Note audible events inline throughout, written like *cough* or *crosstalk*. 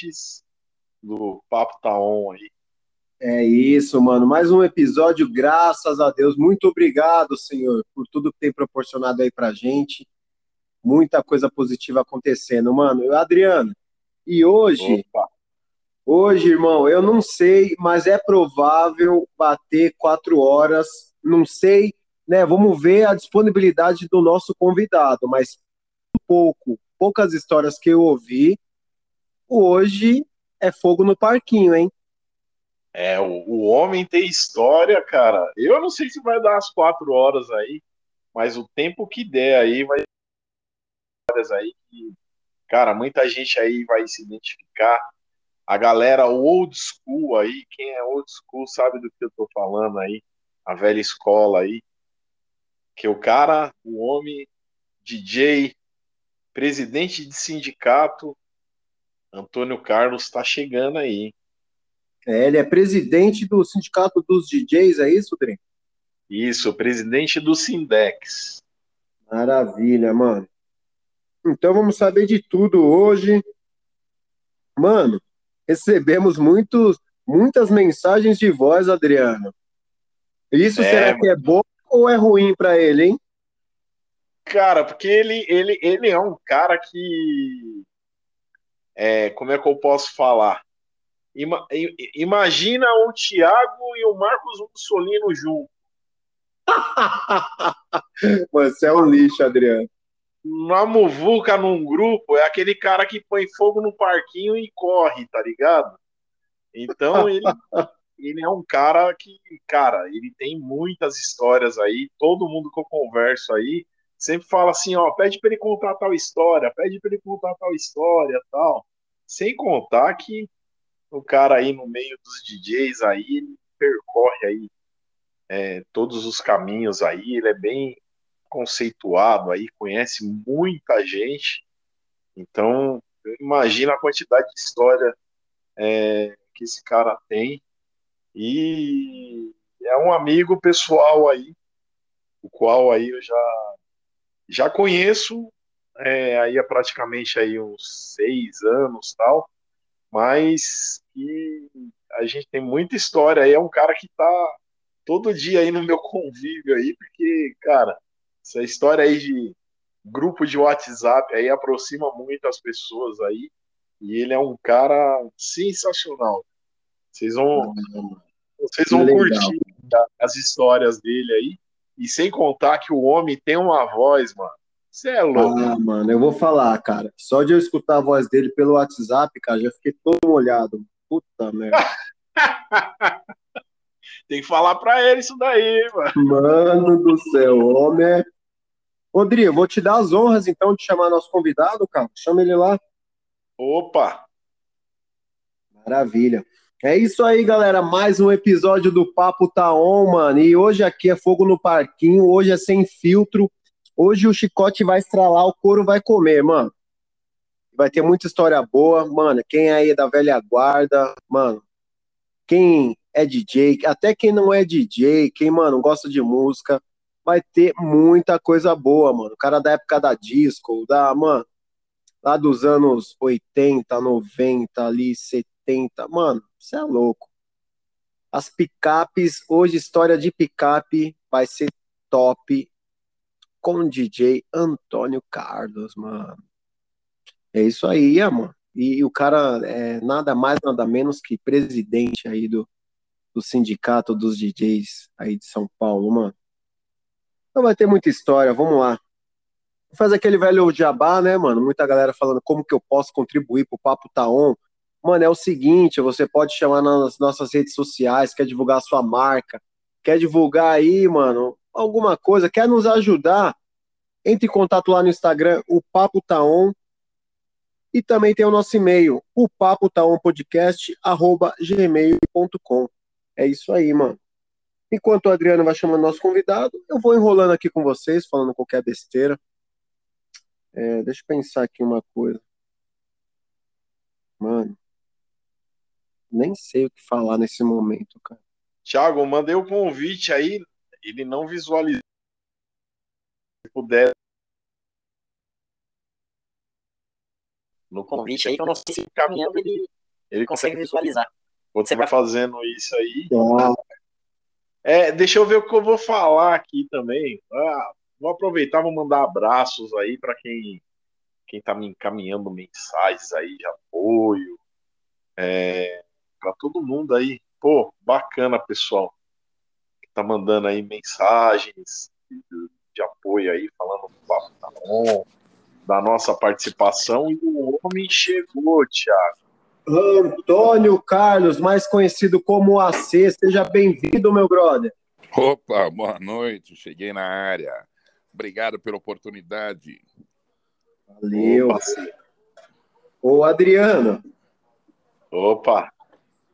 ouvintes do Papo Tá On aí. É isso, mano. Mais um episódio, graças a Deus. Muito obrigado, Senhor, por tudo que tem proporcionado aí pra gente. Muita coisa positiva acontecendo, mano. Adriano, e hoje, Opa. hoje, irmão, eu não sei, mas é provável bater quatro horas. Não sei, né? Vamos ver a disponibilidade do nosso convidado, mas pouco, poucas histórias que eu ouvi, hoje é fogo no parquinho, hein? É, o, o homem tem história, cara. Eu não sei se vai dar as quatro horas aí, mas o tempo que der aí vai horas aí que, cara, muita gente aí vai se identificar. A galera old school aí, quem é old school sabe do que eu tô falando aí, a velha escola aí, que o cara, o homem, DJ, presidente de sindicato, Antônio Carlos está chegando aí. É, ele é presidente do sindicato dos DJs, é isso, Dren? Isso, presidente do Sindex. Maravilha, mano. Então vamos saber de tudo hoje. Mano, recebemos muitos, muitas mensagens de voz, Adriano. Isso é, será que é bom ou é ruim para ele, hein? Cara, porque ele, ele, ele é um cara que. É, como é que eu posso falar? Ima, imagina o Thiago e o Marcos Mussolino junto. *laughs* Você é um lixo, Adriano. Na muvuca, num grupo, é aquele cara que põe fogo no parquinho e corre, tá ligado? Então ele, *laughs* ele é um cara que, cara, ele tem muitas histórias aí. Todo mundo que eu converso aí sempre fala assim, ó, pede para ele contar tal história, pede para ele contar tal história, tal. Sem contar que o cara aí no meio dos DJs aí, ele percorre aí é, todos os caminhos aí, ele é bem conceituado aí, conhece muita gente. Então, imagina a quantidade de história é, que esse cara tem. E é um amigo pessoal aí, o qual aí eu já já conheço é, aí há praticamente aí uns seis anos tal, mas que a gente tem muita história aí, é um cara que tá todo dia aí no meu *laughs* convívio aí, porque, cara, essa história aí de grupo de WhatsApp aí aproxima muito as pessoas aí, e ele é um cara sensacional. Vocês vão, vocês vão curtir as histórias dele aí. E sem contar que o homem tem uma voz, mano. Você é louco. Ah, mano, eu vou falar, cara. Só de eu escutar a voz dele pelo WhatsApp, cara, já fiquei todo molhado. Puta merda. *laughs* tem que falar pra ele isso daí, mano. Mano do céu, homem é. Rodrigo, vou te dar as honras então de chamar nosso convidado, cara. Chama ele lá. Opa! Maravilha. É isso aí, galera. Mais um episódio do Papo Tá On, mano. E hoje aqui é fogo no parquinho, hoje é sem filtro. Hoje o chicote vai estralar, o couro vai comer, mano. Vai ter muita história boa, mano. Quem é aí é da velha guarda, mano. Quem é DJ, até quem não é DJ, quem, mano, gosta de música, vai ter muita coisa boa, mano. O cara da época da disco, da, mano, lá dos anos 80, 90, ali, 70, mano você é louco. As picapes, hoje história de picape vai ser top com DJ Antônio Carlos, mano. É isso aí, mano. E, o cara é nada mais, nada menos que presidente aí do, do sindicato dos DJs aí de São Paulo, mano. Então vai ter muita história, vamos lá. Faz aquele velho jabá, né, mano? Muita galera falando como que eu posso contribuir pro Papo Taon. Tá Mano, é o seguinte, você pode chamar nas nossas redes sociais, quer divulgar a sua marca, quer divulgar aí, mano, alguma coisa, quer nos ajudar, entre em contato lá no Instagram, o Papo Taon, e também tem o nosso e-mail, o papo podcast, arroba gmail.com. É isso aí, mano. Enquanto o Adriano vai chamando nosso convidado, eu vou enrolando aqui com vocês, falando qualquer besteira. É, deixa eu pensar aqui uma coisa. Mano nem sei o que falar nesse momento, cara. Thiago, mandei o convite aí, ele não visualizou. Se puder. no convite aí, que eu não sei se caminhando ele, ele consegue visualizar. Você vai fazendo isso aí. É, deixa eu ver o que eu vou falar aqui também. Ah, vou aproveitar, vou mandar abraços aí para quem quem tá me encaminhando mensagens aí de apoio. É, para todo mundo aí. Pô, bacana, pessoal. Que tá mandando aí mensagens de, de apoio aí, falando do papo tá bom, da nossa participação e o homem chegou, Thiago. Antônio Carlos, mais conhecido como AC, seja bem-vindo, meu brother. Opa, boa noite, cheguei na área. Obrigado pela oportunidade. Valeu. Opa. Ô, Adriano. Opa.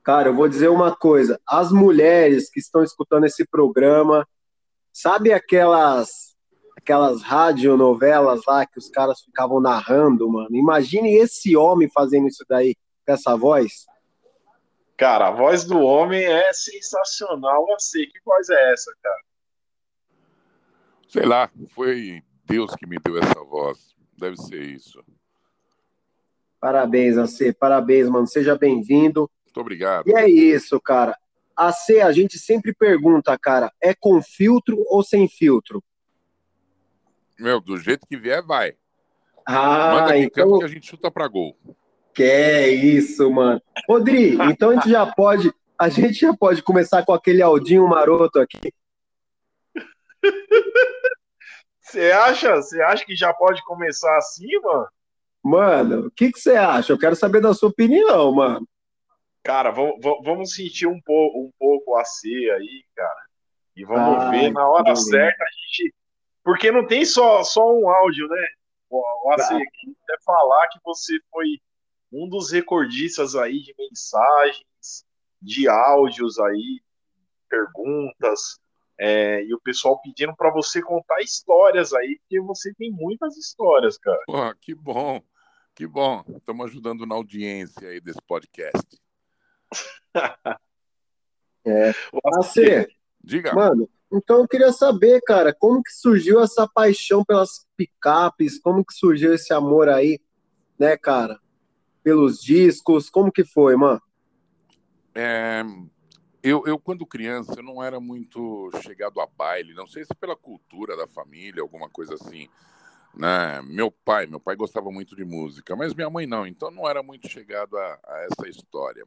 Cara, eu vou dizer uma coisa. As mulheres que estão escutando esse programa, sabe aquelas aquelas radionovelas lá que os caras ficavam narrando, mano? Imagine esse homem fazendo isso daí com essa voz. Cara, a voz do homem é sensacional. Sei. Que voz é essa, cara? Sei lá, foi Deus que me deu essa voz. Deve ser isso. Parabéns, AC. Parabéns, mano. Seja bem-vindo. Muito obrigado. E é isso, cara. AC, a gente sempre pergunta, cara, é com filtro ou sem filtro? Meu, do jeito que vier, vai. Ah, Manda então... que a gente chuta pra gol. Que é isso, mano. Rodri, então a gente já pode, a gente já pode começar com aquele Aldinho maroto aqui. Você acha? Você acha que já pode começar assim, mano? Mano, o que você acha? Eu quero saber da sua opinião, mano. Cara, vamos sentir um pouco, um pouco a aí, cara. E vamos Ai, ver na hora certa a gente. Porque não tem só, só um áudio, né? O AC tá. aqui quer falar que você foi um dos recordistas aí de mensagens, de áudios aí, perguntas, é, e o pessoal pedindo para você contar histórias aí, porque você tem muitas histórias, cara. Pô, que bom, que bom. Estamos ajudando na audiência aí desse podcast. *laughs* é. Você, diga. Mano, então eu queria saber, cara, como que surgiu essa paixão pelas picapes? Como que surgiu esse amor aí, né, cara? pelos discos? Como que foi, mano? É, eu, eu, quando criança, eu não era muito chegado a baile, não sei se pela cultura da família, alguma coisa assim. Né? Meu pai, meu pai gostava muito de música, mas minha mãe não, então não era muito chegado a, a essa história.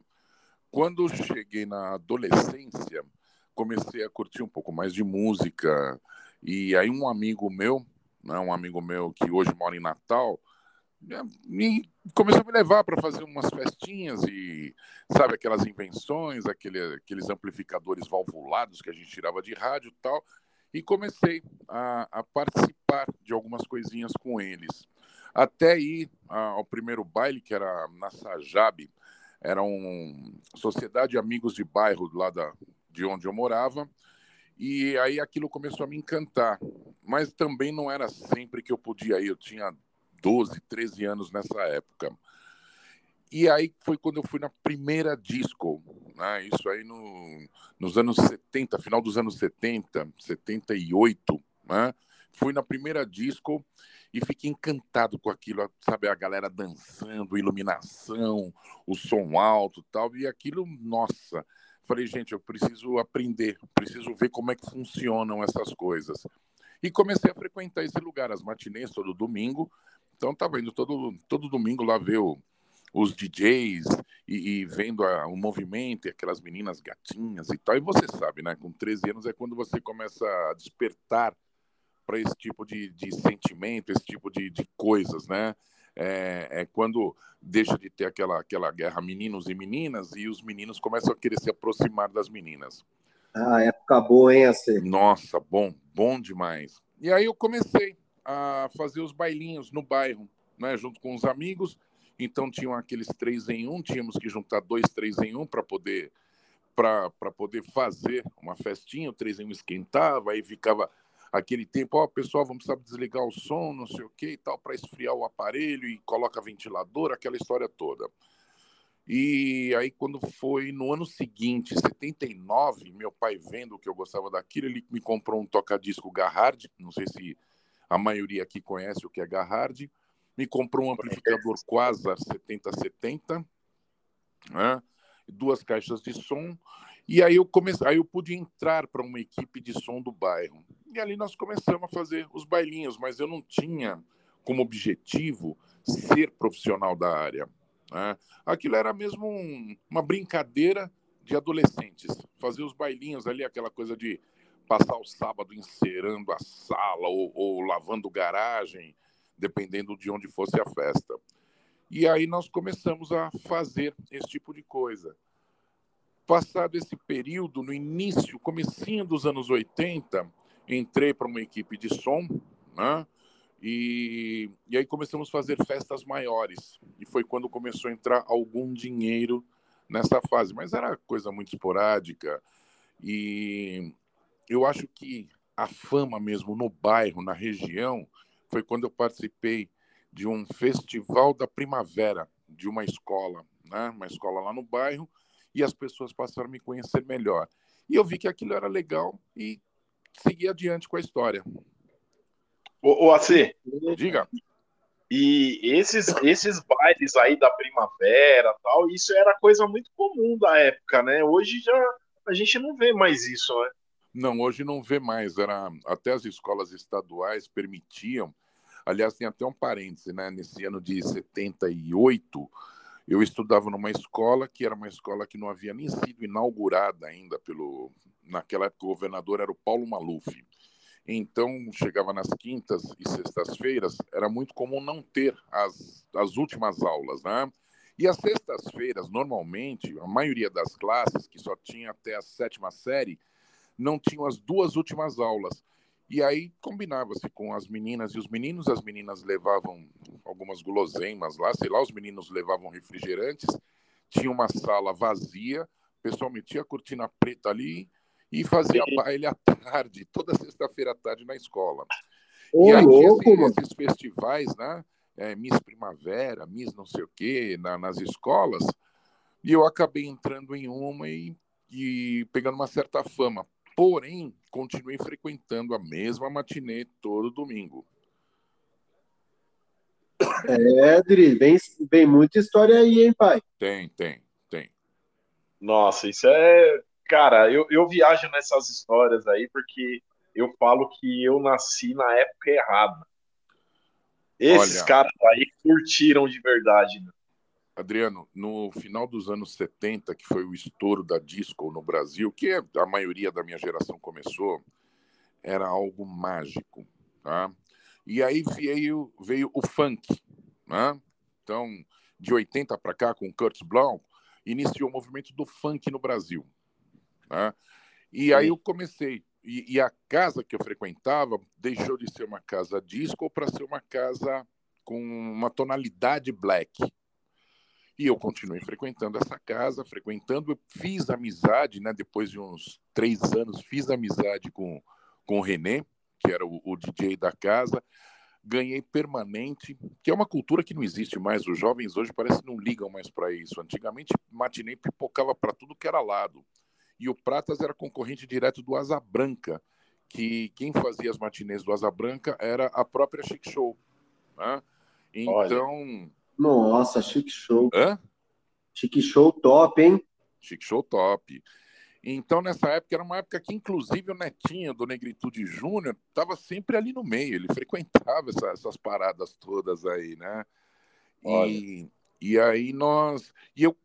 Quando cheguei na adolescência, comecei a curtir um pouco mais de música, e aí um amigo meu, né, um amigo meu que hoje mora em Natal, me começou a me levar para fazer umas festinhas e sabe aquelas invenções, aquele, aqueles amplificadores valvulados que a gente tirava de rádio e tal, e comecei a, a participar de algumas coisinhas com eles. Até ir ao primeiro baile, que era na Sajab, era uma sociedade de amigos de bairro lá da, de onde eu morava, e aí aquilo começou a me encantar. Mas também não era sempre que eu podia ir, eu tinha 12, 13 anos nessa época. E aí foi quando eu fui na primeira disco, né? isso aí no, nos anos 70, final dos anos 70, 78, né? Fui na primeira disco e fiquei encantado com aquilo, sabe, a galera dançando, iluminação, o som alto tal, e aquilo, nossa, falei, gente, eu preciso aprender, preciso ver como é que funcionam essas coisas. E comecei a frequentar esse lugar, as matinês, todo domingo, então tava indo todo, todo domingo lá ver o, os DJs e, e vendo a, o movimento e aquelas meninas gatinhas e tal. E você sabe, né? Com 13 anos é quando você começa a despertar para esse tipo de, de sentimento, esse tipo de, de coisas, né? É, é, quando deixa de ter aquela, aquela guerra meninos e meninas e os meninos começam a querer se aproximar das meninas. Ah, época boa, hein, assim? Nossa, bom, bom demais. E aí eu comecei a fazer os bailinhos no bairro, né, junto com os amigos. Então tinham aqueles três em um, tínhamos que juntar dois, três em um para poder para poder fazer uma festinha, o três em um esquentava, aí ficava aquele tempo, ó, oh, pessoal, vamos precisar desligar o som, não sei o que e tal, para esfriar o aparelho e coloca ventilador, aquela história toda. E aí, quando foi no ano seguinte, 79, meu pai vendo que eu gostava daquilo, ele me comprou um toca-disco Garrard, não sei se a maioria aqui conhece o que é Garrard, me comprou um amplificador Quasar 7070, né? duas caixas de som, e aí eu comecei, aí eu pude entrar para uma equipe de som do bairro. E ali nós começamos a fazer os bailinhos, mas eu não tinha como objetivo ser profissional da área. Né? Aquilo era mesmo um, uma brincadeira de adolescentes, fazer os bailinhos ali, aquela coisa de passar o sábado encerando a sala ou, ou lavando garagem, dependendo de onde fosse a festa. E aí nós começamos a fazer esse tipo de coisa. Passado esse período, no início, comecinho dos anos 80, entrei para uma equipe de som, né? E, e aí começamos a fazer festas maiores. E foi quando começou a entrar algum dinheiro nessa fase. Mas era coisa muito esporádica. E eu acho que a fama mesmo no bairro, na região, foi quando eu participei de um festival da primavera de uma escola, né? uma escola lá no bairro, e as pessoas passaram a me conhecer melhor. E eu vi que aquilo era legal e segui adiante com a história. O, AC. Diga. E esses, esses bailes aí da primavera tal, isso era coisa muito comum da época, né? Hoje já a gente não vê mais isso, né? Não, hoje não vê mais. Era, até as escolas estaduais permitiam. Aliás, tem até um parêntese, né? Nesse ano de 78, eu estudava numa escola que era uma escola que não havia nem sido inaugurada ainda pelo. Naquela época, o governador era o Paulo Maluf. Então, chegava nas quintas e sextas-feiras, era muito comum não ter as, as últimas aulas, né? E as sextas-feiras, normalmente, a maioria das classes, que só tinha até a sétima série, não tinham as duas últimas aulas. E aí combinava-se com as meninas e os meninos, as meninas levavam algumas guloseimas lá, sei lá, os meninos levavam refrigerantes, tinha uma sala vazia, o pessoal metia a cortina preta ali e fazia baile à tarde, toda sexta-feira à tarde na escola. Ô, e aí louco, mano. esses festivais, né? É, Miss Primavera, Miss não sei o quê, na, nas escolas, e eu acabei entrando em uma e, e pegando uma certa fama. Porém, continuei frequentando a mesma matinê todo domingo. É, Dri, vem, vem muita história aí, hein, pai? Tem, tem, tem. Nossa, isso é. Cara, eu, eu viajo nessas histórias aí porque eu falo que eu nasci na época errada. Esses Olha. caras aí curtiram de verdade. né? Adriano, no final dos anos 70, que foi o estouro da disco no Brasil, que a maioria da minha geração começou, era algo mágico, tá? E aí veio, veio o funk, né? Então, de 80 para cá, com Curtis Blow, iniciou o movimento do funk no Brasil, né? E aí eu comecei, e, e a casa que eu frequentava deixou de ser uma casa disco para ser uma casa com uma tonalidade black. E eu continuei frequentando essa casa, frequentando, eu fiz amizade, né? Depois de uns três anos, fiz amizade com, com o René, que era o, o DJ da casa. Ganhei permanente, que é uma cultura que não existe mais. Os jovens hoje parece que não ligam mais para isso. Antigamente, matinê pipocava para tudo que era lado. E o Pratas era concorrente direto do Asa Branca, que quem fazia as matinês do Asa Branca era a própria Chic Show. Né? Então. Nossa, chique show. Hã? Chique show top, hein? Chic Show top. Então, nessa época, era uma época que, inclusive, o Netinho do Negritude Júnior estava sempre ali no meio, ele frequentava essa, essas paradas todas aí, né? E, e aí nós. E eu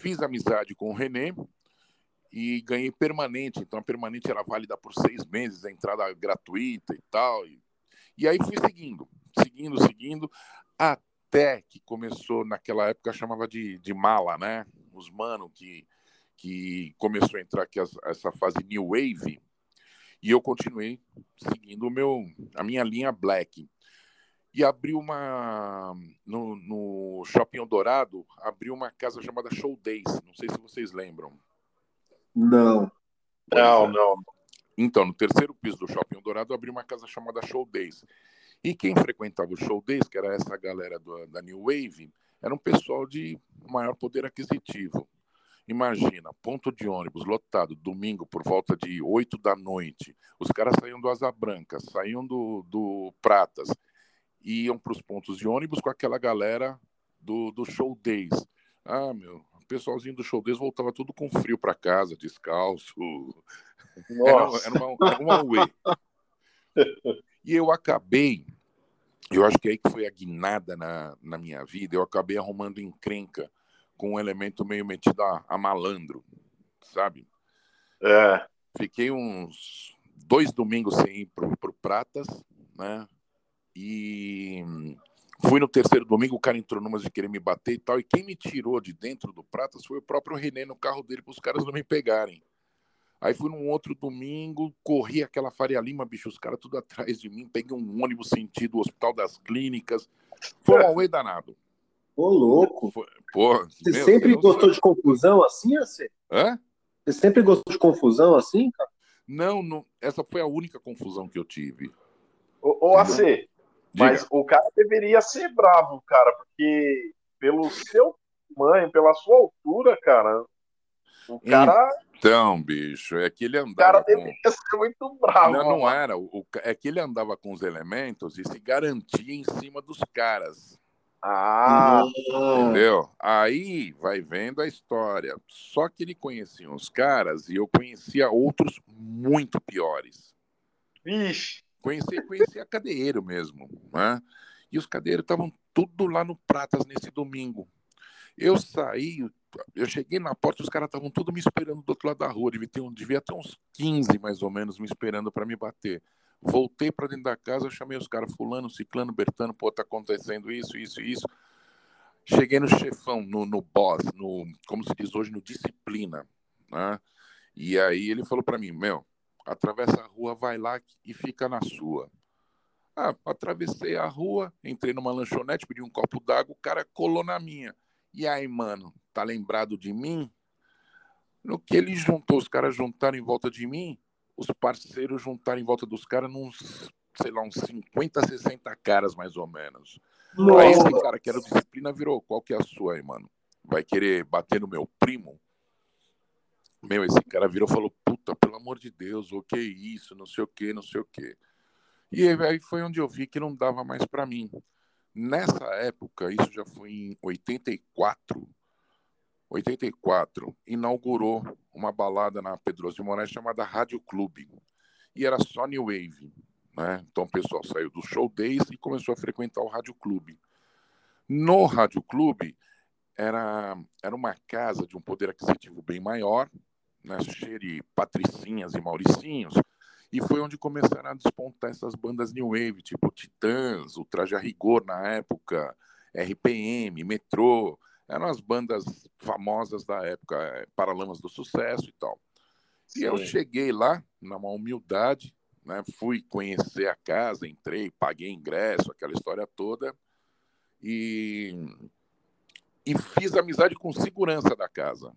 fiz amizade com o René e ganhei permanente. Então, a permanente era válida por seis meses, a entrada gratuita e tal. E, e aí fui seguindo, seguindo, seguindo, até que começou, naquela época, chamava de, de mala, né? Os mano que que começou a entrar aqui essa fase New Wave, e eu continuei seguindo o meu, a minha linha Black. E abriu uma. No, no Shopping Eldorado, abriu uma casa chamada Show Days. Não sei se vocês lembram. Não. Pois Não, é. não. Então, no terceiro piso do Shopping Eldorado, abriu uma casa chamada Show Days. E quem frequentava o Show Days, que era essa galera do, da New Wave, era um pessoal de maior poder aquisitivo. Imagina, ponto de ônibus lotado, domingo por volta de 8 da noite. Os caras saíam do Asa Branca, saíam do, do Pratas iam para os pontos de ônibus com aquela galera do, do show days. Ah, meu, o pessoalzinho do show days voltava tudo com frio para casa, descalço. *laughs* Nossa. Era, era uma, era uma. *laughs* E eu acabei, eu acho que aí que foi a guinada na, na minha vida, eu acabei arrumando encrenca com um elemento meio metido a, a malandro, sabe? É. Fiquei uns dois domingos sem ir pro, pro Pratas, né? E fui no terceiro domingo, o cara entrou numas de querer me bater e tal. E quem me tirou de dentro do Pratas foi o próprio René no carro dele para os caras não me pegarem. Aí fui num outro domingo, corri aquela Faria Lima, bicho, os caras tudo atrás de mim. Peguei um ônibus sentido Hospital das Clínicas. Foi um auê danado. Ô, louco. Foi, pô, você meu, sempre gostou de confusão assim, assim? Hã? Você sempre gostou de confusão assim, cara? Não, não, essa foi a única confusão que eu tive. Ô, ô AC, mas o cara deveria ser bravo, cara, porque pelo seu tamanho, pela sua altura, cara, o cara. Então, bicho, é que ele andava. O cara deveria com... ser muito bravo. Não, não era. O, é que ele andava com os elementos e se garantia em cima dos caras. Ah, entendeu? Aí vai vendo a história. Só que ele conhecia uns caras e eu conhecia outros muito piores. Vixe. Conhecia, conhecia cadeiro mesmo, né? E os cadeiros estavam tudo lá no Pratas nesse domingo. Eu saí, eu cheguei na porta, os caras estavam tudo me esperando do outro lado da rua. Devia ter, devia ter uns 15 mais ou menos me esperando para me bater. Voltei para dentro da casa, chamei os caras, fulano, ciclano, bertano, pô, tá acontecendo isso, isso, isso. Cheguei no chefão, no, no boss, no, como se diz hoje, no disciplina, né? E aí ele falou para mim, meu, atravessa a rua, vai lá e fica na sua. Ah, atravessei a rua, entrei numa lanchonete, pedi um copo d'água, o cara colou na minha. E aí, mano, tá lembrado de mim? No que ele juntou, os caras juntaram em volta de mim, os parceiros juntarem em volta dos caras uns, sei lá, uns 50, 60 caras mais ou menos. Nossa. Aí esse cara que era disciplina virou, qual que é a sua aí, mano? Vai querer bater no meu primo? Meu, esse cara virou e falou, puta, pelo amor de Deus, o que é isso, não sei o que, não sei o que. E aí foi onde eu vi que não dava mais para mim. Nessa época, isso já foi em 84, 84, inaugurou uma balada na Pedroso de Moraes chamada Rádio Clube. E era só New Wave. Né? Então o pessoal saiu do show days e começou a frequentar o Rádio Clube. No Rádio Clube, era, era uma casa de um poder aquisitivo bem maior, né? cheia de patricinhas e mauricinhos, e foi onde começaram a despontar essas bandas New Wave, tipo Titãs, o Traje Rigor na época, RPM, Metrô, eram as bandas famosas da época, é, Paralamas do Sucesso e tal. Sim. E eu cheguei lá, numa humildade, né, fui conhecer a casa, entrei, paguei ingresso, aquela história toda, e, e fiz amizade com segurança da casa.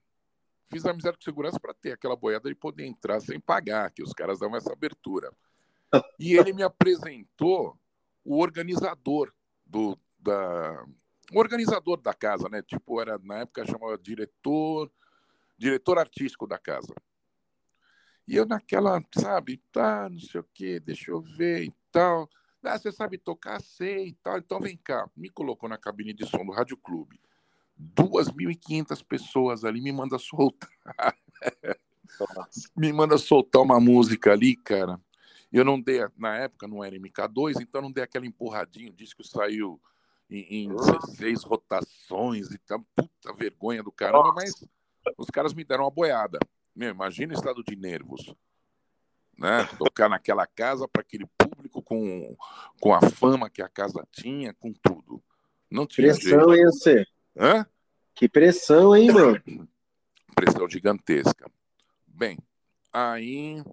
Fiz amizade com segurança para ter aquela boiada e poder entrar sem pagar, que os caras davam essa abertura. E ele me apresentou o organizador do, da, o organizador da casa, né? Tipo, era na época chamava diretor, diretor artístico da casa. E eu naquela, sabe, tá, não sei o quê, deixa eu ver e tal. Ah, você sabe tocar? Sei e tal. Então vem cá. Me colocou na cabine de som do Rádio Clube. 2.500 pessoas ali me manda soltar. *laughs* me manda soltar uma música ali, cara. Eu não dei, na época não era MK2, então não dei aquela empurradinha. O disco saiu em, em 16 rotações e tal. Puta vergonha do caramba, mas os caras me deram uma boiada. Meu, imagina o estado de nervos. Né? Tocar naquela casa para aquele público com, com a fama que a casa tinha, com tudo. Não tinha pressão, jeito. hein, você? Hã? Que pressão, hein, mano? *clears throat* Pressão gigantesca. Bem, aí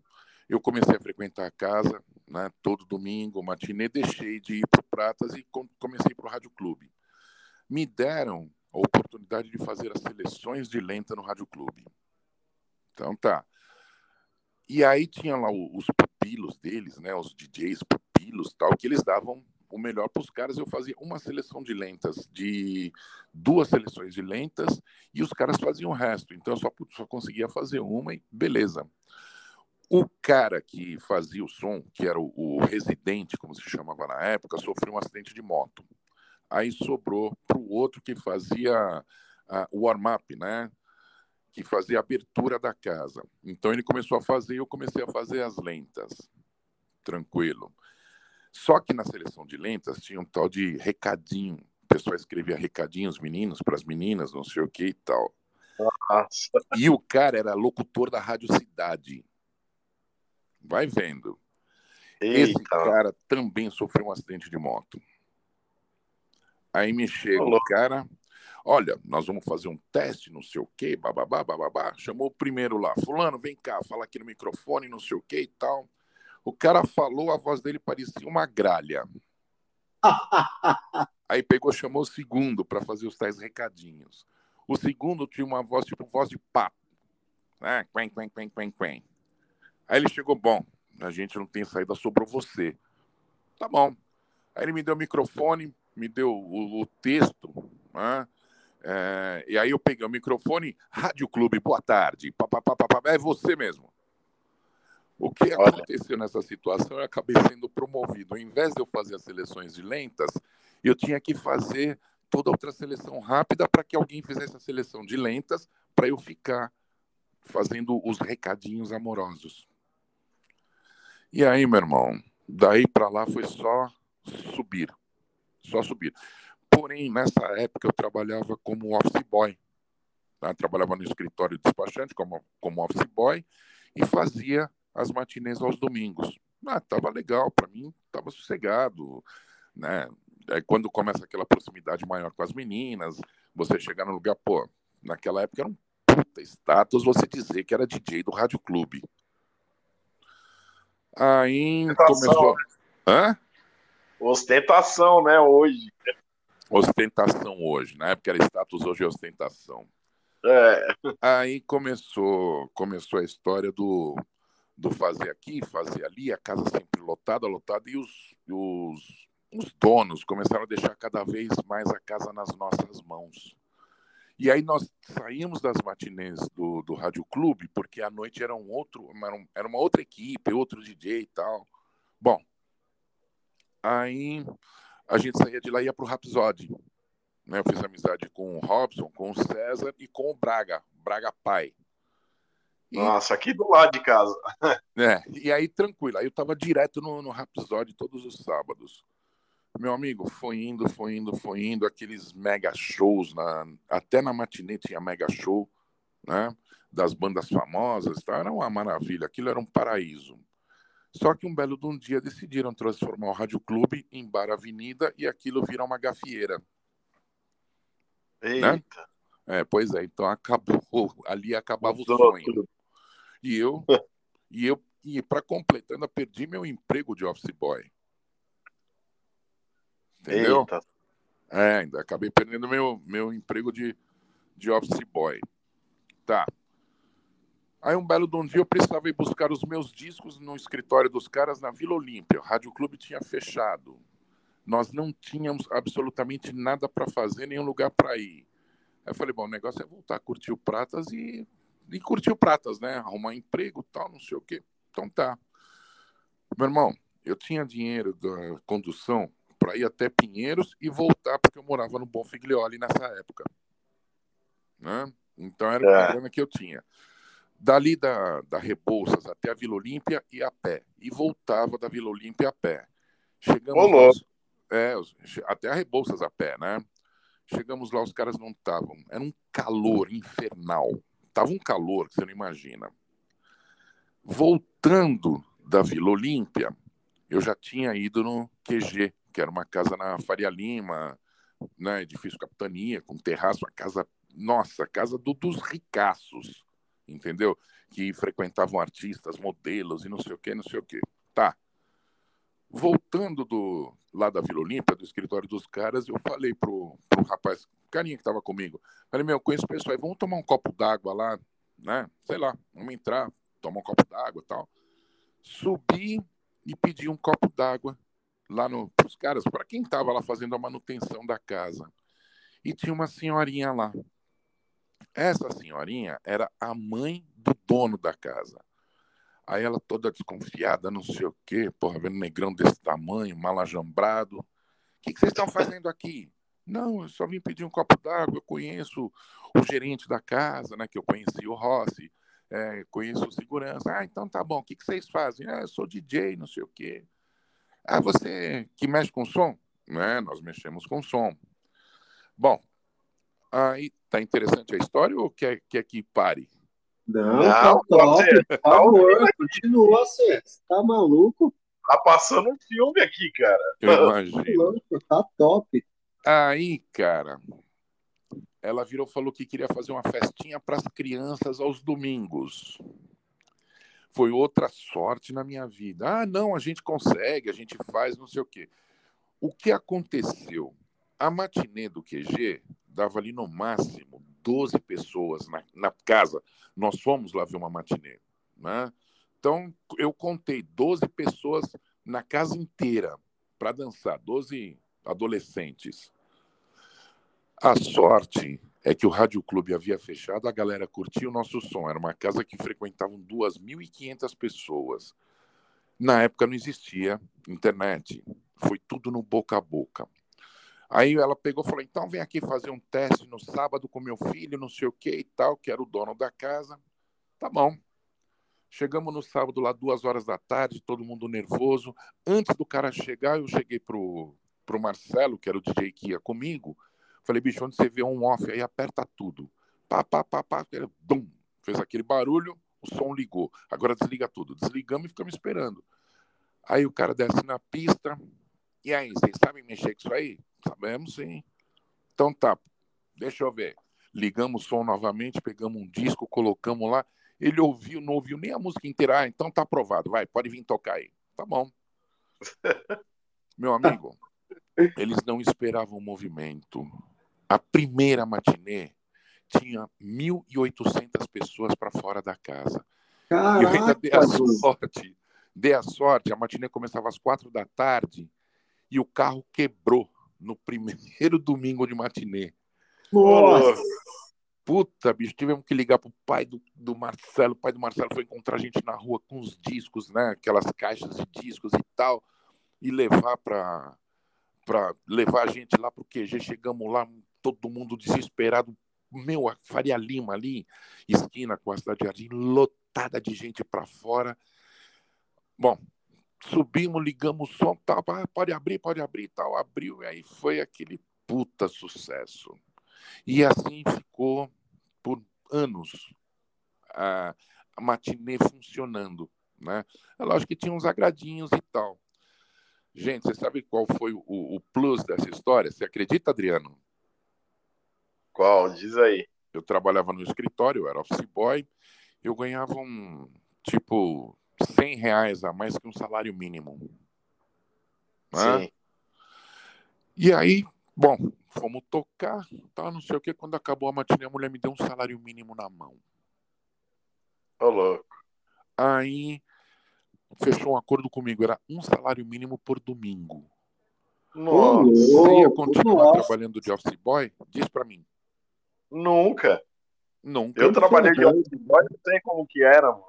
eu comecei a frequentar a casa, né, todo domingo, matinê, deixei de ir para o Pratas e comecei para o Rádio Clube. Me deram a oportunidade de fazer as seleções de lenta no Rádio Clube. Então tá. E aí tinha lá os pupilos deles, né, os DJs pupilos tal, que eles davam o melhor para os caras. Eu fazia uma seleção de lentas, de duas seleções de lentas, e os caras faziam o resto. Então eu só, só conseguia fazer uma e beleza. O cara que fazia o som, que era o, o residente, como se chamava na época, sofreu um acidente de moto. Aí sobrou para o outro que fazia o warm-up, né? Que fazia a abertura da casa. Então ele começou a fazer e eu comecei a fazer as lentas. Tranquilo. Só que na seleção de lentas tinha um tal de recadinho. O pessoal escrevia recadinhos meninos para as meninas, não sei o que e tal. Nossa. E o cara era locutor da Rádio Cidade. Vai vendo. Eita. Esse cara também sofreu um acidente de moto. Aí me chega o cara, olha, nós vamos fazer um teste, não sei o quê, bababá, bababá. Chamou o primeiro lá, fulano, vem cá, fala aqui no microfone, não sei o quê e tal. O cara falou, a voz dele parecia uma gralha. *laughs* Aí pegou, chamou o segundo para fazer os tais recadinhos. O segundo tinha uma voz tipo voz de papo. Né? Quen, quen, quen, quen, quen. Aí ele chegou, bom, a gente não tem saída, sobrou você. Tá bom. Aí ele me deu o microfone, me deu o, o texto, né? É, e aí eu peguei o microfone, Rádio Clube, boa tarde, pá, pá, pá, pá, é você mesmo. O que aconteceu nessa situação? Eu acabei sendo promovido. Ao invés de eu fazer as seleções de lentas, eu tinha que fazer toda outra seleção rápida para que alguém fizesse a seleção de lentas para eu ficar fazendo os recadinhos amorosos. E aí, meu irmão, daí para lá foi só subir, só subir. Porém, nessa época eu trabalhava como office boy. Né? Trabalhava no escritório de despachante como, como office boy e fazia as matinês aos domingos. Ah, tava legal, para mim tava sossegado, né? Aí quando começa aquela proximidade maior com as meninas, você chegar no lugar, pô, naquela época era um puta status você dizer que era DJ do Rádio Clube. Aí Ostentação, começou. Né? Hã? Ostentação, né? Hoje. Ostentação hoje. Na época era status, hoje é ostentação. É. Aí começou, começou a história do, do fazer aqui, fazer ali, a casa sempre lotada, lotada, e os, os, os donos começaram a deixar cada vez mais a casa nas nossas mãos. E aí nós saímos das matinês do, do Rádio Clube, porque à noite era um outro, era uma outra equipe, outro DJ e tal. Bom, aí a gente saía de lá e ia para o Rapsod. Né? Eu fiz amizade com o Robson, com o César e com o Braga, Braga Pai. E... Nossa, aqui do lado de casa. *laughs* É, e aí tranquilo. Aí eu tava direto no, no todos os sábados. Meu amigo, foi indo, foi indo, foi indo, aqueles mega shows, na, até na matinê tinha mega show, né? Das bandas famosas, tá? era uma maravilha, aquilo era um paraíso. Só que um belo de um dia decidiram transformar o Rádio Clube em Bar Avenida e aquilo vira uma gafieira. Né? Eita. Né? É, pois é, então acabou, *laughs* ali acabava o sonho. *laughs* E eu, e eu, e para completar, ainda perdi meu emprego de office boy. Entendeu? Eita. É, ainda acabei perdendo meu, meu emprego de, de office boy. Tá. Aí um belo de um dia eu precisava ir buscar os meus discos no escritório dos caras na Vila Olímpia. O Rádio Clube tinha fechado. Nós não tínhamos absolutamente nada para fazer, nenhum lugar para ir. Aí eu falei, bom, o negócio é voltar a curtir o Pratas e, e curtir o Pratas, né? Arrumar emprego tal, não sei o quê. Então tá. Meu irmão, eu tinha dinheiro da condução para ir até Pinheiros e voltar, porque eu morava no Bom Figlioli nessa época. Né? Então era é. a grana que eu tinha. Dali da, da Rebouças até a Vila Olímpia e a pé. E voltava da Vila Olímpia a pé. Chegamos lá, é, até a Rebouças a pé, né? Chegamos lá, os caras não estavam. Era um calor infernal. Tava um calor que você não imagina. Voltando da Vila Olímpia, eu já tinha ido no QG, que era uma casa na Faria Lima, né, edifício capitania, com terraço, uma casa, nossa, casa do, dos ricaços, entendeu? Que frequentavam artistas, modelos e não sei o que, não sei o que. Tá. Voltando do lá da Vila Olímpia, do escritório dos caras, eu falei pro, pro rapaz, carinha que tava comigo, falei, meu, conheço o pessoal vamos tomar um copo d'água lá, né? Sei lá, vamos entrar, tomar um copo d'água e tal. Subi e pedi um copo d'água lá no, os caras, para quem estava lá fazendo a manutenção da casa. E tinha uma senhorinha lá. Essa senhorinha era a mãe do dono da casa. Aí ela toda desconfiada, não sei o quê, porra, vendo negrão desse tamanho, mal ajambrado. O que, que vocês estão fazendo aqui? Não, eu só vim pedir um copo d'água, eu conheço o gerente da casa, né, que eu conheci o Rossi, é, conheço o segurança. Ah, então tá bom, o que, que vocês fazem? Ah, eu sou DJ, não sei o quê. Ah, você que mexe com som? Né, nós mexemos com som. Bom, aí tá interessante a história ou quer, quer que pare? Não, não tá top, favor, continua, você tá maluco? Tá passando um filme aqui, cara. Eu imagino. Tá top. Aí, cara, ela virou falou que queria fazer uma festinha para as crianças aos domingos. Foi outra sorte na minha vida. Ah, não, a gente consegue, a gente faz, não sei o quê. O que aconteceu? A matinê do QG dava ali no máximo 12 pessoas na, na casa. Nós fomos lá ver uma matinê. Né? Então, eu contei 12 pessoas na casa inteira para dançar, 12 adolescentes. A sorte é que o Rádio Clube havia fechado, a galera curtia o nosso som. Era uma casa que frequentavam 2.500 pessoas. Na época não existia internet, foi tudo no boca a boca. Aí ela pegou e falou: então vem aqui fazer um teste no sábado com meu filho, não sei o que e tal, que era o dono da casa. Tá bom. Chegamos no sábado lá, duas horas da tarde, todo mundo nervoso. Antes do cara chegar, eu cheguei pro, pro Marcelo, que era o DJ que ia comigo. Falei, bicho, onde você vê um off aí, aperta tudo. Pá, pá, pá, pá, fez aquele barulho, o som ligou. Agora desliga tudo. Desligamos e ficamos esperando. Aí o cara desce na pista. E aí, vocês sabem mexer com isso aí? Sabemos sim. Então tá, deixa eu ver. Ligamos o som novamente, pegamos um disco, colocamos lá. Ele ouviu, não ouviu nem a música inteira. Ah, então tá aprovado, vai, pode vir tocar aí. Tá bom. *laughs* Meu amigo, eles não esperavam o movimento. A primeira matinê tinha 1.800 pessoas para fora da casa. Caraca, eu ainda dei a sorte. Dei a sorte, a matinê começava às quatro da tarde e o carro quebrou no primeiro *laughs* domingo de matinê. Nossa! Puta, bicho, tivemos que ligar pro pai do, do Marcelo. O pai do Marcelo foi encontrar a gente na rua com os discos, né? Aquelas caixas de discos e tal, e levar para para levar a gente lá pro QG. Chegamos lá, todo mundo desesperado. Meu, a Faria Lima ali, esquina com a cidade de Jardim, lotada de gente para fora. Bom, subimos, ligamos o som, tal, pode abrir, pode abrir, tal, abriu, e aí foi aquele puta sucesso. E assim ficou por anos a, a matinê funcionando, né? É lógico que tinha uns agradinhos e tal. Gente, você sabe qual foi o, o plus dessa história? Você acredita, Adriano? Qual? Diz aí. Eu trabalhava no escritório, eu era office boy, eu ganhava um, tipo, 100 reais a mais que um salário mínimo. Né? Sim. E aí, bom, fomos tocar, tá, não sei o que, quando acabou a matinê, a mulher me deu um salário mínimo na mão. Ô, louco. Aí, fechou um acordo comigo, era um salário mínimo por domingo. Nossa. Você ia continuar Nossa. trabalhando de office boy? Diz para mim. Nunca. Nunca. Eu trabalhei de office boy, não sei como que era, mano.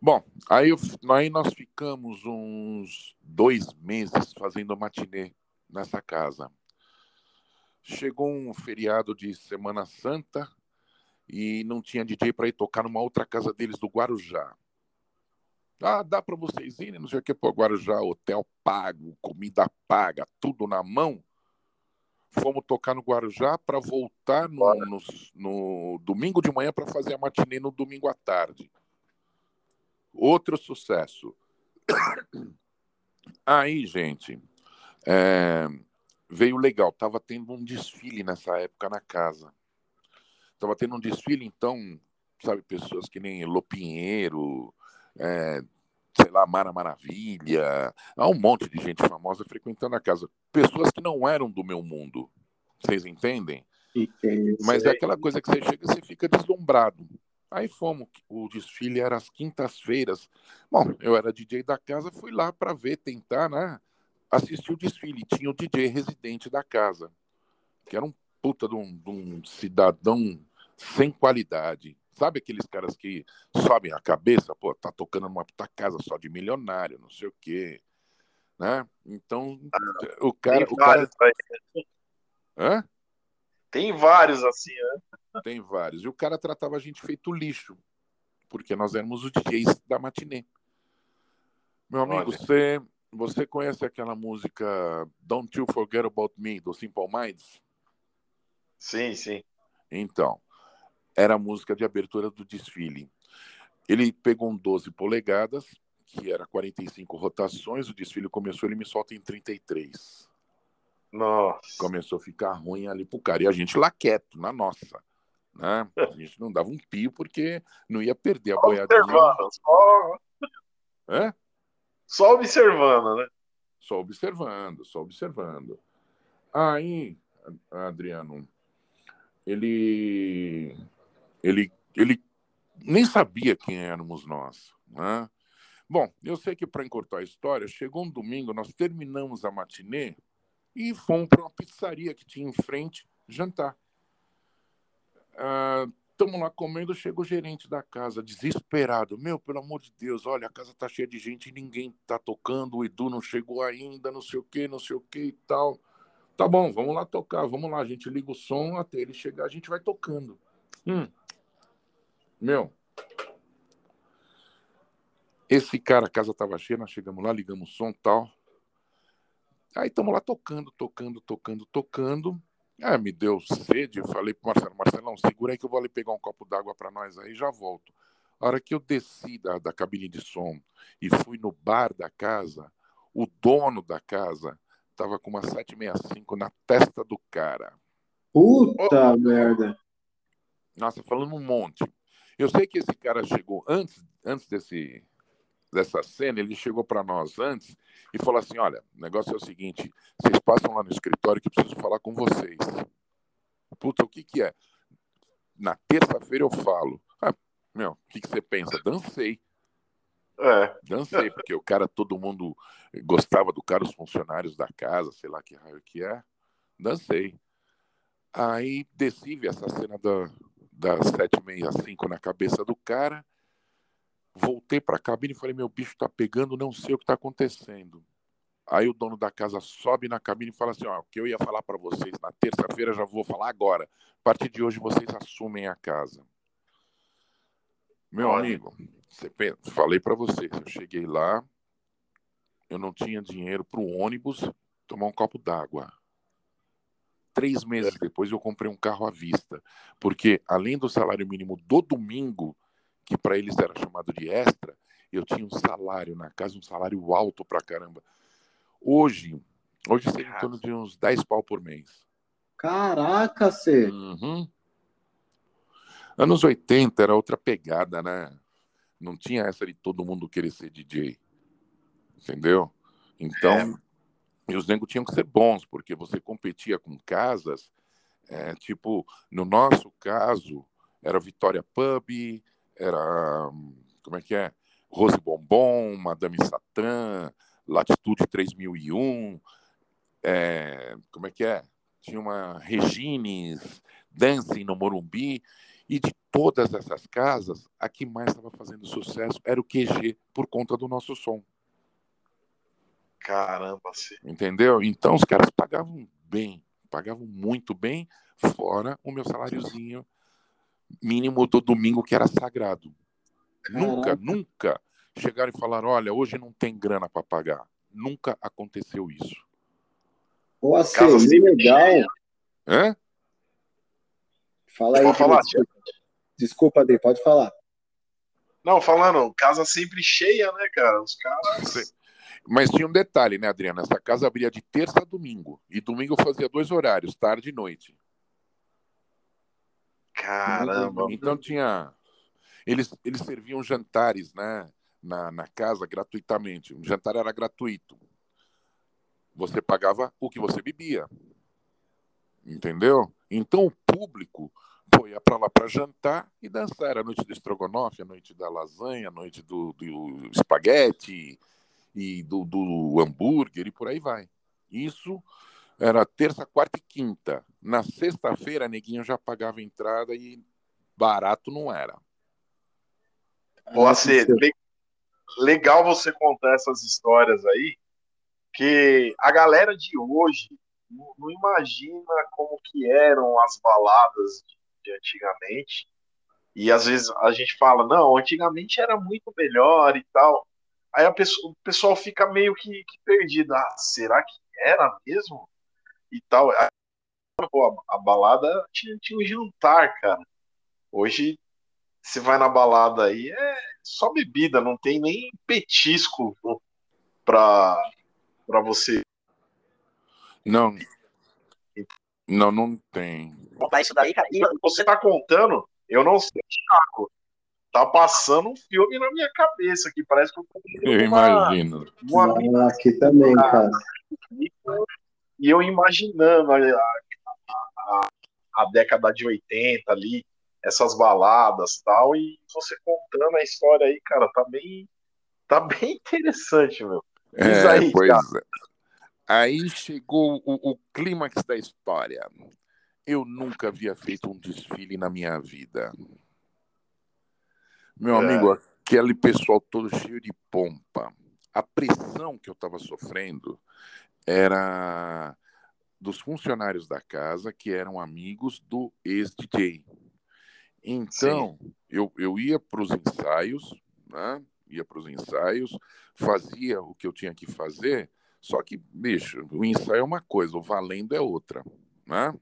Bom, aí, eu, aí nós ficamos uns dois meses fazendo matinê nessa casa. Chegou um feriado de Semana Santa e não tinha DJ para ir tocar numa outra casa deles do Guarujá. Ah, dá para vocês irem, não sei o que, pô, Guarujá, hotel pago, comida paga, tudo na mão fomos tocar no Guarujá para voltar no, no, no, domingo de manhã para fazer a matinê no domingo à tarde. Outro sucesso. *coughs* Aí, gente, é, veio legal. Tava tendo um desfile nessa época na casa. Tava tendo um desfile, então, sabe, pessoas que nem Lopinheiro, é, sei lá, Mara Maravilha, há um monte de gente famosa frequentando a casa. Pessoas que não eram do meu mundo. Vocês entendem? Entendi. Mas é aquela coisa que você chega e você fica deslumbrado. Aí fomos, o desfile era às quintas-feiras. Bom, eu era DJ da casa, fui lá para ver, tentar, né? Assistir o desfile. Tinha o DJ residente da casa, que era um puta de um, de um cidadão sem qualidade. Sabe aqueles caras que sobem a cabeça, pô, tá tocando numa puta casa só de milionário, não sei o quê. Né? Então, ah, o cara. Tem o cara... Aí. Hã? Tem vários assim, né? Tem vários. E o cara tratava a gente feito lixo, porque nós éramos os DJs da matinê. Meu amigo, você, você conhece aquela música Don't You Forget About Me, do Simple Minds? Sim, sim. Então, era a música de abertura do desfile. Ele pegou um 12 polegadas, que era 45 rotações, o desfile começou, ele me solta em 33. Nossa. Começou a ficar ruim ali pro cara. E a gente lá quieto, na nossa. Né? A gente não dava um pio porque não ia perder a só boiadinha. Observando, só... É? só observando, né? Só observando, só observando. Aí, Adriano, ele, ele, ele nem sabia quem éramos nós. Né? Bom, eu sei que para encurtar a história, chegou um domingo, nós terminamos a matinê e fomos para uma pizzaria que tinha em frente jantar. Estamos ah, lá comendo, chega o gerente da casa, desesperado. Meu, pelo amor de Deus, olha, a casa tá cheia de gente e ninguém tá tocando, o Edu não chegou ainda, não sei o que, não sei o que e tal. Tá bom, vamos lá tocar, vamos lá, a gente liga o som, até ele chegar, a gente vai tocando. Hum. Meu, esse cara, a casa tava cheia, nós chegamos lá, ligamos o som e tal. Aí estamos lá tocando, tocando, tocando, tocando. Ah, me deu sede, eu falei pro Marcelo, Marcelão, segura aí que eu vou ali pegar um copo d'água para nós aí já volto. A hora que eu desci da, da cabine de som e fui no bar da casa, o dono da casa tava com uma 765 na testa do cara. Puta oh. merda. Nossa, falando um monte. Eu sei que esse cara chegou antes, antes desse, dessa cena, ele chegou para nós antes e falou assim: Olha, o negócio é o seguinte, vocês passam lá no escritório que eu preciso falar com vocês. Puta, o que, que é? Na terça-feira eu falo. Ah, meu, o que, que você pensa? Dancei. É. Dancei, *laughs* porque o cara, todo mundo gostava do cara, os funcionários da casa, sei lá que raio que é. Dancei. Aí desci, vi essa cena da, da 765 na cabeça do cara Voltei para a cabine e falei: meu bicho está pegando, não sei o que está acontecendo. Aí o dono da casa sobe na cabine e fala assim: ó, o que eu ia falar para vocês na terça-feira já vou falar agora. A partir de hoje vocês assumem a casa. Meu Olha. amigo, pensa, falei para vocês, eu cheguei lá, eu não tinha dinheiro para o ônibus tomar um copo d'água. Três meses depois eu comprei um carro à vista, porque além do salário mínimo do domingo, que para eles era chamado de extra, eu tinha um salário na casa, um salário alto pra caramba. Hoje, hoje seria em torno de uns 10 pau por mês. Caraca, você. Uhum. Anos 80 era outra pegada, né? Não tinha essa de todo mundo querer ser DJ. Entendeu? Então, é. E os negros tinham que ser bons, porque você competia com casas, é, tipo, no nosso caso, era Vitória Pub, era, como é que é? Rose Bombom, Madame Satã, Latitude 3001, é, como é que é? Tinha uma Regines, Dancing no Morumbi, e de todas essas casas, a que mais estava fazendo sucesso era o QG, por conta do nosso som. Caramba, sim. Entendeu? Então os caras pagavam bem, pagavam muito bem, fora o meu saláriozinho mínimo do domingo que era sagrado. Nunca, nunca chegaram e falaram: olha, hoje não tem grana para pagar. Nunca aconteceu isso. Pô, assim, legal. Hã? Fala aí. Falar, desculpa. desculpa, Dê, pode falar. Não, falando, casa sempre cheia, né, cara? Os caras. Mas tinha um detalhe, né, Adriana? Essa casa abria de terça a domingo. E domingo fazia dois horários, tarde e noite. Caramba. Então tinha. Eles, eles serviam jantares né, na, na casa gratuitamente. O jantar era gratuito. Você pagava o que você bebia. Entendeu? Então o público pô, ia para lá para jantar e dançar. Era a noite do estrogonofe, a noite da lasanha, a noite do, do espaguete e do, do hambúrguer e por aí vai. Isso era terça, quarta e quinta. Na sexta-feira, neguinho já pagava entrada e barato não era. Pô, assim, legal você contar essas histórias aí, que a galera de hoje não, não imagina como que eram as baladas de, de, antigamente. E às vezes a gente fala, não, antigamente era muito melhor e tal. Aí a pessoa, o pessoal fica meio que, que perdido. Ah, será que era mesmo? E tal. Aí, pô, a, a, balada tinha, tinha um jantar, cara. Hoje você vai na balada aí, é só bebida, não tem nem petisco pra, pra você. Não. Não, não tem. Contar isso daí, cara. Você tá contando, eu não sei, Thiago. Tá passando um filme na minha cabeça que parece que eu tô Eu uma, imagino. Uma... Ah, aqui também, cara. E eu imaginando a, a, a, década de 80 ali, essas baladas tal, e você contando a história aí, cara, tá bem, tá bem interessante, meu. é, aí, pois cara. é. Aí chegou o, o clímax da história. Eu nunca havia feito um desfile na minha vida. Meu é. amigo, aquele pessoal todo cheio de pompa. A pressão que eu estava sofrendo era dos funcionários da casa que eram amigos do ex-DJ. Então, eu, eu ia para os ensaios, né? ia para os ensaios, fazia o que eu tinha que fazer, só que, bicho, o ensaio é uma coisa, o valendo é outra, né?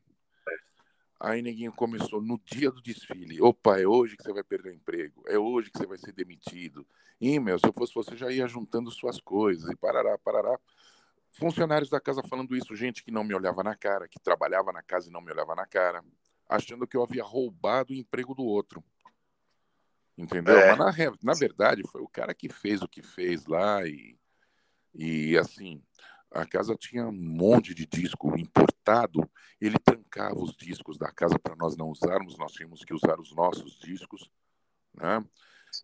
Aí ninguém começou no dia do desfile. Opa, é hoje que você vai perder o emprego. É hoje que você vai ser demitido. E, meu, se eu fosse você, já ia juntando suas coisas e parará, parará. Funcionários da casa falando isso, gente que não me olhava na cara, que trabalhava na casa e não me olhava na cara achando que eu havia roubado o emprego do outro. Entendeu? É. Mas na, na verdade foi o cara que fez o que fez lá e, e assim, a casa tinha um monte de disco importado, ele trancava os discos da casa para nós não usarmos, nós tínhamos que usar os nossos discos, né?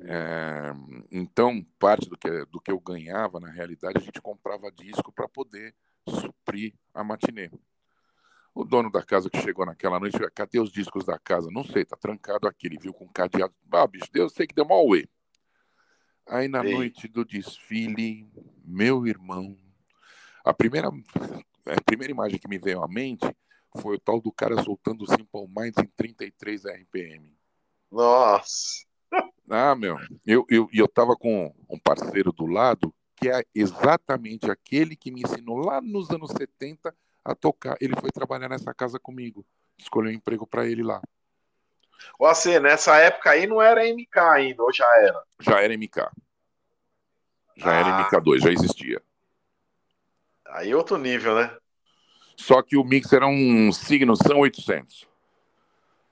É, então, parte do que, do que eu ganhava, na realidade, a gente comprava disco para poder suprir a matinê. O dono da casa que chegou naquela noite, cadê os discos da casa? Não sei, tá trancado aqui. Ele viu com cadeado. Ah, bicho, Deus sei que deu mal uê. Aí na Ei. noite do desfile, meu irmão, a primeira, a primeira imagem que me veio à mente foi o tal do cara soltando o Simple Minds em 33 RPM. Nossa! Ah, meu, eu, eu, eu tava com um parceiro do lado que é exatamente aquele que me ensinou lá nos anos 70 a tocar. Ele foi trabalhar nessa casa comigo. Escolheu um emprego para ele lá. Você, nessa época aí não era MK ainda, ou já era? Já era MK. Já ah. era MK2, já existia. Aí outro nível, né? Só que o mix era um signo São 800.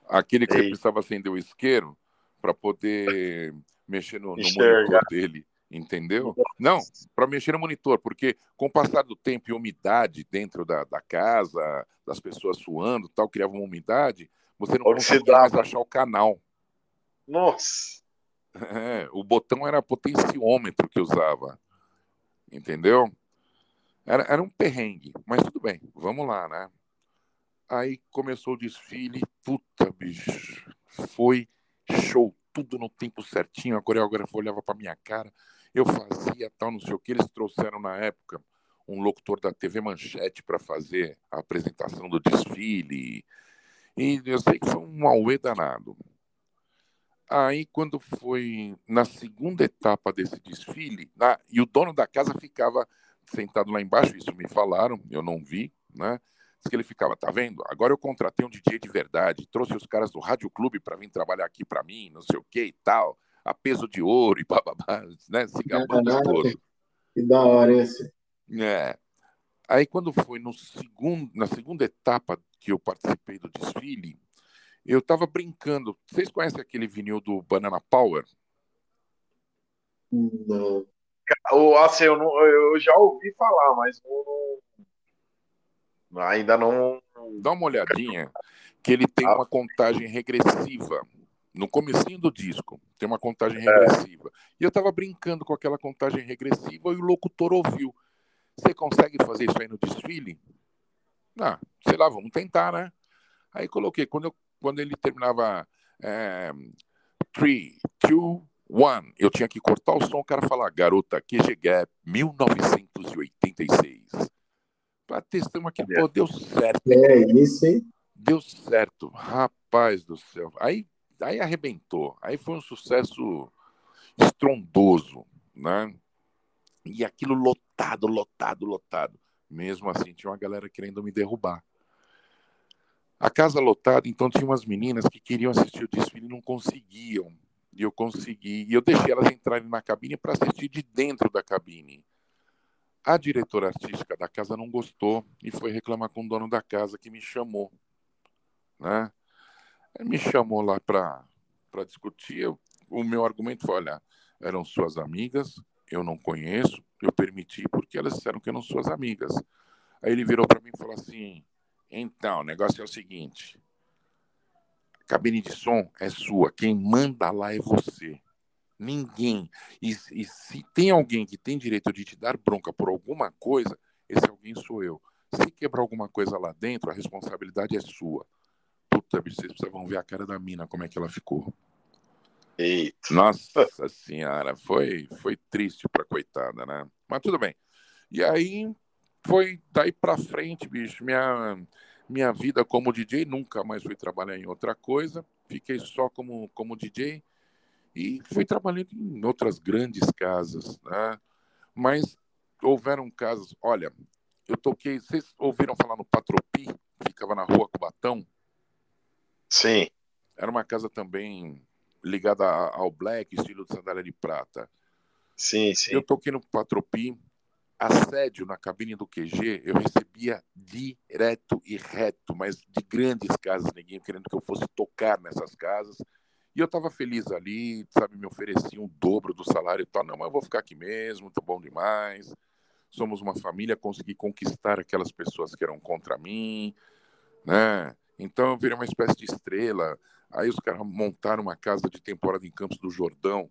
Aquele que Ei. você precisava acender o isqueiro para poder mexer no, no monitor dele. Entendeu? Não, para mexer no monitor, porque com o passar do tempo e umidade dentro da, da casa, das pessoas suando tal, criava uma umidade, você não conseguia mais achar o canal. Nossa! É, o botão era potenciômetro que usava. Entendeu? Era, era um perrengue, mas tudo bem, vamos lá, né? Aí começou o desfile, puta, bicho, foi show, tudo no tempo certinho. A coreógrafa olhava para minha cara, eu fazia tal, não sei o que. Eles trouxeram na época um locutor da TV Manchete para fazer a apresentação do desfile. E eu sei que foi um auê danado. Aí, quando foi na segunda etapa desse desfile, na, e o dono da casa ficava sentado lá embaixo, isso me falaram, eu não vi, né? Diz que ele ficava, tá vendo? Agora eu contratei um DJ de verdade, trouxe os caras do Rádio Clube para vir trabalhar aqui para mim, não sei o que e tal a peso de ouro e bababá, *laughs* né? Se gabando é, todo. Que da hora esse. É. Aí quando foi no segundo, na segunda etapa que eu participei do desfile, eu estava brincando. Vocês conhecem aquele vinil do Banana Power? Não. Assim, eu, não, eu já ouvi falar, mas não, ainda não. Dá uma olhadinha, que ele tem uma contagem regressiva no comecinho do disco, tem uma contagem é. regressiva. E eu estava brincando com aquela contagem regressiva e o locutor ouviu. Você consegue fazer isso aí no desfile? Ah, sei lá, vamos tentar, né? Aí coloquei, quando eu quando ele terminava 3, 2, 1, eu tinha que cortar o som, o cara falar, garota, QG Gap, 1986. Pra testamos aqui, pô, deu certo. É isso, hein? Deu certo. Rapaz do céu. Aí, aí arrebentou. Aí foi um sucesso estrondoso, né? E aquilo lotado, lotado, lotado. Mesmo assim, tinha uma galera querendo me derrubar. A casa lotada, então tinha umas meninas que queriam assistir o desfile e não conseguiam. E eu consegui. E eu deixei elas entrarem na cabine para assistir de dentro da cabine. A diretora artística da casa não gostou e foi reclamar com o dono da casa que me chamou. Né? Ele me chamou lá para discutir. Eu, o meu argumento foi: olha, eram suas amigas, eu não conheço, eu permiti porque elas disseram que eram suas amigas. Aí ele virou para mim e falou assim: então, o negócio é o seguinte: cabine de som é sua, quem manda lá é você. Ninguém. E, e, se tem alguém que tem direito de te dar bronca por alguma coisa, esse alguém sou eu. Se quebrar alguma coisa lá dentro, a responsabilidade é sua. Puta, vocês precisavam ver a cara da mina, como é que ela ficou. Eita. Nossa senhora, foi, foi triste pra coitada, né? Mas tudo bem. E aí foi daí pra frente, bicho. Minha, minha vida como DJ, nunca mais fui trabalhar em outra coisa. Fiquei só como, como DJ e fui trabalhando em outras grandes casas, né? Mas houveram casos, olha, eu toquei, vocês ouviram falar no Patropi, que ficava na rua Cubatão? Sim. Era uma casa também ligada ao black, estilo de sandália de prata. Sim, sim. Eu toquei no Patropi, assédio na cabine do QG, eu recebia direto e reto, mas de grandes casas, ninguém querendo que eu fosse tocar nessas casas. E eu estava feliz ali, sabe, me ofereciam o dobro do salário e tal. Não, mas eu vou ficar aqui mesmo, tá bom demais. Somos uma família, consegui conquistar aquelas pessoas que eram contra mim, né? Então eu virei uma espécie de estrela. Aí os caras montaram uma casa de temporada em Campos do Jordão.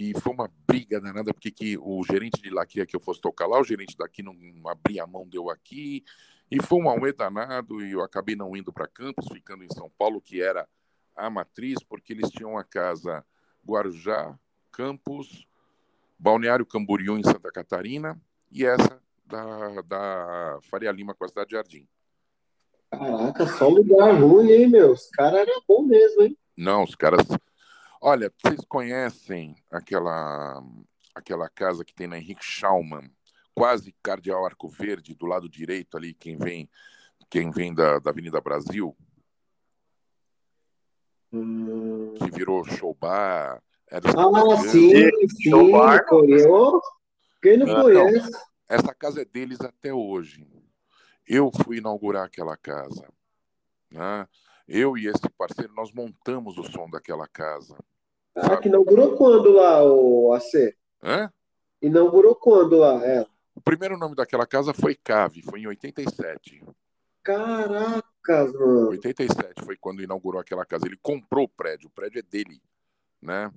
E foi uma briga danada, porque que o gerente de lá queria que eu fosse tocar lá, o gerente daqui não abria a mão, deu aqui. E foi um auê danado, e eu acabei não indo para Campos, ficando em São Paulo, que era a matriz, porque eles tinham a casa Guarujá, Campos, Balneário Camboriú, em Santa Catarina, e essa da, da Faria Lima, com a cidade de Jardim. Caraca, só lugar ruim, hein, meu? Os caras eram bom mesmo, hein? Não, os caras. Olha, vocês conhecem aquela, aquela casa que tem na Henrique Schaumann, quase Cardeal Arco Verde, do lado direito ali, quem vem, quem vem da, da Avenida Brasil? Hum... Que virou showbar. Era ah, sim, sim, showbar. Quem não ah, conhece? Não, essa casa é deles até hoje. Eu fui inaugurar aquela casa. Né? Eu e esse parceiro, nós montamos o som daquela casa. Ah, sabe? que inaugurou quando lá, o AC? Hã? Inaugurou quando lá, é? O primeiro nome daquela casa foi Cave, foi em 87. Caracas, mano. 87 foi quando inaugurou aquela casa. Ele comprou o prédio, o prédio é dele, né?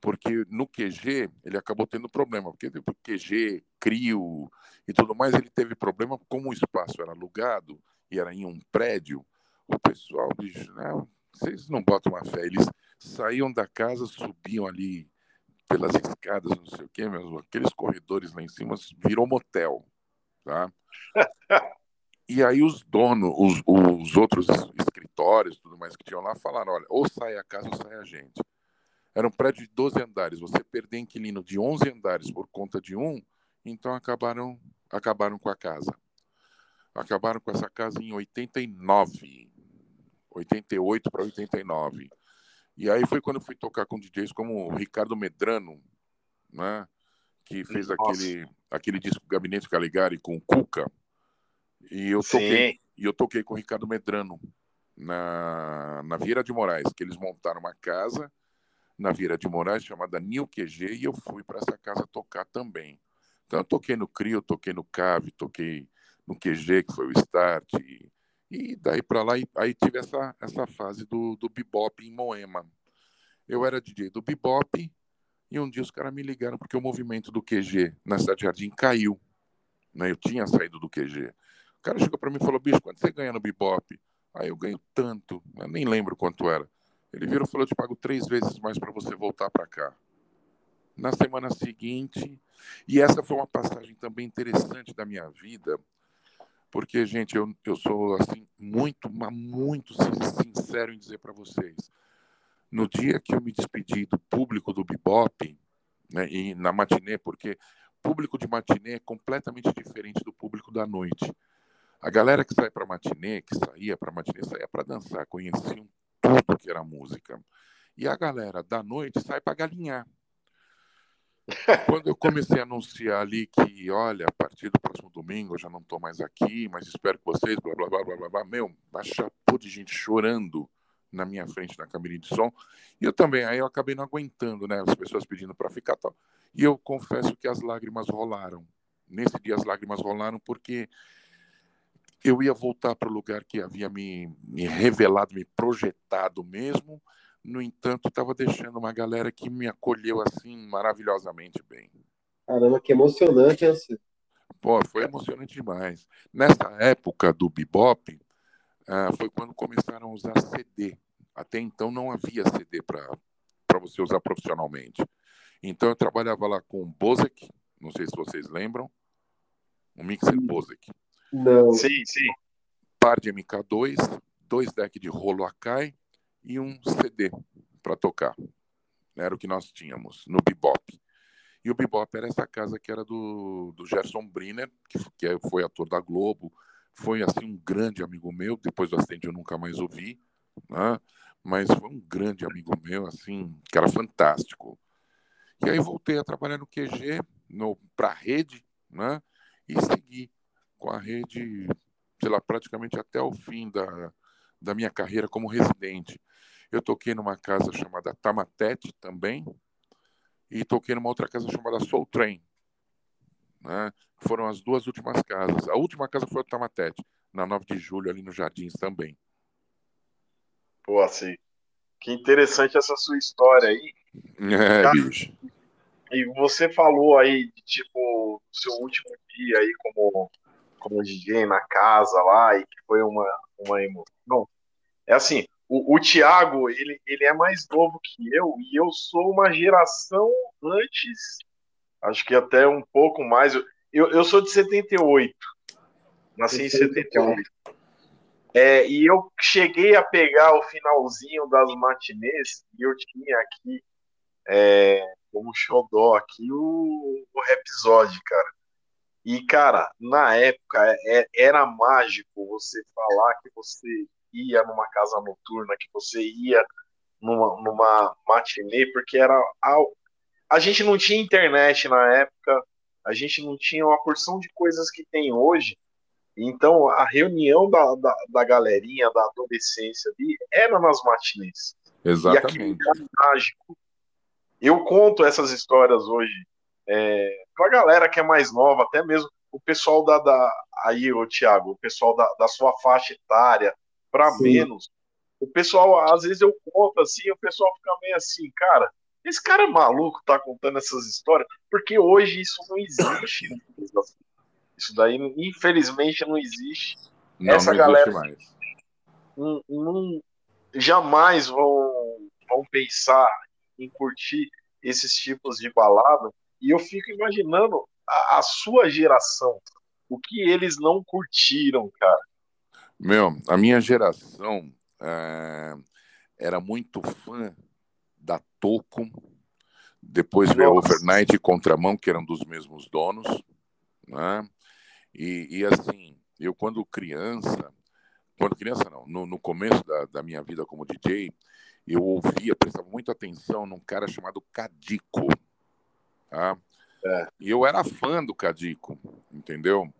Porque no QG ele acabou tendo problema, porque o QG, CRIO e tudo mais, ele teve problema como o espaço era alugado e era em um prédio. O pessoal, bicho, né? Vocês não botam uma fé, eles saíam da casa, subiam ali pelas escadas, não sei o quê, mesmo, aqueles corredores lá em cima virou motel, tá? *laughs* E aí os donos, os, os outros escritórios, tudo mais que tinham lá, falaram, olha, ou sai a casa ou sai a gente. Era um prédio de 12 andares, você perder inquilino de 11 andares por conta de um, então acabaram, acabaram com a casa. Acabaram com essa casa em 89, 88 para 89. E aí foi quando eu fui tocar com DJs como o Ricardo Medrano, né? que fez aquele, aquele disco Gabinete Caligari com o Cuca. E eu toquei, Sim. e eu toquei com o Ricardo Medrano na, na Vieira de Moraes, que eles montaram uma casa na Vieira de Moraes chamada New QG e eu fui para essa casa tocar também. Então eu toquei no Crio, toquei no Cave, toquei no QG, que foi o Start, e, e daí para lá, aí tive essa, essa fase do, do bebop em Moema. Eu era DJ do bebop e um dia os caras me ligaram porque o movimento do QG na cidade de Jardim caiu. Né? Eu tinha saído do QG cara chegou para mim e falou: bicho, quanto você ganha no bebop? Aí eu ganho tanto, eu nem lembro quanto era. Ele virou e falou: Eu te pago três vezes mais para você voltar para cá. Na semana seguinte, e essa foi uma passagem também interessante da minha vida, porque, gente, eu, eu sou assim muito, mas muito sincero em dizer para vocês. No dia que eu me despedi do público do Bebop, né, e na matinê, porque público de matinê é completamente diferente do público da noite. A galera que sai para matinê, que saía para matinê, saía para dançar, conheciam tudo que era música. E a galera da noite sai para galinhar. Quando eu comecei a anunciar ali que, olha, a partir do próximo domingo eu já não estou mais aqui, mas espero que vocês, blá, blá, blá, blá, blá, blá, meu, uma chapô de gente chorando na minha frente na cabine de som. E eu também, aí eu acabei não aguentando, né, as pessoas pedindo para ficar tal. E eu confesso que as lágrimas rolaram. Nesse dia as lágrimas rolaram porque eu ia voltar para o lugar que havia me, me revelado, me projetado mesmo, no entanto, estava deixando uma galera que me acolheu assim maravilhosamente bem. Caramba, que emocionante, assim. Pô, foi emocionante demais. Nessa época do bebop, uh, foi quando começaram a usar CD. Até então não havia CD para você usar profissionalmente. Então eu trabalhava lá com o Bozek, não sei se vocês lembram, um mixer Bozek. Não. Sim, sim. Par de MK2, dois decks de rolo Akai e um CD para tocar. Era o que nós tínhamos no Bebop. E o Bebop era essa casa que era do, do Gerson Briner, que, que foi ator da Globo, foi assim um grande amigo meu. Depois do acidente eu nunca mais ouvi, né? mas foi um grande amigo meu, assim, que era fantástico. E aí voltei a trabalhar no QG, para a rede, né? E segui com a rede, sei lá, praticamente até o fim da, da minha carreira como residente. Eu toquei numa casa chamada Tamatete também, e toquei numa outra casa chamada Soul Train. Né? Foram as duas últimas casas. A última casa foi o Tamatete, na 9 de julho, ali no Jardins também. Pô, assim, que interessante essa sua história aí. É, Cara, bicho. E você falou aí, de, tipo, seu último dia aí como, como DJ na casa lá, e que foi uma, uma emoção. É assim, o, o Thiago, ele, ele é mais novo que eu, e eu sou uma geração antes, acho que até um pouco mais. Eu, eu sou de 78, nasci em 78. É, e eu cheguei a pegar o finalzinho das matinês, e eu tinha aqui, é, como xodó aqui, o, o episódio, cara. E, cara, na época é, era mágico você falar que você ia numa casa noturna, que você ia numa, numa matinê, porque era. A, a gente não tinha internet na época, a gente não tinha uma porção de coisas que tem hoje. Então, a reunião da, da, da galerinha, da adolescência ali, era nas matinês. Exatamente. E aquilo mágico. Eu conto essas histórias hoje é, pra galera que é mais nova, até mesmo o pessoal da, da aí, o Thiago, o pessoal da, da sua faixa etária, para menos. O pessoal, às vezes eu conto assim, o pessoal fica meio assim, cara, esse cara é maluco tá contando essas histórias, porque hoje isso não existe. isso daí, infelizmente, não existe. Não, Essa não galera mais. Não, não, jamais vão, vão pensar em curtir esses tipos de balada. E eu fico imaginando a, a sua geração, o que eles não curtiram, cara. Meu, a minha geração é, era muito fã da Toco, depois veio a Overnight e Contramão, que eram dos mesmos donos, né? E, e, assim, eu quando criança, quando criança não, no, no começo da, da, minha vida como DJ, eu ouvia, prestava muita atenção num cara chamado Cadico, tá? É. E eu era fã do Cadico, entendeu?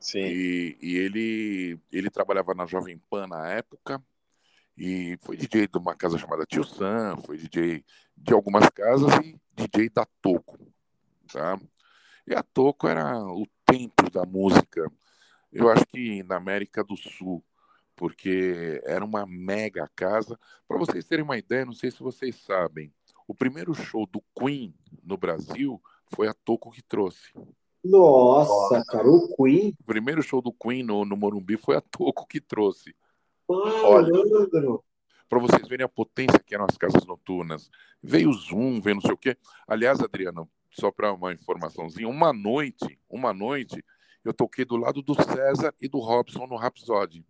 Sim. E, e ele, ele trabalhava na Jovem Pan na época e foi DJ de uma casa chamada Tio Sam, foi DJ de algumas casas e DJ da Toco, tá? E a Toco era o templo da música, eu acho que na América do Sul, porque era uma mega casa. Para vocês terem uma ideia, não sei se vocês sabem, o primeiro show do Queen no Brasil foi a Toco que trouxe. Nossa, cara, o Queen. O primeiro show do Queen no, no Morumbi foi a Toco que trouxe. Malandro. Para vocês verem a potência que eram as casas noturnas. Veio o Zoom, veio não sei o quê. Aliás, Adriano, só para uma informaçãozinha, uma noite, uma noite, eu toquei do lado do César e do Robson no Rhapsody.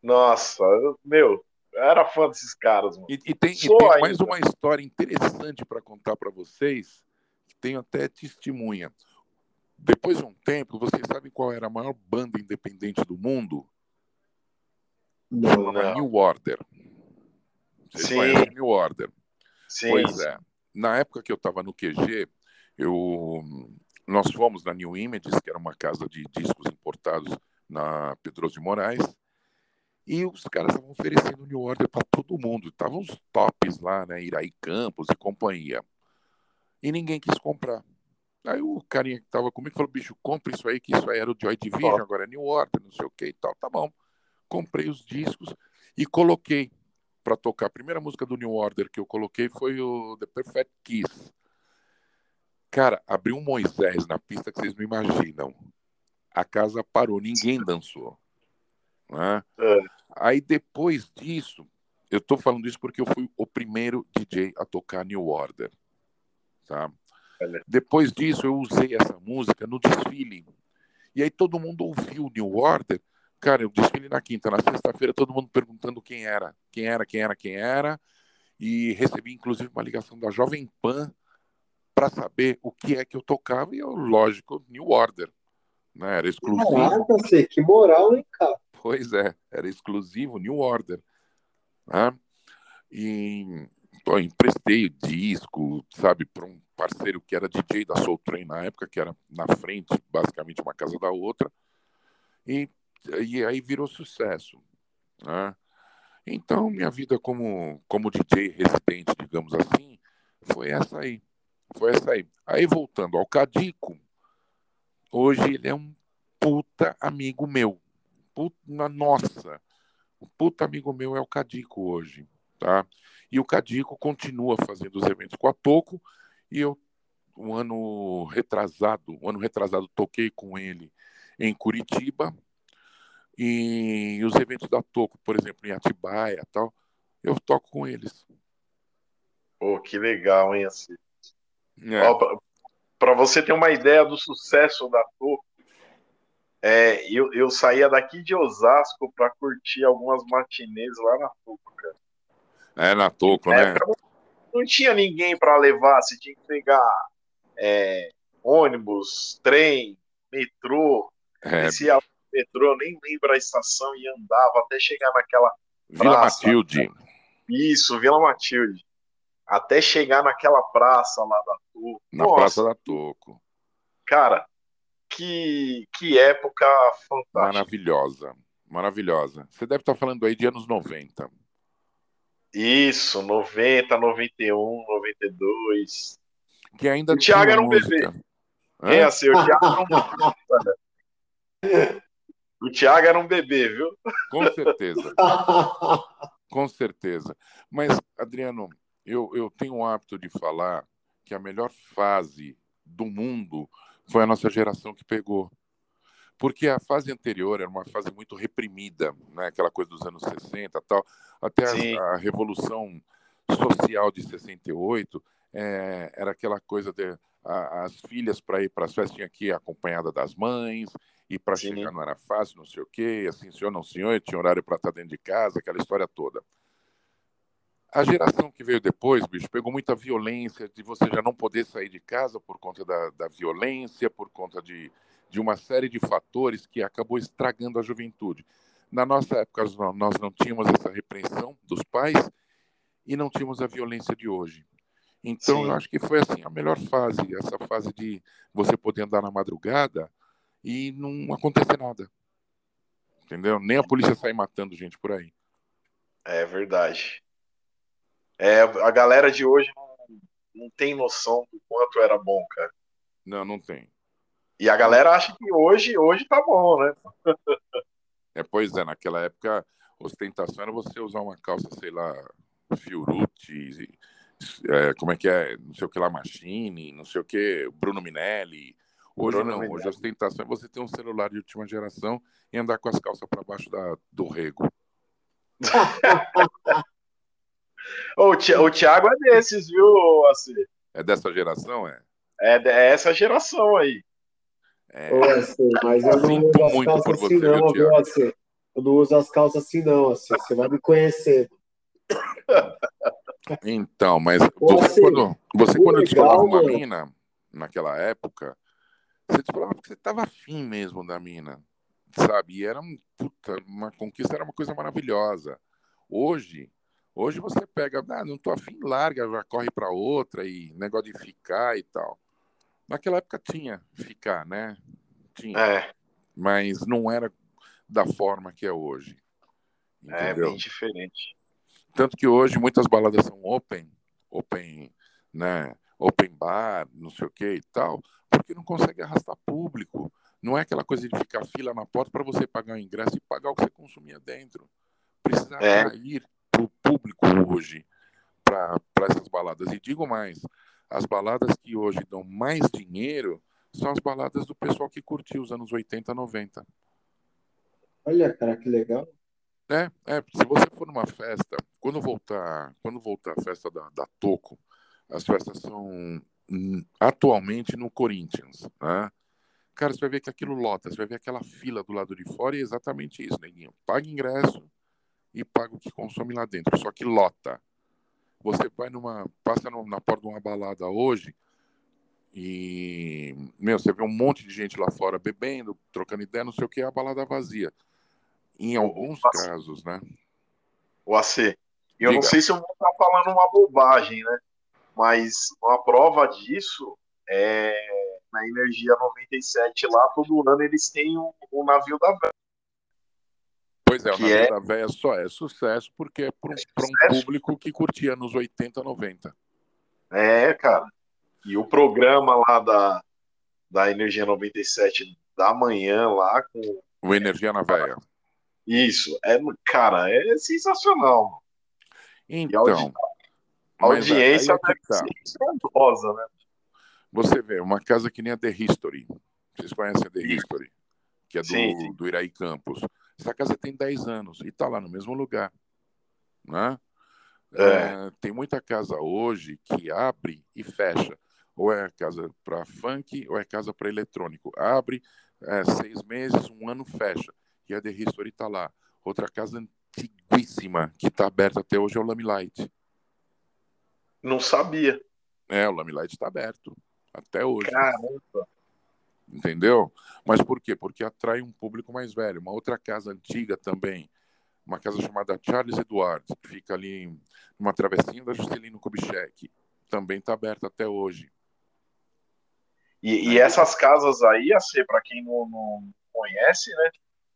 Nossa, meu, eu era fã desses caras, mano. E, e tem, e tem mais uma história interessante para contar para vocês, que tenho até testemunha. Depois de um tempo, vocês sabem qual era a maior banda independente do mundo? Não, não. New Order. Vocês Sim. New Order? Sim. Pois é. Na época que eu estava no QG, eu, nós fomos na New Images, que era uma casa de discos importados na Pedroso de Moraes, e os caras estavam oferecendo New Order para todo mundo. Estavam os tops lá, né? Iraí Campos e companhia. E ninguém quis comprar. Aí o carinha que estava comigo falou: bicho, compra isso aí, que isso aí era o Joy Division, agora é New Order, não sei o que e tal. Tá bom. Comprei os discos e coloquei para tocar. A primeira música do New Order que eu coloquei foi o The Perfect Kiss. Cara, abriu um Moisés na pista que vocês não imaginam. A casa parou, ninguém dançou. Né? É. Aí depois disso, eu estou falando isso porque eu fui o primeiro DJ a tocar New Order. Tá? É. Depois disso, eu usei essa música no desfile. E aí todo mundo ouviu New Order. Cara, eu desfile na quinta, na sexta-feira, todo mundo perguntando quem era, quem era, quem era, quem era. E recebi, inclusive, uma ligação da Jovem Pan para saber o que é que eu tocava. E eu, lógico, New Order. Né? Era exclusivo. Caraca, que moral, hein, cara? Pois é, era exclusivo New Order. Né? E pô, emprestei disco, sabe, para um parceiro que era DJ da Soul Train na época, que era na frente, basicamente uma casa da outra. E, e aí virou sucesso. Né? Então, minha vida como, como DJ residente, digamos assim, foi essa aí. Foi essa aí. Aí, voltando ao Cadico, hoje ele é um puta amigo meu puta, nossa, o puta amigo meu é o Cadico hoje, tá? E o Cadico continua fazendo os eventos com a Toco e eu um ano retrasado, um ano retrasado toquei com ele em Curitiba e os eventos da Toco, por exemplo, em Atibaia, tal, eu toco com eles. Pô, que legal, hein, assim. É. Para você ter uma ideia do sucesso da Toco, é, eu, eu saía daqui de Osasco para curtir algumas matinês lá na Toco, cara. É, na Toco, né? Não, não tinha ninguém para levar, você tinha que pegar é, ônibus, trem, metrô. É. Descia metrô, nem lembro a estação e andava até chegar naquela. Vila praça, Matilde. Isso, Vila Matilde. Até chegar naquela praça lá da Toco. Na Nossa, Praça da Toco. Cara, que, que época fantástica. Maravilhosa, maravilhosa. Você deve estar falando aí de anos 90. Isso, 90, 91, 92. Que ainda o Thiago era um música. bebê. Hã? É assim, o Thiago era um bebê. *laughs* O Thiago era um bebê, viu? Com certeza. Com certeza. Mas, Adriano, eu, eu tenho o hábito de falar que a melhor fase do mundo foi a nossa geração que pegou. Porque a fase anterior era uma fase muito reprimida, né? aquela coisa dos anos 60 tal, até a, a, Revolução Social de 68, é, era aquela coisa de a, as filhas para ir para as festas tinham que ir acompanhada das mães, e para chegar não era fácil, não sei o quê, assim, senhor, não senhor, tinha horário para estar dentro de casa, aquela história toda. A geração que veio depois, bicho, pegou muita violência, de você já não poder sair de casa por conta da, da violência, por conta de, de uma série de fatores que acabou estragando a juventude. Na nossa época, nós não tínhamos essa repressão dos pais e não tínhamos a violência de hoje. Então, Sim. eu acho que foi assim a melhor fase, essa fase de você poder andar na madrugada e não acontecer nada. Entendeu? Nem a polícia sair matando gente por aí. É verdade. É, a galera de hoje não, não tem noção do quanto era bom, cara. Não, não tem. E a galera acha que hoje, hoje tá bom, né? é, pois é, naquela época, ostentação era você usar uma calça, sei lá, Fiorucci, é, como é que é, não sei o que lá, Machine, não sei o que, Bruno Minelli. Hoje Bruno não, Minelli. hoje a ostentação é você ter um celular de última geração e andar com as calças para baixo da, do rego. *laughs* o, o Thiago é desses, viu, assim? É dessa geração, é? É, é essa geração aí. É. Ô, assim, mas eu, não uso as muito por assim, você, não, viu, assim. Eu não uso as calças assim, não, assim. Você vai me conhecer. Então, mas você, assim, quando, você quando descolava uma mina, naquela época, você descolava porque você estava afim mesmo da mina, sabe? E era um, puta, uma conquista, era uma coisa maravilhosa. Hoje, hoje você pega, ah, não tô afim, larga, já corre para outra e negócio de ficar e tal. Naquela época tinha ficar, né? Tinha. É. Mas não era da forma que é hoje. Entendeu? É bem diferente. Tanto que hoje muitas baladas são open, open, né? Open bar, não sei o que e tal, porque não consegue arrastar público. Não é aquela coisa de ficar fila na porta para você pagar o ingresso e pagar o que você consumia dentro. Precisa é. Para o público hoje para essas baladas. E digo mais, as baladas que hoje dão mais dinheiro são as baladas do pessoal que curtiu os anos 80, 90. Olha, cara, que legal. É, é, se você for numa festa, quando voltar, quando voltar a festa da, da Toco, as festas são hum, atualmente no Corinthians, né? Cara, você vai ver que aquilo lota, você vai ver aquela fila do lado de fora e é exatamente isso, neguinho. Paga ingresso e paga o que consome lá dentro, só que lota. Você vai numa, passa na porta de uma balada hoje e, meu, você vê um monte de gente lá fora bebendo, trocando ideia, não sei o que, é a balada vazia. Em alguns o casos, né? O AC. Eu Diga. não sei se eu vou estar falando uma bobagem, né? Mas uma prova disso é na Energia 97 lá, todo ano eles têm o, o navio da véia. Pois é, o navio é... da véia só é sucesso porque é para um, é um público que curtia nos 80, 90. É, cara. E o programa lá da, da Energia 97 da manhã lá com. O Energia na Véia. Isso, é, cara, é sensacional. Então, a, audiência é deve tá. ser né? Você vê, uma casa que nem a The History. Vocês conhecem a The History? Que é do, sim, sim. do Iraí Campos. Essa casa tem 10 anos e está lá no mesmo lugar. Né? É. É, tem muita casa hoje que abre e fecha. Ou é casa para funk ou é casa para eletrônico. Abre é, seis meses, um ano fecha e a The History está lá. Outra casa antiguíssima que está aberta até hoje é o Lamilight. Não sabia. É, o Lamilight está aberto até hoje. Caramba. Entendeu? Mas por quê? Porque atrai um público mais velho. Uma outra casa antiga também, uma casa chamada Charles Edward, que fica ali numa travessinha da Juscelino Kubitschek, também está aberta até hoje. E, e, essas casas aí, a ser para quem não, não conhece, né?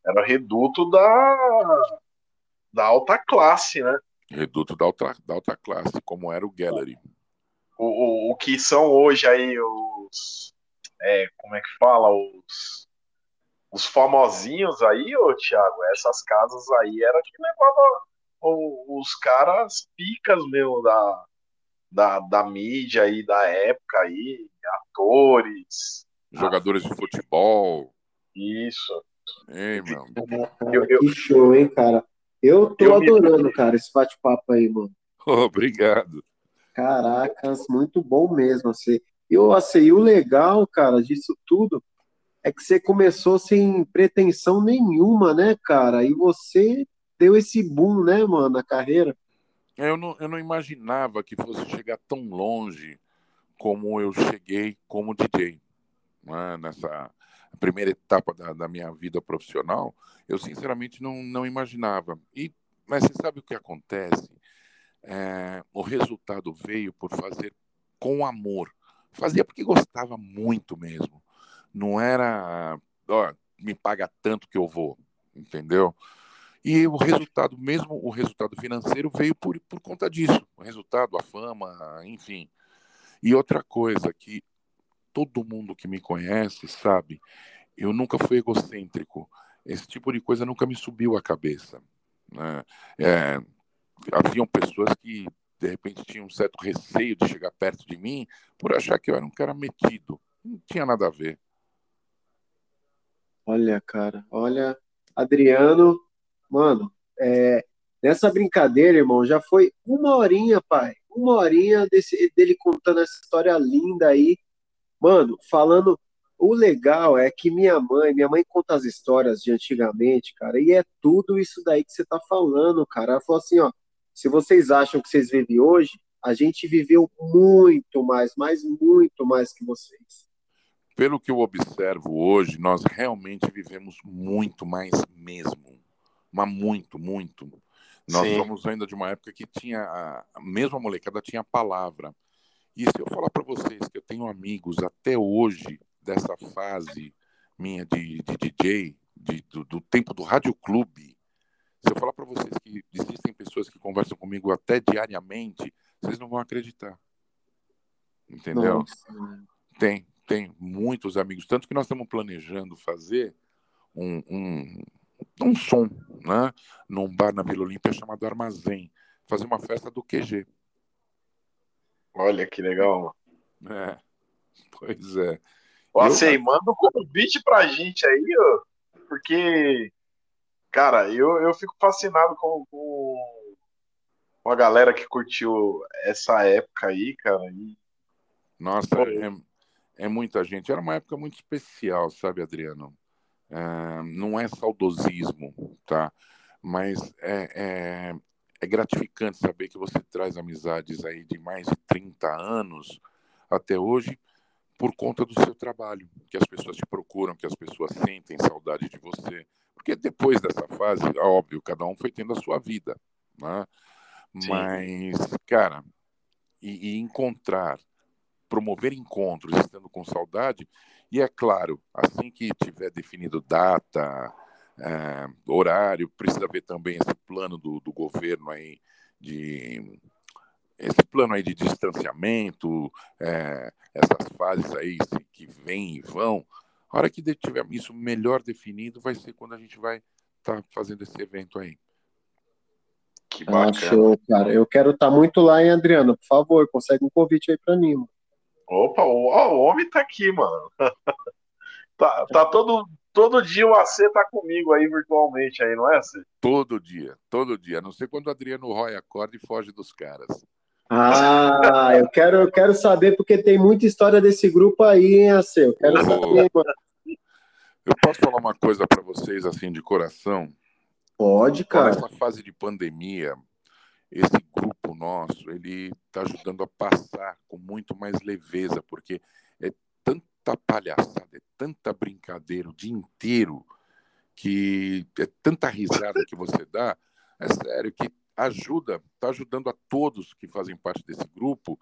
Era reduto da, da alta classe, né? Reduto da alta, da alta classe, como era o Gallery. O, o, o que são hoje aí os. É, como é que fala? Os, os famosinhos aí, ô Thiago, essas casas aí era que levava os caras picas, meu, da, da, da mídia aí, da época aí, atores. Jogadores de futebol. Isso. Ei, meu. eu, eu... Que show, hein, cara? Eu tô eu adorando, me... cara, esse bate-papo aí, mano. *laughs* obrigado. Caracas, muito bom mesmo. Assim. E o legal, cara, disso tudo é que você começou sem pretensão nenhuma, né, cara? E você deu esse boom, né, mano, na carreira. Eu não, eu não imaginava que fosse chegar tão longe como eu cheguei como DJ. Né, nessa, primeira etapa da, da, minha vida profissional, eu sinceramente não, não imaginava. E, mas você sabe o que acontece? É, o resultado veio por fazer com amor. Fazia porque gostava muito mesmo. Não era, ó, me paga tanto que eu vou, entendeu? E o resultado, mesmo o resultado financeiro, veio por, por conta disso. O resultado, a fama, enfim. E outra coisa que todo mundo que me conhece sabe, eu nunca fui egocêntrico. Esse tipo de coisa nunca me subiu à cabeça. Né? É, haviam pessoas que, de repente, tinham um certo receio de chegar perto de mim por achar que eu era um cara metido. Não tinha nada a ver. Olha, cara, olha, Adriano, mano, é, Nessa brincadeira, irmão, já foi uma horinha, pai. Uma horinha desse, dele contando essa história linda aí. Mano, falando. O legal é que minha mãe, minha mãe conta as histórias de antigamente, cara, e é tudo isso daí que você tá falando, cara. Ela falou assim, ó, se vocês acham que vocês vivem hoje, a gente viveu muito mais, mas muito mais que vocês. Pelo que eu observo hoje, nós realmente vivemos muito mais mesmo. Mas muito, muito. Nós Sim. somos ainda de uma época que tinha, a mesma molecada tinha palavra. E se eu falar para vocês que eu tenho amigos até hoje dessa fase minha de, de DJ, de, do, do, tempo do Rádio Clube, se eu falar para vocês que existem pessoas que conversam comigo até diariamente, vocês não vão acreditar. Entendeu? Nossa. Tem, tem muitos amigos. Tanto que nós estamos planejando fazer um, um, um som, né? Num bar na Vila Olímpia chamado Armazém. Fazer uma festa do QG. Olha que legal. É, pois é. Ó, eu... manda um convite pra gente aí, ó, porque, cara, eu, eu fico fascinado com, com, com a galera que curtiu essa época aí, cara. E... Nossa, é, é muita gente. Era uma época muito especial, sabe, Adriano? É, não é saudosismo, tá? Mas é, é, é, gratificante saber que você traz amizades aí de mais de 30 anos até hoje por conta do seu trabalho, que as pessoas te procuram, que as pessoas sentem saudade de você. Porque depois dessa fase, óbvio, cada um foi tendo a sua vida, né? Mas, cara, e, e encontrar, promover encontros estando com saudade, e é claro, assim que tiver definido data, é, horário, precisa ver também esse plano do, do governo aí de esse plano aí de distanciamento, é, essas fases aí que vêm e vão. A hora que tiver isso melhor definido, vai ser quando a gente vai estar tá fazendo esse evento aí. Que bacana. Ah, show, cara. Eu quero estar tá muito lá, hein, Adriano? Por favor, consegue um convite aí para mim. Mano. Opa, o, o homem tá aqui, mano. *laughs* tá, tá todo, todo dia o AC tá comigo aí virtualmente aí, não é, AC? Todo dia, todo dia. A não sei quando o Adriano Roy acorda e foge dos caras. Ah, eu quero, eu quero saber porque tem muita história desse grupo aí, hein, AC? Eu quero oh. saber, mano. Eu posso falar uma coisa para vocês assim de coração? Pode, cara. Nessa fase de pandemia, esse grupo nosso, ele está ajudando a passar com muito mais leveza, porque é tanta palhaçada, é tanta brincadeira o dia inteiro, que é tanta risada que você dá, é sério, que ajuda, está ajudando a todos que fazem parte desse grupo,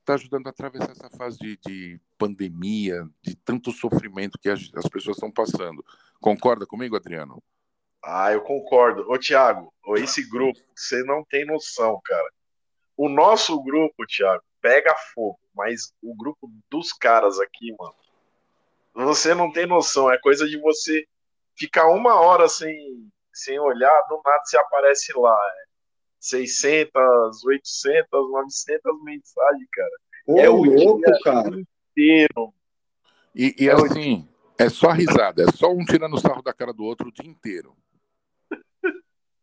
está ajudando a atravessar essa fase de, de, pandemia, de tanto sofrimento que as, as pessoas estão passando. Concorda comigo, Adriano? Ah, eu concordo. Ô, Thiago, esse grupo, você não tem noção, cara. O nosso grupo, Thiago, pega fogo, mas o grupo dos caras aqui, mano, você não tem noção. É coisa de você ficar uma hora sem, sem olhar, do nada você aparece lá. É 600, 800, 900 mensagens, cara. Ô, é o louco, cara. inteiro. E, e é assim, é só risada, é só um tirando sarro da cara do outro o dia inteiro.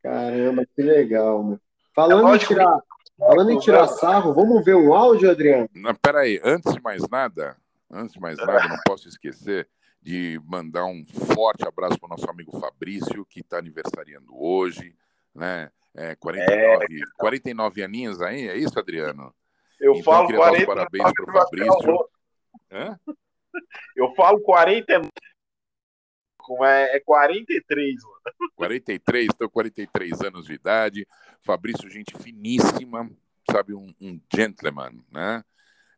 Caramba, que legal, meu. Falando, é em, tirar, falando em tirar sarro, vamos ver um áudio, Adriano? Não, peraí, antes de mais nada, antes de mais nada, não posso esquecer de mandar um forte abraço para o nosso amigo Fabrício, que está aniversariando hoje, né? É, 49, é, 49 aninhos aí, é isso, Adriano? Eu então, falo 40. Parabéns para o Fabrício. Hã? Eu falo 49 é, é 43, mano. 43, estou 43 anos de idade. Fabrício, gente finíssima, sabe, um, um gentleman, né?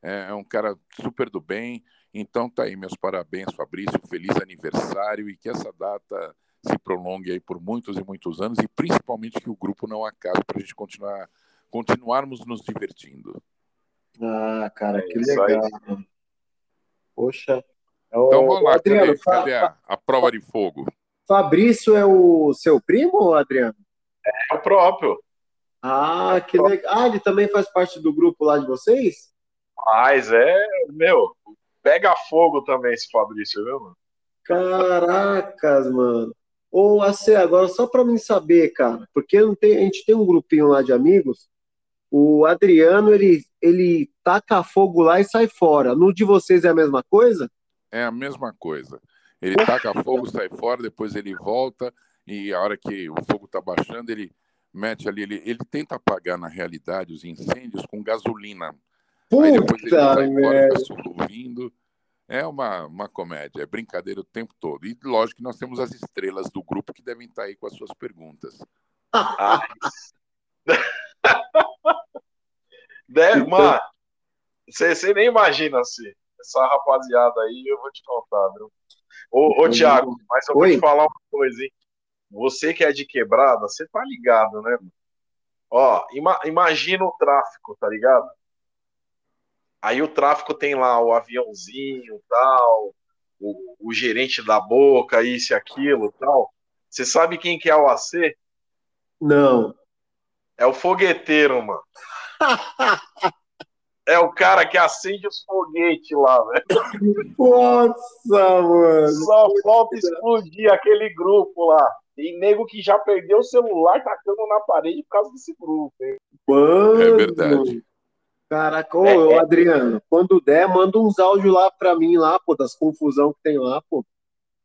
É, é um cara super do bem. Então tá aí, meus parabéns, Fabrício. Feliz aniversário e que essa data se prolongue aí por muitos e muitos anos e principalmente que o grupo não acabe para a gente continuar continuarmos nos divertindo. Ah, cara, que é legal. Poxa, então vamos lá, Adriano, cadê, cadê a, a, prova de fogo? Fabrício é o seu primo, Adriano? É o próprio. Ah, que legal. Ah, ele também faz parte do grupo lá de vocês? Mas é, meu, pega fogo também esse Fabrício, viu, mano? Caracas, mano. Ô, AC, agora só para mim saber, cara, porque tem, a gente tem um grupinho lá de amigos, o Adriano, ele, ele taca fogo lá e sai fora. No de vocês é a mesma coisa? É a mesma coisa. Ele taca fogo, sai fora, depois ele volta, e a hora que o fogo está baixando, ele mete ali, ele, ele tenta apagar, na realidade, os incêndios com gasolina. Puta Aí depois ele sai fora, fica sorrindo. É uma, uma comédia, é brincadeira o tempo todo. E lógico que nós temos as estrelas do grupo que devem estar aí com as suas perguntas. Deve, *laughs* mano, você nem imagina assim. Essa rapaziada aí, eu vou te contar, viu? Ô, ô Thiago, mas eu vou te falar uma coisa, hein? Você que é de quebrada, você tá ligado, né? Ó, ima imagina o tráfico, tá ligado? Aí o tráfico tem lá o aviãozinho tal, o, o gerente da boca, isso e aquilo tal. Você sabe quem que é o AC? Não. É o fogueteiro, mano. *laughs* é o cara que acende os foguetes lá, velho. Nossa, mano. Só falta explodir aquele grupo lá. Tem nego que já perdeu o celular tacando na parede por causa desse grupo. Hein? Mano. É verdade. Caraca, ô, é, é. Adriano, quando der, manda uns áudios lá pra mim lá, pô, das confusão que tem lá, pô.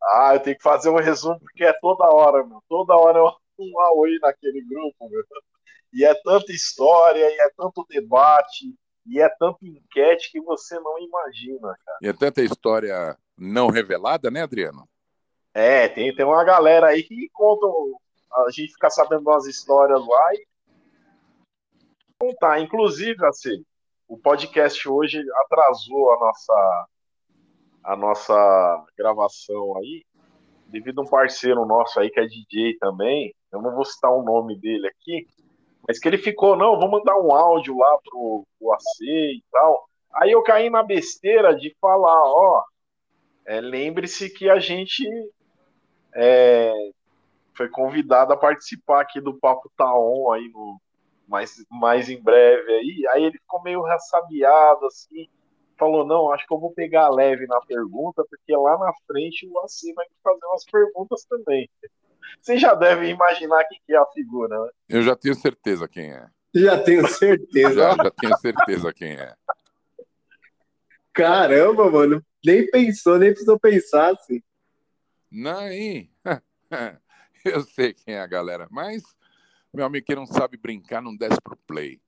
Ah, eu tenho que fazer um resumo, porque é toda hora, meu. Toda hora eu um Aoi naquele grupo, meu. E é tanta história, e é tanto debate, e é tanto enquete que você não imagina, cara. E é tanta história não revelada, né, Adriano? É, tem, tem uma galera aí que conta. A gente fica sabendo umas histórias lá e contar. Inclusive, assim, o podcast hoje atrasou a nossa a nossa gravação aí, devido a um parceiro nosso aí que é DJ também. Eu não vou citar o nome dele aqui, mas que ele ficou, não, vou mandar um áudio lá pro, pro AC e tal. Aí eu caí na besteira de falar, ó, é, lembre-se que a gente é, foi convidado a participar aqui do Papo Taon aí no mais, mais em breve aí. Aí ele ficou meio ressabiado assim, falou não, acho que eu vou pegar leve na pergunta porque lá na frente o AC vai fazer umas perguntas também. Você já deve imaginar quem que é a figura, né? Eu já tenho certeza quem é. Já tenho certeza. já, já tenho certeza quem é. Caramba, mano. Nem pensou, nem precisou pensar assim. Não, *laughs* eu sei quem é a galera, mas meu amigo que não sabe brincar não desce pro play.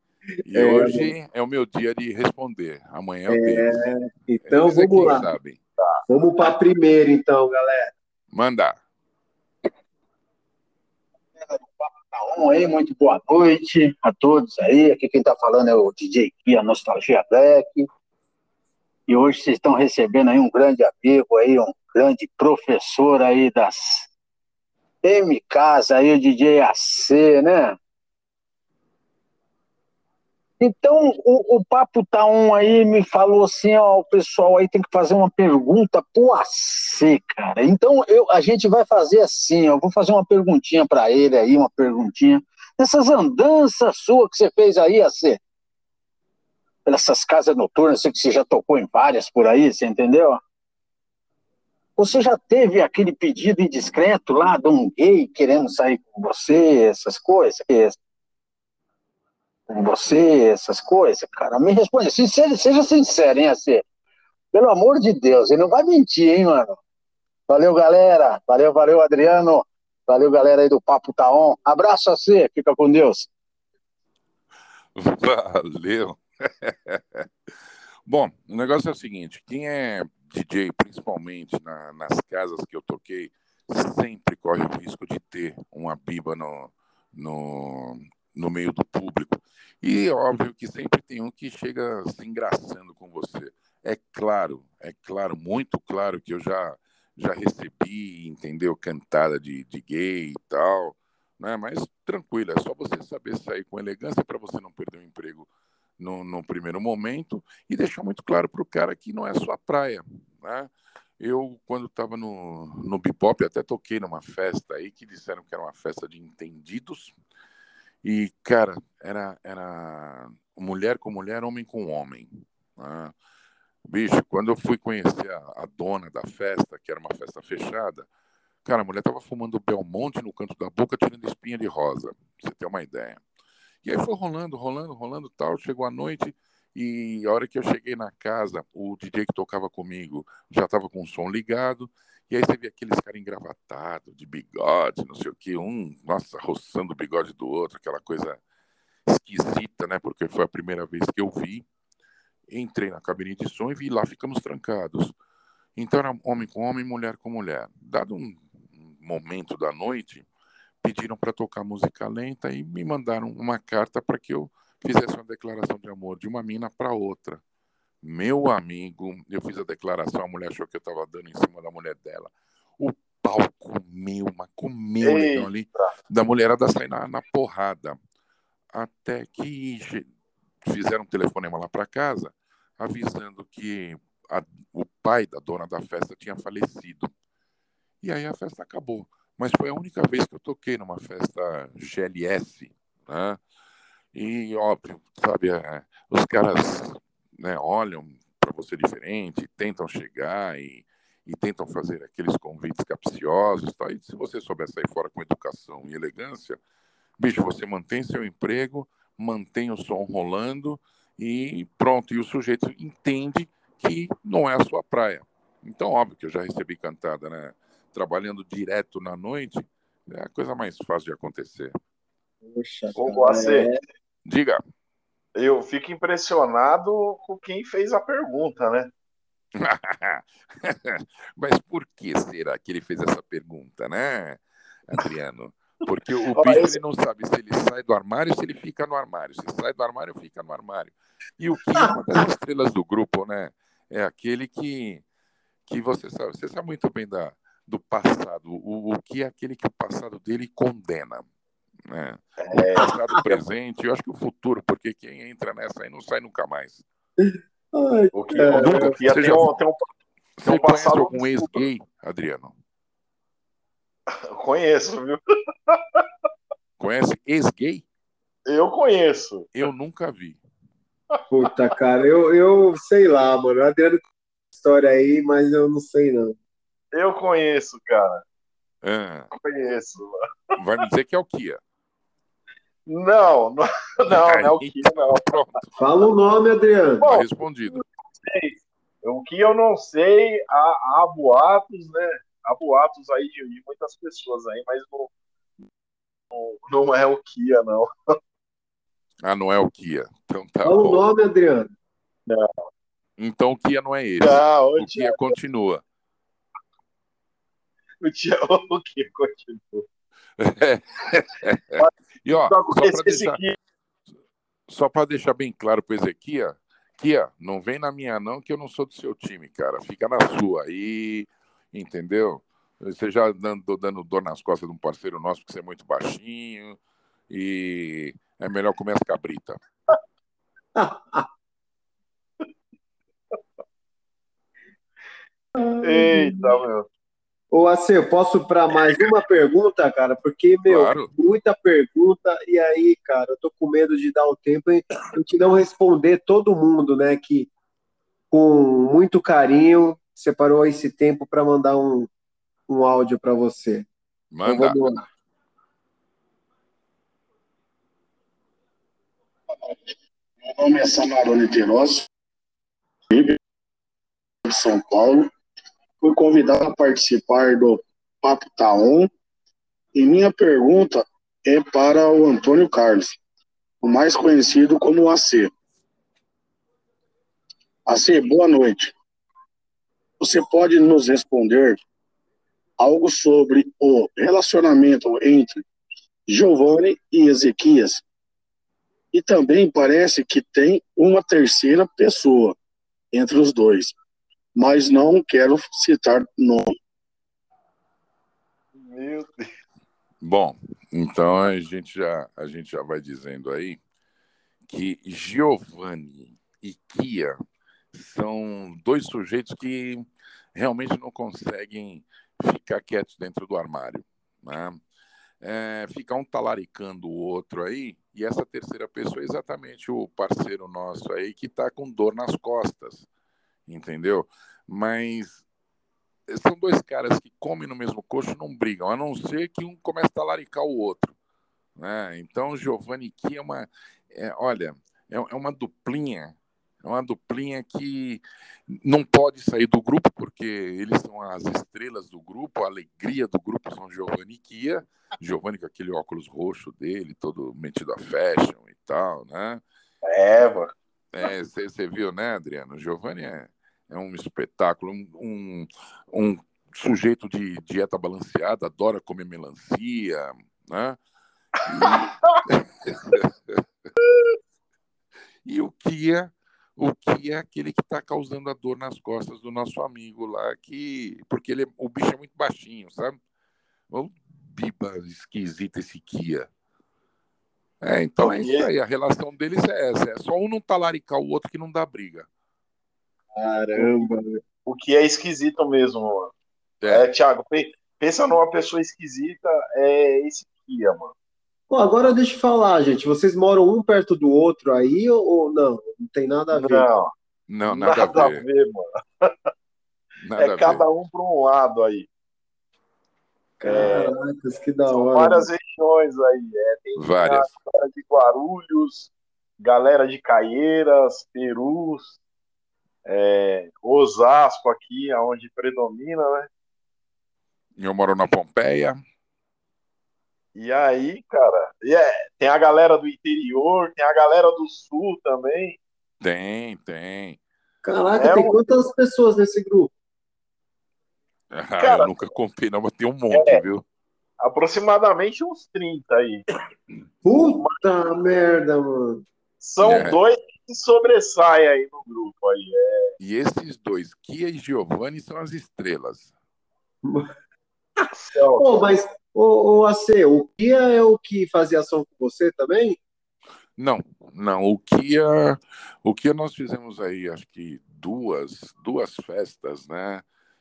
E é, hoje é o meu dia de responder. Amanhã é o deles. Então Eles é vamos é lá. Sabem. Tá. Vamos para primeiro, então, galera. Manda. Muito boa noite a todos aí. Aqui quem está falando é o DJ Kia Nostalgia Black. E hoje vocês estão recebendo aí um grande amigo aí, um grande professor aí das MKs aí, o DJ AC, né? Então, o, o Papo Tá Um aí me falou assim, ó, o pessoal aí tem que fazer uma pergunta pro AC, cara. Então, eu, a gente vai fazer assim, eu vou fazer uma perguntinha para ele aí, uma perguntinha. Essas andanças suas que você fez aí, AC, pelas casas noturnas, sei que você já tocou em várias por aí, você entendeu? Você já teve aquele pedido indiscreto lá de um gay querendo sair com você, essas coisas? Com você, essas coisas, cara? Me responde, sincero, seja sincero, hein, AC? Pelo amor de Deus, ele não vai mentir, hein, mano? Valeu, galera. Valeu, valeu, Adriano. Valeu, galera aí do Papo Taon. Abraço a você, fica com Deus. Valeu. *laughs* Bom, o negócio é o seguinte: quem é DJ, principalmente na, nas casas que eu toquei, sempre corre o risco de ter uma biba no, no, no meio do público. E óbvio que sempre tem um que chega se engraçando com você. É claro, é claro, muito claro que eu já já recebi, entendeu, cantada de, de gay e tal, né? Mas tranquilo, é só você saber sair com elegância para você não perder o emprego no, no primeiro momento e deixar muito claro para o cara que não é sua praia. Né? Eu, quando estava no, no Bebop, até toquei numa festa aí que disseram que era uma festa de entendidos. E, cara, era, era mulher com mulher, homem com homem. Né? Bicho, quando eu fui conhecer a, a, dona da festa, que era uma festa fechada, Cara, a mulher tava fumando Belmonte no canto da boca, tirando espinha de rosa. Pra você ter uma ideia. E aí foi rolando, rolando, rolando tal. Chegou a noite e a hora que eu cheguei na casa, o DJ que tocava comigo já tava com o som ligado. E aí você vê aqueles caras engravatados, de bigode, não sei o que, um, nossa, roçando o bigode do outro, aquela coisa esquisita, né? Porque foi a primeira vez que eu vi. Entrei na cabine de som e vi lá, ficamos trancados. Então era homem com homem, mulher com mulher. Dado um momento da noite, pediram para tocar música lenta e me mandaram uma carta para que eu fizesse uma declaração de amor de uma mina para outra. Meu amigo, eu fiz a declaração, a mulher achou que eu estava dando em cima da mulher dela. O pau comeu, mas comeu então, ali, da mulherada sair na, na porrada. Até que fizeram um telefonema lá para casa, avisando que a, o pai da dona da festa tinha falecido. E aí a festa acabou. Mas foi a única vez que eu toquei numa festa GLS, né? E óbvio, sabe, é, os caras né, olham para você diferente, tentam chegar e, e, tentam fazer aqueles convites capciosos, tá? E se você souber sair fora com educação e elegância, bicho, você mantém seu emprego, mantém o som rolando e pronto. E o sujeito entende que não é a sua praia. Então, óbvio que eu já recebi cantada, né? Trabalhando direto na noite, é a coisa mais fácil de acontecer. Poxa, Ô, é... Diga. Eu fico impressionado com quem fez a pergunta, né? *laughs* Mas por que será que ele fez essa pergunta, né, Adriano? Porque o *laughs* bicho ele não sabe se ele sai do armário ou se ele fica no armário. Se sai do armário, fica no armário. E o que é uma das *laughs* estrelas do grupo, né? É aquele que, que você sabe, você sabe muito bem da, do passado. O, o que é aquele que o passado dele condena. Né? É... O passado, presente, eu acho que o futuro, porque quem entra nessa aí não sai nunca mais. Ai, o que, é, o que você, já, um, tem um, você conhece algum ex-gay, Adriano? Conheço, viu? Conhece ex-gay? Eu conheço. Eu nunca vi. Puta, cara, eu, eu sei lá, mano. O Adriano história aí, mas eu não sei, não. Eu conheço, cara. Ah. Conheço. Mano. Vai me dizer que é o Kia. Não, não, *laughs* não, não é o Kia, não. Pronto. Fala o nome, Adriano. Bom, tá respondido. O que eu não sei, há, há boatos, né? Há boatos aí de, de muitas pessoas aí, mas não, não, não, é o Kia, não. Ah, não é o Kia. Então tá Fala bom. o nome, Adriano. Não. Então o Kia não é esse. Não, o Kia continua. *laughs* O, Kia, o Kia continua. *laughs* e ó, só para deixar, só deixar bem claro para Ezequiel, Kia, não vem na minha não, que eu não sou do seu time, cara. Fica na sua aí, entendeu? Você já dando, dando dor nas costas de um parceiro nosso, porque você é muito baixinho, e é melhor comer as cabritas. *laughs* Eita, meu. Ô, AC, eu posso para mais uma pergunta, cara? Porque, meu, claro. muita pergunta, e aí, cara, eu tô com medo de dar o tempo e a gente não responder todo mundo, né? Que com muito carinho separou esse tempo para mandar um, um áudio para você. Então, Manda. Então, vamos lá. Meu nome é Samarone Teroso, de São Paulo fui convidado a participar do Papo Taon e minha pergunta é para o Antônio Carlos, o mais conhecido como AC. AC, boa noite. Você pode nos responder algo sobre o relacionamento entre Giovanni e Ezequias? E também parece que tem uma terceira pessoa entre os dois mas não quero citar nome. Meu Deus. Bom, então a gente já a gente já vai dizendo aí que Giovanni e Kia são dois sujeitos que realmente não conseguem ficar quietos dentro do armário, né? É, fica um talaricando o outro aí, e essa terceira pessoa é exatamente o parceiro nosso aí que está com dor nas costas entendeu? Mas são dois caras que comem no mesmo coxo não brigam, a não ser que um comece a talaricar o outro. Né? Então, Giovanni Kia é uma. É, olha, é, é uma duplinha é uma duplinha que não pode sair do grupo, porque eles são as estrelas do grupo, a alegria do grupo são Giovanni e Kia. Giovanni com aquele óculos roxo dele, todo metido a fashion e tal, né? É, mano. É, você viu, né, Adriano? Giovanni é, é um espetáculo, um, um, um sujeito de dieta balanceada, adora comer melancia, né? E, *laughs* e o Kia o que é aquele que está causando a dor nas costas do nosso amigo lá, que porque ele, é, o bicho é muito baixinho, sabe? O biba esquisito esse Kia. É, então é isso aí, a relação deles é essa, é só um não talaricar o outro que não dá briga. Caramba. O que é esquisito mesmo, mano. É, é Thiago, pensa numa pessoa esquisita, é esse Kia, mano. Pô, agora deixa eu falar, gente. Vocês moram um perto do outro aí ou não? Não tem nada a ver. Não, não nada, nada a ver, a ver mano. *laughs* Nada é cada um para um lado aí. Caracas, é, que da são hora. várias regiões aí. É, tem várias. galera de Guarulhos, galera de Caieiras, Perus, é, Osasco aqui, onde predomina, né? Eu moro na Pompeia. E aí, cara, yeah, tem a galera do interior, tem a galera do sul também. Tem, tem. Caraca, é tem um... quantas pessoas nesse grupo? Ah, cara, eu nunca contei, não, mas tem um monte, é, viu? Aproximadamente uns 30 aí. Puta mas... merda, mano. São é. dois que sobressaem aí no grupo aí. É... E esses dois, Kia e Giovanni, são as estrelas. *laughs* Pô, mas Ô, ô AC, o Kia é o que fazia ação com você também? Não, não. O Kia, o Kia nós fizemos aí, acho que duas, duas festas, né?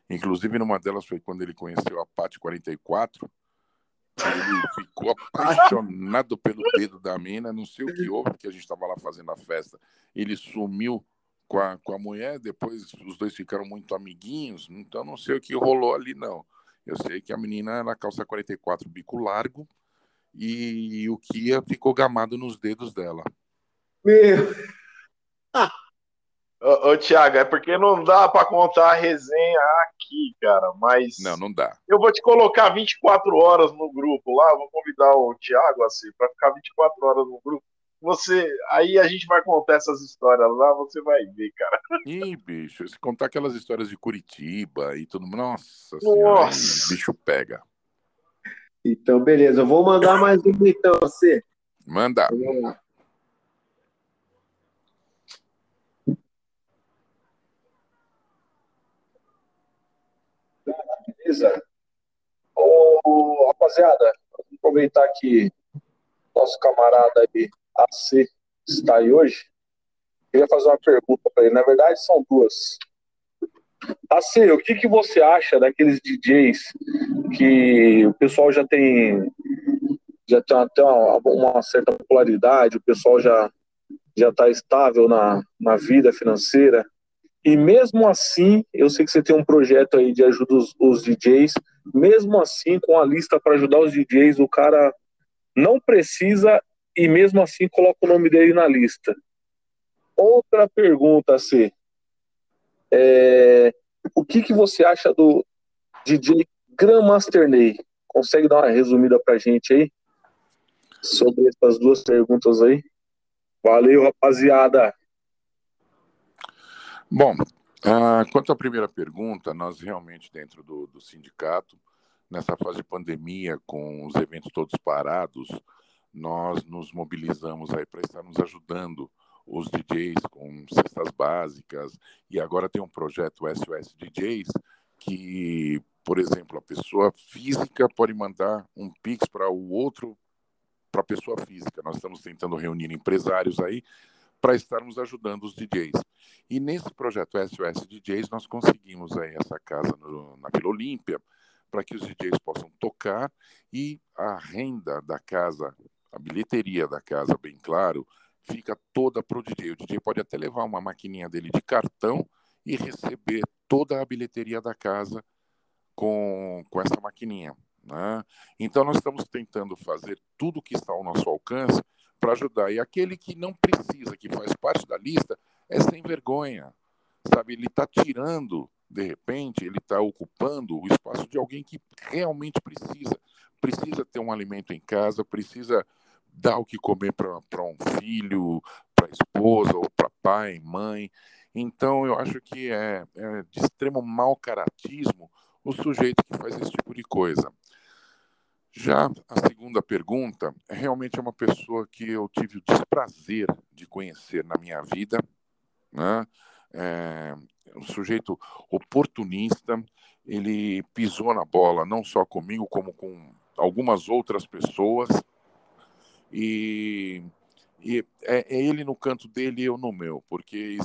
Inclusive, numa delas foi quando ele conheceu a Pat 44. Ele ficou *laughs* apaixonado pelo dedo da mina, não sei o que houve, porque a gente estava lá fazendo a festa. Ele sumiu com a, com a mulher, depois os dois ficaram muito amiguinhos, então não sei o que rolou ali, não. Eu sei que a menina era calça 44 bico largo e o Kia ficou gamado nos dedos dela. Meu. *laughs* ô, ô Tiago, é porque não dá para contar a resenha aqui, cara, mas. Não, não dá. Eu vou te colocar 24 horas no grupo lá, vou convidar o Tiago assim, para ficar 24 horas no grupo você. Aí a gente vai contar essas histórias lá, você vai ver, cara. Ih, bicho, se contar aquelas histórias de Curitiba e tudo. Nossa, Nossa. senhora, aí, bicho pega. Então, beleza. Eu vou mandar mais um então, você. Manda. Beleza. Ô, rapaziada, vamos aproveitar que nosso camarada aí AC está aí hoje, queria fazer uma pergunta para ele. Na verdade, são duas. AC, o que, que você acha daqueles DJs que o pessoal já tem já tem até uma, uma certa popularidade, o pessoal já já está estável na, na vida financeira. E mesmo assim, eu sei que você tem um projeto aí de ajuda os, os DJs. Mesmo assim, com a lista para ajudar os DJs, o cara não precisa e mesmo assim coloca o nome dele na lista. Outra pergunta, C. É, o que, que você acha do DJ Grandmaster Ney? Consegue dar uma resumida pra gente aí? Sobre essas duas perguntas aí. Valeu, rapaziada. Bom, uh, quanto à primeira pergunta, nós realmente, dentro do, do sindicato, nessa fase de pandemia, com os eventos todos parados, nós nos mobilizamos aí para estarmos ajudando os DJs com cestas básicas e agora tem um projeto SOS DJs que, por exemplo, a pessoa física pode mandar um pix para o outro para a pessoa física. Nós estamos tentando reunir empresários aí para estarmos ajudando os DJs. E nesse projeto SOS DJs nós conseguimos aí essa casa no, na Vila Olímpia para que os DJs possam tocar e a renda da casa a bilheteria da casa, bem claro, fica toda para o DJ. O DJ pode até levar uma maquininha dele de cartão e receber toda a bilheteria da casa com, com essa maquininha. Né? Então, nós estamos tentando fazer tudo o que está ao nosso alcance para ajudar. E aquele que não precisa, que faz parte da lista, é sem vergonha. Sabe, ele está tirando, de repente, ele está ocupando o espaço de alguém que realmente precisa. Precisa ter um alimento em casa, precisa dar o que comer para um filho, para esposa, ou para pai, mãe. Então, eu acho que é, é de extremo mau caratismo o sujeito que faz esse tipo de coisa. Já a segunda pergunta, realmente é uma pessoa que eu tive o desprazer de conhecer na minha vida, né? É um sujeito oportunista, ele pisou na bola não só comigo, como com algumas outras pessoas, e, e é, é, ele no canto dele e eu no meu, porque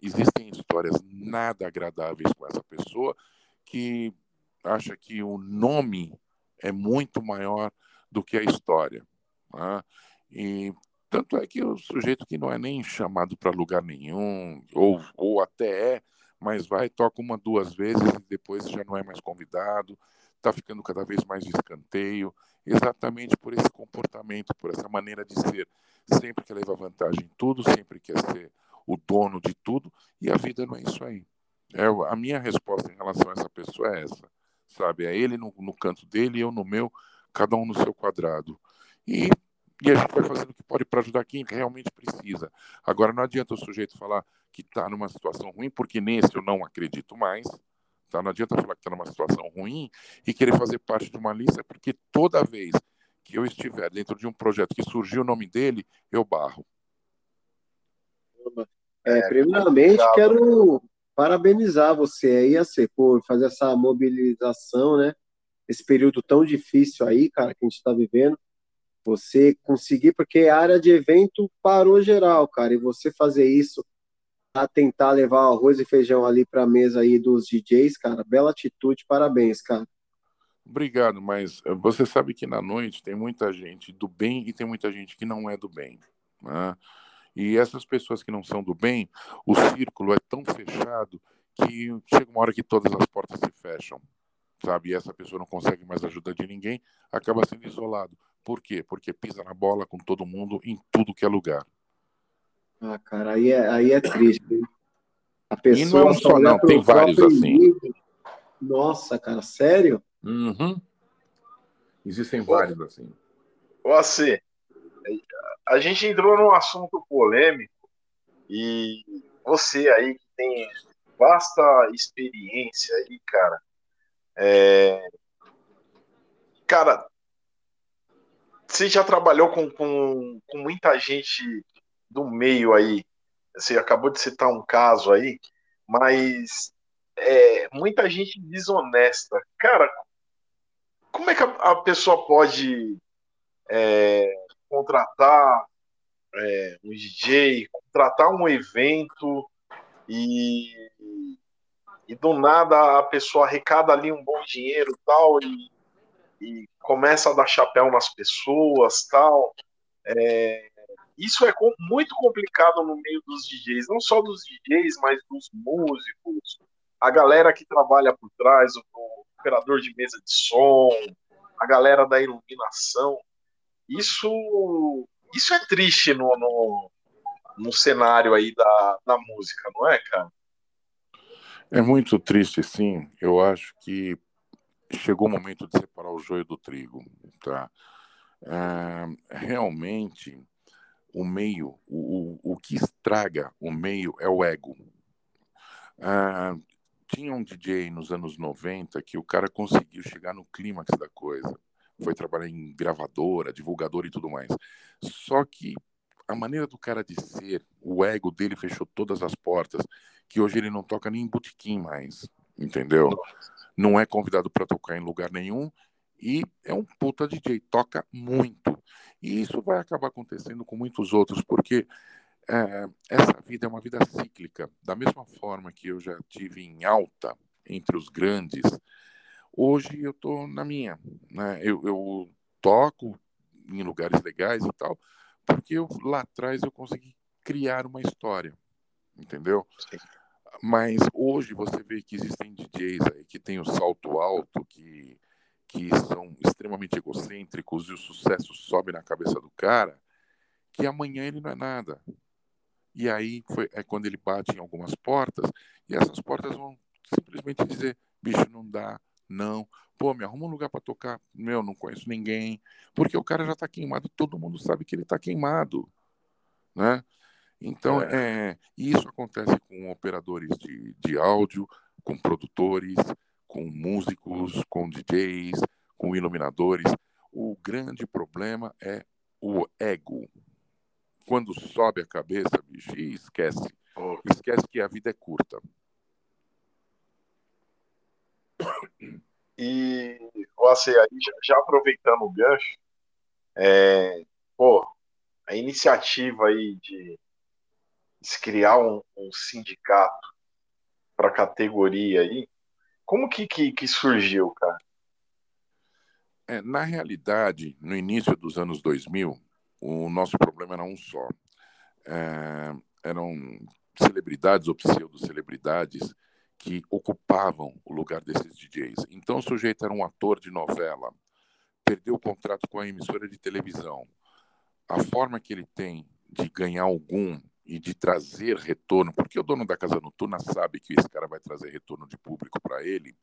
existem histórias nada agradáveis com essa pessoa que acha que o nome é muito maior do que a história. Né? E tanto é que o sujeito que não é nem chamado para lugar nenhum, ou, ou até é, mas vai, toca uma, duas vezes e depois já não é mais convidado, está ficando cada vez mais de escanteio, exatamente por esse comportamento, por essa maneira de ser. Sempre quer levar vantagem em tudo, sempre quer ser o dono de tudo, e a vida não é isso aí. É, a minha resposta em relação a essa pessoa é essa sabe? É ele no, no canto dele, eu no meu, cada um no seu quadrado. E, e a gente vai fazendo o que pode para ajudar quem realmente precisa. Agora, não adianta o sujeito falar que está numa situação ruim, porque nesse eu não acredito mais. Tá? Não adianta falar que está numa situação ruim e querer fazer parte de uma lista, porque toda vez que eu estiver dentro de um projeto que surgiu o nome dele, eu barro. É, primeiramente, quero parabenizar você aí, AC, por fazer essa mobilização, né? Esse período tão difícil aí, cara, que a gente está vivendo. Você conseguir, porque a área de evento parou geral, cara, e você fazer isso a tentar levar arroz e feijão ali para a mesa aí dos DJs, cara, bela atitude, parabéns, cara. Obrigado, mas eh, você sabe que na noite tem muita gente do bem e tem muita gente que não é do bem, né? E essas pessoas que não são do bem, o círculo é tão fechado que chega uma hora que todas as portas se fecham, sabe? E essa pessoa não consegue mais ajuda de ninguém, acaba sendo isolado. Por quê? Porque pisa na bola com todo mundo em tudo que é lugar. Ah, cara, aí é, aí é triste. A pessoa e não é um só, não, tem vários assim. Nossa, cara, sério? Uhum. Existem vários assim. AC, a gente entrou num assunto polêmico e você aí que tem vasta experiência aí, cara, é... cara, você já trabalhou com, com, com muita gente do meio aí, você acabou de citar um caso aí, mas é, muita gente desonesta. Cara, como é que a, pessoa pode é, contratar é, um DJ, contratar um evento e, e do nada a pessoa arrecada ali um bom dinheiro tal e, e começa a dar chapéu nas pessoas tal. É, isso é muito complicado no meio dos DJs, não só dos DJs, mas dos músicos, a galera que trabalha por trás, o, o operador de mesa de som, a galera da iluminação. Isso, isso é triste no, no, no cenário aí da, da música, não é, cara? É muito triste, sim. Eu acho que chegou o momento de separar o joio do trigo, tá? É, realmente, o meio, o, o, que estraga o meio é o ego. É, tinha um DJ nos anos 90 que o cara conseguiu chegar no clímax da coisa foi trabalhar em gravadora, divulgador e tudo mais. Só que a maneira do cara de ser, o ego dele fechou todas as portas, que hoje ele não toca nem em botequim mais, entendeu? Não é convidado para tocar em lugar nenhum e é um puta DJ, toca muito. E isso vai acabar acontecendo com muitos outros, porque é, essa vida é uma vida cíclica. Da mesma forma que eu já tive em alta entre os grandes, Hoje eu estou na minha, né? Eu, eu, toco em lugares legais e tal, porque eu, lá atrás eu consegui criar uma história, entendeu? Sim. Mas hoje você vê que existem DJs aí que têm o salto alto, que, que são extremamente egocêntricos e o sucesso sobe na cabeça do cara, que amanhã ele não é nada. E aí foi, é quando ele bate em algumas portas e essas portas vão simplesmente dizer: bicho, não dá, não. Pô, me arruma um lugar para tocar. Meu, não conheço ninguém. Porque o cara já está queimado, todo mundo sabe que ele está queimado. Né? Então, é. é. isso acontece com operadores de, de áudio, com produtores, com músicos, com DJs, com iluminadores. O grande problema é o ego. Quando sobe a cabeça, bicho, esquece. Esquece que a vida é curta. E você aí, já, aproveitando o gancho, é, pô, a iniciativa aí de se criar um, um sindicato para a categoria aí, como que, que, que surgiu, cara? É, na realidade, no início dos anos 2000, o nosso problema era um só. É, eram celebridades ou pseudo-celebridades que ocupavam o lugar desses DJs. Então, o sujeito era um ator de novela, perdeu o contrato com a emissora de televisão. A forma que ele tem de ganhar algum e de trazer retorno, porque o dono da casa noturna sabe que esse cara vai trazer retorno de público para ele,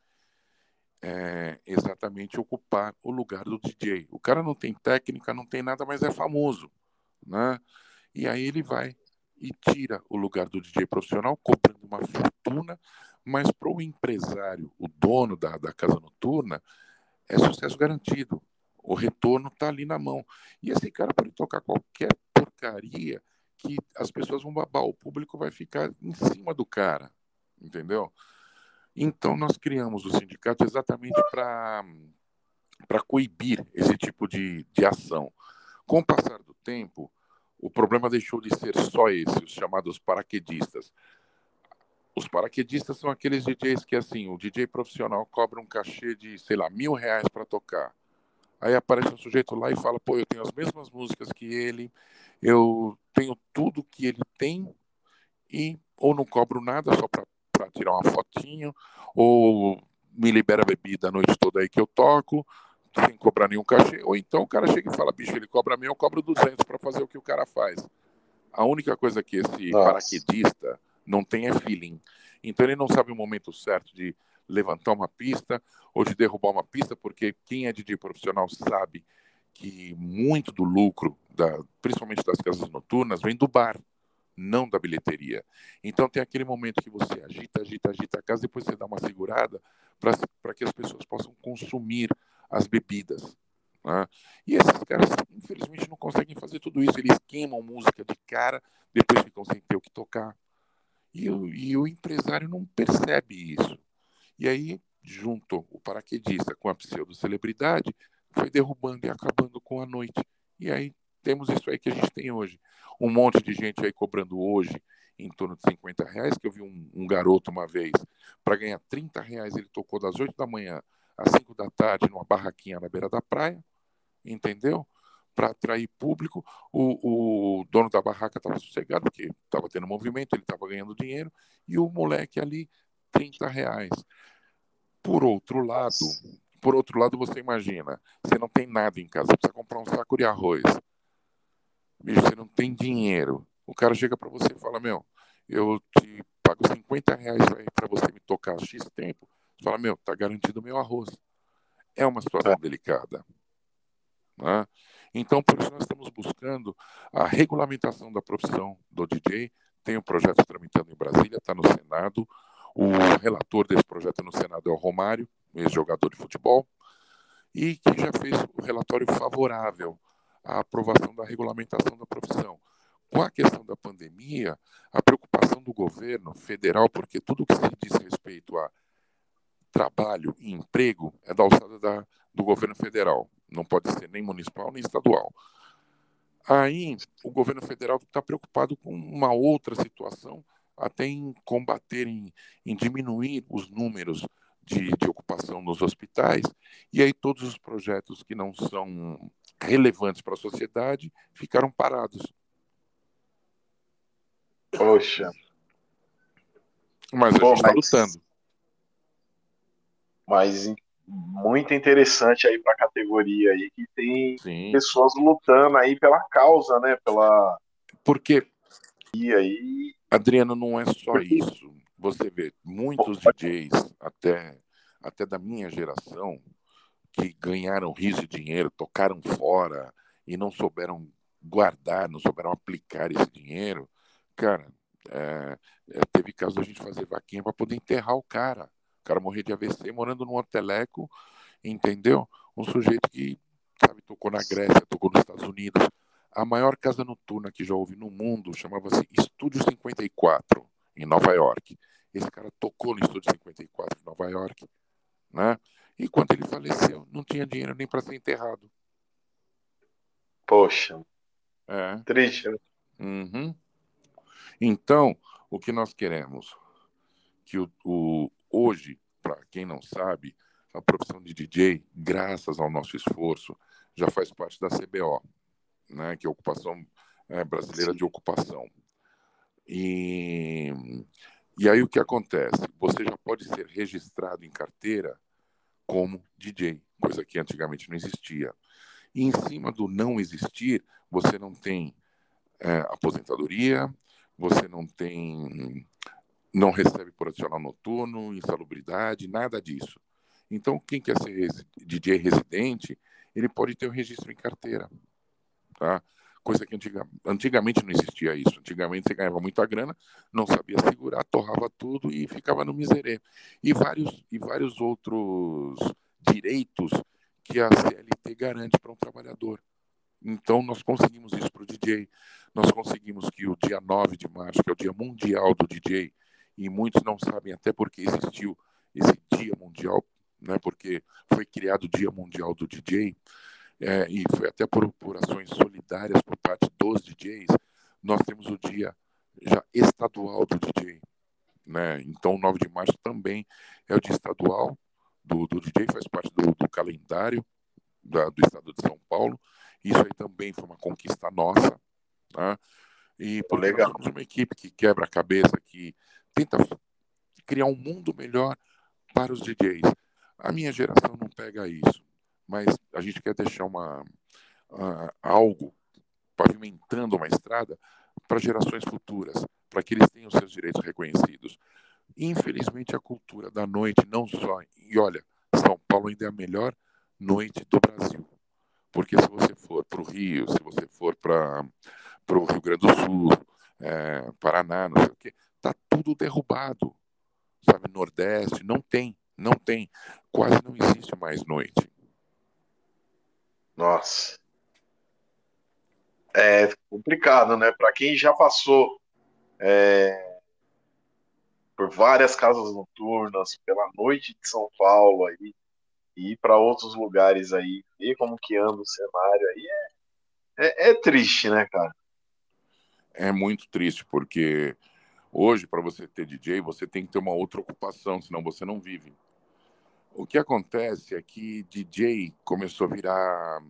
é exatamente ocupar o lugar do DJ. O cara não tem técnica, não tem nada, mas é famoso, né? E aí ele vai e tira o lugar do DJ profissional, cobrando uma fortuna, mas para o empresário, o dono da, da casa noturna, é sucesso garantido. O retorno está ali na mão. E esse cara pode tocar qualquer porcaria que as pessoas vão babar, o público vai ficar em cima do cara, entendeu? Então nós criamos o sindicato exatamente para coibir esse tipo de, de ação. Com o passar do tempo, o problema deixou de ser só esse, os chamados paraquedistas. Os paraquedistas são aqueles DJs que, assim, o DJ profissional cobra um cachê de, sei lá, mil reais para tocar. Aí aparece um sujeito lá e fala: pô, eu tenho as mesmas músicas que ele, eu tenho tudo que ele tem e ou não cobro nada só para tirar uma fotinho, ou me libera bebida a noite toda aí que eu toco, sem cobrar nenhum cachê, ou então o cara chega e fala: bicho, ele cobra mil, eu cobro 200 para fazer o que o cara faz. A única coisa que esse Nossa. paraquedista não tem é feeling. Então ele não sabe o momento certo de levantar uma pista ou de derrubar uma pista, porque quem é DJ profissional sabe que muito do lucro, da, principalmente das casas noturnas, vem do bar, não da bilheteria. Então tem aquele momento que você agita, agita, agita a casa, depois você dá uma segurada para que as pessoas possam consumir as bebidas. Né? E esses caras, infelizmente, não conseguem fazer tudo isso. Eles queimam música de cara, depois ficam sem ter o que tocar. E, o, e o empresário não percebe isso. E aí, junto o paraquedista com a pseudo-celebridade, foi derrubando e acabando com a noite. E aí temos isso aí que a gente tem hoje. Um monte de gente aí cobrando hoje em torno de 50 reais, que eu vi um, um garoto uma vez, para ganhar 30 reais, ele tocou das 8 da manhã às 5 da tarde numa barraquinha na beira da praia, entendeu? Para atrair público. O, o dono da barraca estava sossegado, porque estava tendo movimento, ele estava ganhando dinheiro, e o moleque ali 30 reais. Por outro lado, por outro lado, você imagina, você não tem nada em casa, você precisa comprar um saco de arroz. Bicho, você não tem dinheiro. O cara chega para você e fala, meu, eu te pago 50 reais para você me tocar X tempo. Você fala, meu, tá garantido o meu arroz. É uma situação é. delicada. Né? Então, por isso nós estamos buscando a regulamentação da profissão do DJ. Tem um projeto tramitando em Brasília, está no Senado. O relator desse projeto no Senado é o Romário, ex-jogador de futebol, e que já fez o relatório favorável à aprovação da regulamentação da profissão. Com a questão da pandemia, a preocupação do governo federal, porque tudo que se diz respeito a trabalho e emprego é da alçada da, do governo federal, não pode ser nem municipal nem estadual. Aí, o governo federal está preocupado com uma outra situação, até em combater, em, em diminuir os números de, de, ocupação nos hospitais, e aí todos os projetos que não são relevantes para a sociedade ficaram parados. Poxa. Mas a Pô, gente está mas- lutando. Mas muito interessante aí pra categoria aí, que tem Sim. pessoas lutando aí pela causa, né? Pela Porque, e aí. Adriano, não é só Porque- isso. Você vê muitos DJs, até, até da minha geração, que ganharam rios de dinheiro, tocaram fora e não souberam guardar, não souberam aplicar esse dinheiro. Cara, é, é, teve caso da gente fazer vaquinha para poder enterrar o cara. O cara morrer de AVC morando num hoteleco, entendeu? Um sujeito que, sabe, tocou na Grécia, tocou nos Estados Unidos. A maior casa noturna que já houve no mundo chamava-se Estúdio 54, em Nova York. Esse cara tocou no Estúdio 54 em Nova York, né? E quando ele faleceu, não tinha dinheiro nem para ser enterrado. Poxa, É. triste, né? Uhum. Então, o que nós queremos? Que o, o- hoje, para quem não sabe, a profissão de DJ, graças ao nosso esforço, já faz parte da CBO, né, que é a ocupação é, brasileira de ocupação. E, e aí o que acontece? Você já pode ser registrado em carteira como DJ, coisa que antigamente não existia. E em cima do não existir, você não tem é, aposentadoria, você não tem, não recebe por adicional noturno, insalubridade, nada disso. Então, quem quer ser DJ residente, ele pode ter o registro em carteira, tá? Coisa que antiga, antigamente não existia isso. Antigamente você ganhava muita grana, não sabia segurar, torrava tudo e ficava no miserê. E vários, e vários outros direitos que a CLT garante para um trabalhador. Então, nós conseguimos isso para o DJ. Nós conseguimos que o dia 9 de março, que é o Dia Mundial do DJ, e muitos não sabem até porque existiu esse Dia Mundial, né, porque foi criado o Dia Mundial do DJ, é, e foi até por, por ações solidárias por parte dos DJs, nós temos o Dia já estadual do DJ. Né? Então, o 9 de março também é o dia estadual do, do DJ, faz parte do, do calendário da- do estado de São Paulo. Isso aí também foi uma conquista nossa. Tá? E porque Legal. nós somos uma equipe que quebra a cabeça, que tenta criar um mundo melhor para os DJs. A minha geração não pega isso, mas a gente quer deixar uma, ah, algo pavimentando uma estrada para gerações futuras, para que eles tenham seus direitos reconhecidos. Infelizmente, a cultura da noite, não só. E olha, São Paulo ainda é a melhor noite do Brasil. Porque se você for para o Rio, se você for para o Rio Grande do Sul, é, Paraná, não sei o quê, tá tudo derrubado. Sabe, Nordeste, não tem, não tem. Quase não existe mais noite. Nossa. É complicado, né? Para quem já passou é, por várias casas noturnas, pela noite de São Paulo aí, e ir para outros lugares aí, ver como que anda o cenário aí, é, é, é triste, né, cara? É muito triste, porque hoje, para você ter DJ, você tem que ter uma outra ocupação, senão você não vive. O que acontece é que DJ começou a virar.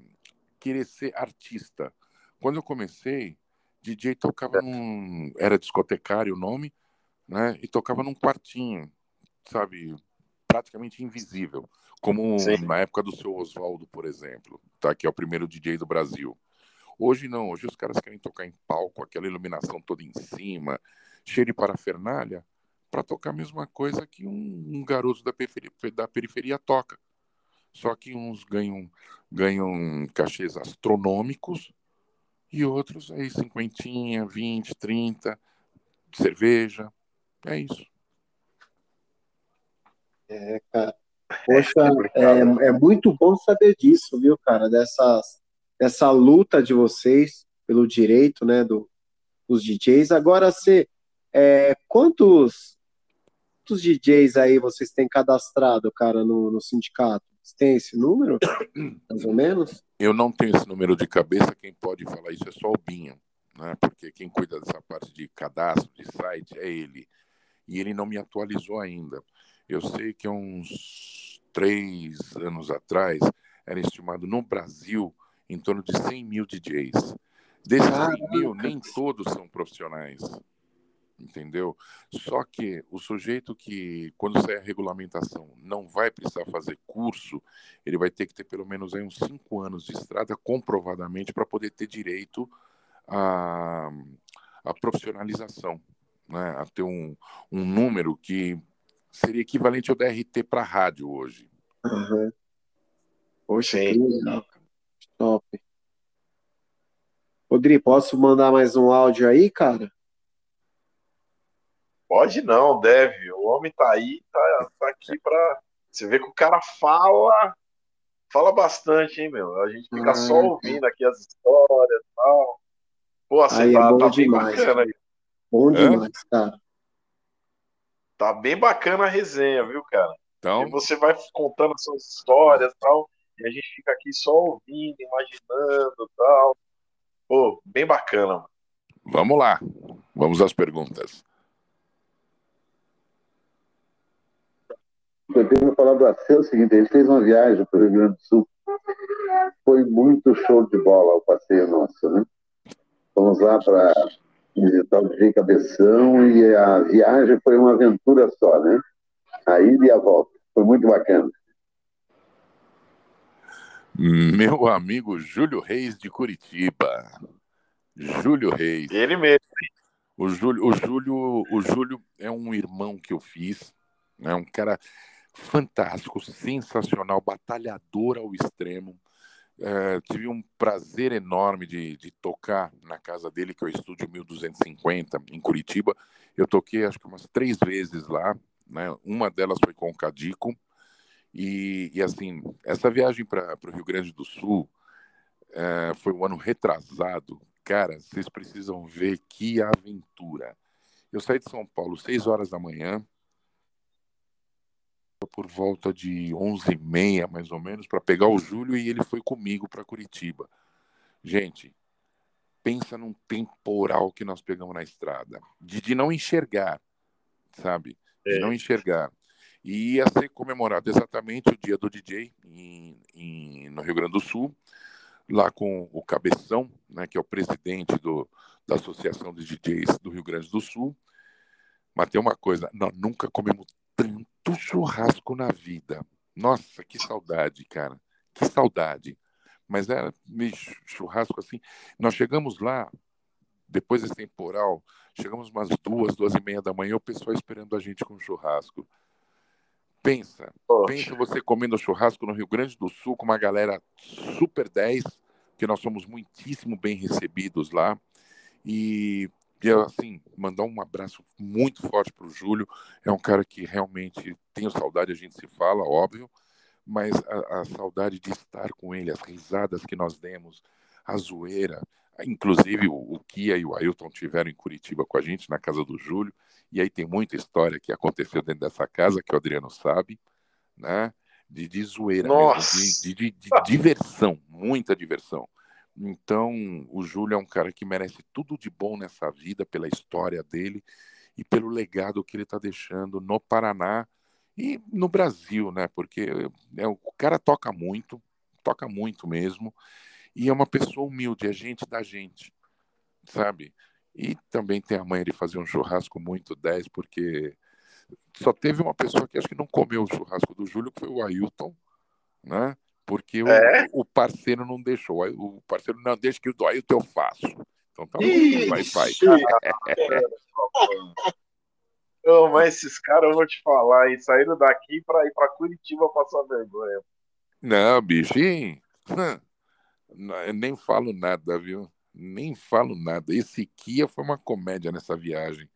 querer ser artista. Quando eu comecei, DJ tocava num. era discotecário o nome, né? E tocava num quartinho, sabe? Praticamente invisível. Como Sim. na época do seu Oswaldo, por exemplo, tá? que é o primeiro DJ do Brasil. Hoje não, hoje os caras querem tocar em palco, aquela iluminação toda em cima, cheio de parafernália, para tocar a mesma coisa que um, um garoto da periferia, da periferia toca. Só que uns ganham, ganham cachês astronômicos e outros aí cinquentinha, 20, 30, cerveja. É isso. É, cara. Poxa, é, é muito bom saber disso, viu, cara? Dessas, dessa luta de vocês pelo direito, né, do, dos DJs. Agora, você, é, quantos, quantos DJs aí vocês têm cadastrado, cara, no, no sindicato? Você tem esse número, *coughs* mais ou menos? Eu não tenho esse número de cabeça, quem pode falar isso é só o Binho, né? porque quem cuida dessa parte de cadastro, de site, é ele. E ele não me atualizou ainda. Eu sei que há uns três anos atrás era estimado no Brasil em torno de 100 mil DJs. Desses 100 mil, nem todos são profissionais. Entendeu? Só que o sujeito que, quando sair a regulamentação, não vai precisar fazer curso, ele vai ter que ter pelo menos aí uns cinco anos de estrada, comprovadamente, para poder ter direito à, à profissionalização, né? a ter um, um número que seria equivalente ao DRT para rádio hoje. Uhum. Poxa, que legal. Top. Rodrigo, posso mandar mais um áudio aí, cara? Pode não, deve. O homem tá aí, tá, tá aqui pra. Você vê que o cara fala, fala bastante, hein, meu? A gente fica ah, só ouvindo aqui as histórias e tal. Pô, você aí, é tá, é tá bem bacana aí. Bom demais, é? cara. Tá bem bacana a resenha, viu, cara? Então... E você vai contando as suas histórias e tal, e a gente fica aqui só ouvindo, imaginando e tal. Pô, bem bacana, mano. Vamos lá, vamos às perguntas. Eu tenho que falar do Aceu o seguinte, ele fez uma viagem para o Rio Grande do Sul. Foi muito show de bola o passeio nosso, né? Fomos lá para visitar o DJ Cabeção e a viagem foi uma aventura só, né? A ida e a volta. Foi muito bacana. Meu amigo Júlio Reis de Curitiba. Júlio Reis. Ele mesmo. O Júlio, o Júlio, o Júlio é um irmão que eu fiz, é né? um cara fantástico, sensacional, batalhador ao extremo. É, tive um prazer enorme de, de, tocar na casa dele, que é o Estúdio 1250, em Curitiba. Eu toquei acho que umas três vezes lá, né? Uma delas foi com o Cadico. E, e assim, essa viagem para o Rio Grande do Sul é, foi um ano retrasado. Cara, vocês precisam ver que aventura. Eu saí de São Paulo seis horas da manhã, por volta de 11h30, mais ou menos, para pegar o Júlio e ele foi comigo para Curitiba. Gente, pensa num temporal que nós pegamos na estrada, de, de não enxergar, sabe? De é. não enxergar. E ia ser comemorado exatamente o dia do DJ em, em, no Rio Grande do Sul, lá com o Cabeção, né, que é o presidente do, da Associação de DJs do Rio Grande do Sul. Mas tem uma coisa, nós nunca comemos tanto churrasco na vida. Nossa, que saudade, cara. Que saudade. Mas era churrasco assim. Nós chegamos lá, depois desse temporal, chegamos umas duas, duas e meia da manhã, o pessoal esperando a gente com churrasco. Pensa, Poxa. pensa você comendo churrasco no Rio Grande do Sul com uma galera super 10, que nós somos muitíssimo bem recebidos lá. E e assim, mandar um abraço muito forte para o Júlio. É um cara que realmente tenho saudade, a gente se fala, óbvio, mas a, a, saudade de estar com ele, as risadas que nós demos, a zoeira. Inclusive, o, Kia e o Ailton tiveram em Curitiba com a gente, na casa do Júlio. E aí tem muita história que aconteceu dentro dessa casa, que o Adriano sabe, né? De, de zoeira, mesmo, de, de, de diversão, muita diversão. Então, o Júlio é um cara que merece tudo de bom nessa vida, pela história dele e pelo legado que ele está deixando no Paraná e no Brasil, né? Porque é, o cara toca muito, toca muito mesmo, e é uma pessoa humilde, é gente da gente, sabe? E também tem a manha de fazer um churrasco muito 10, porque só teve uma pessoa que acho que não comeu o churrasco do Júlio, que foi o Ailton, né? Porque o, é? o, parceiro não deixou. O parceiro não deixa que o dói o teu faço. Então tá bom, vai, vai. *laughs* Não, mas esses caras, eu vou te falar, e saíram daqui para ir para Curitiba passar vergonha. Não, bichinho, *laughs* eu nem falo nada, viu? Nem falo nada. Esse Kia foi uma comédia nessa viagem.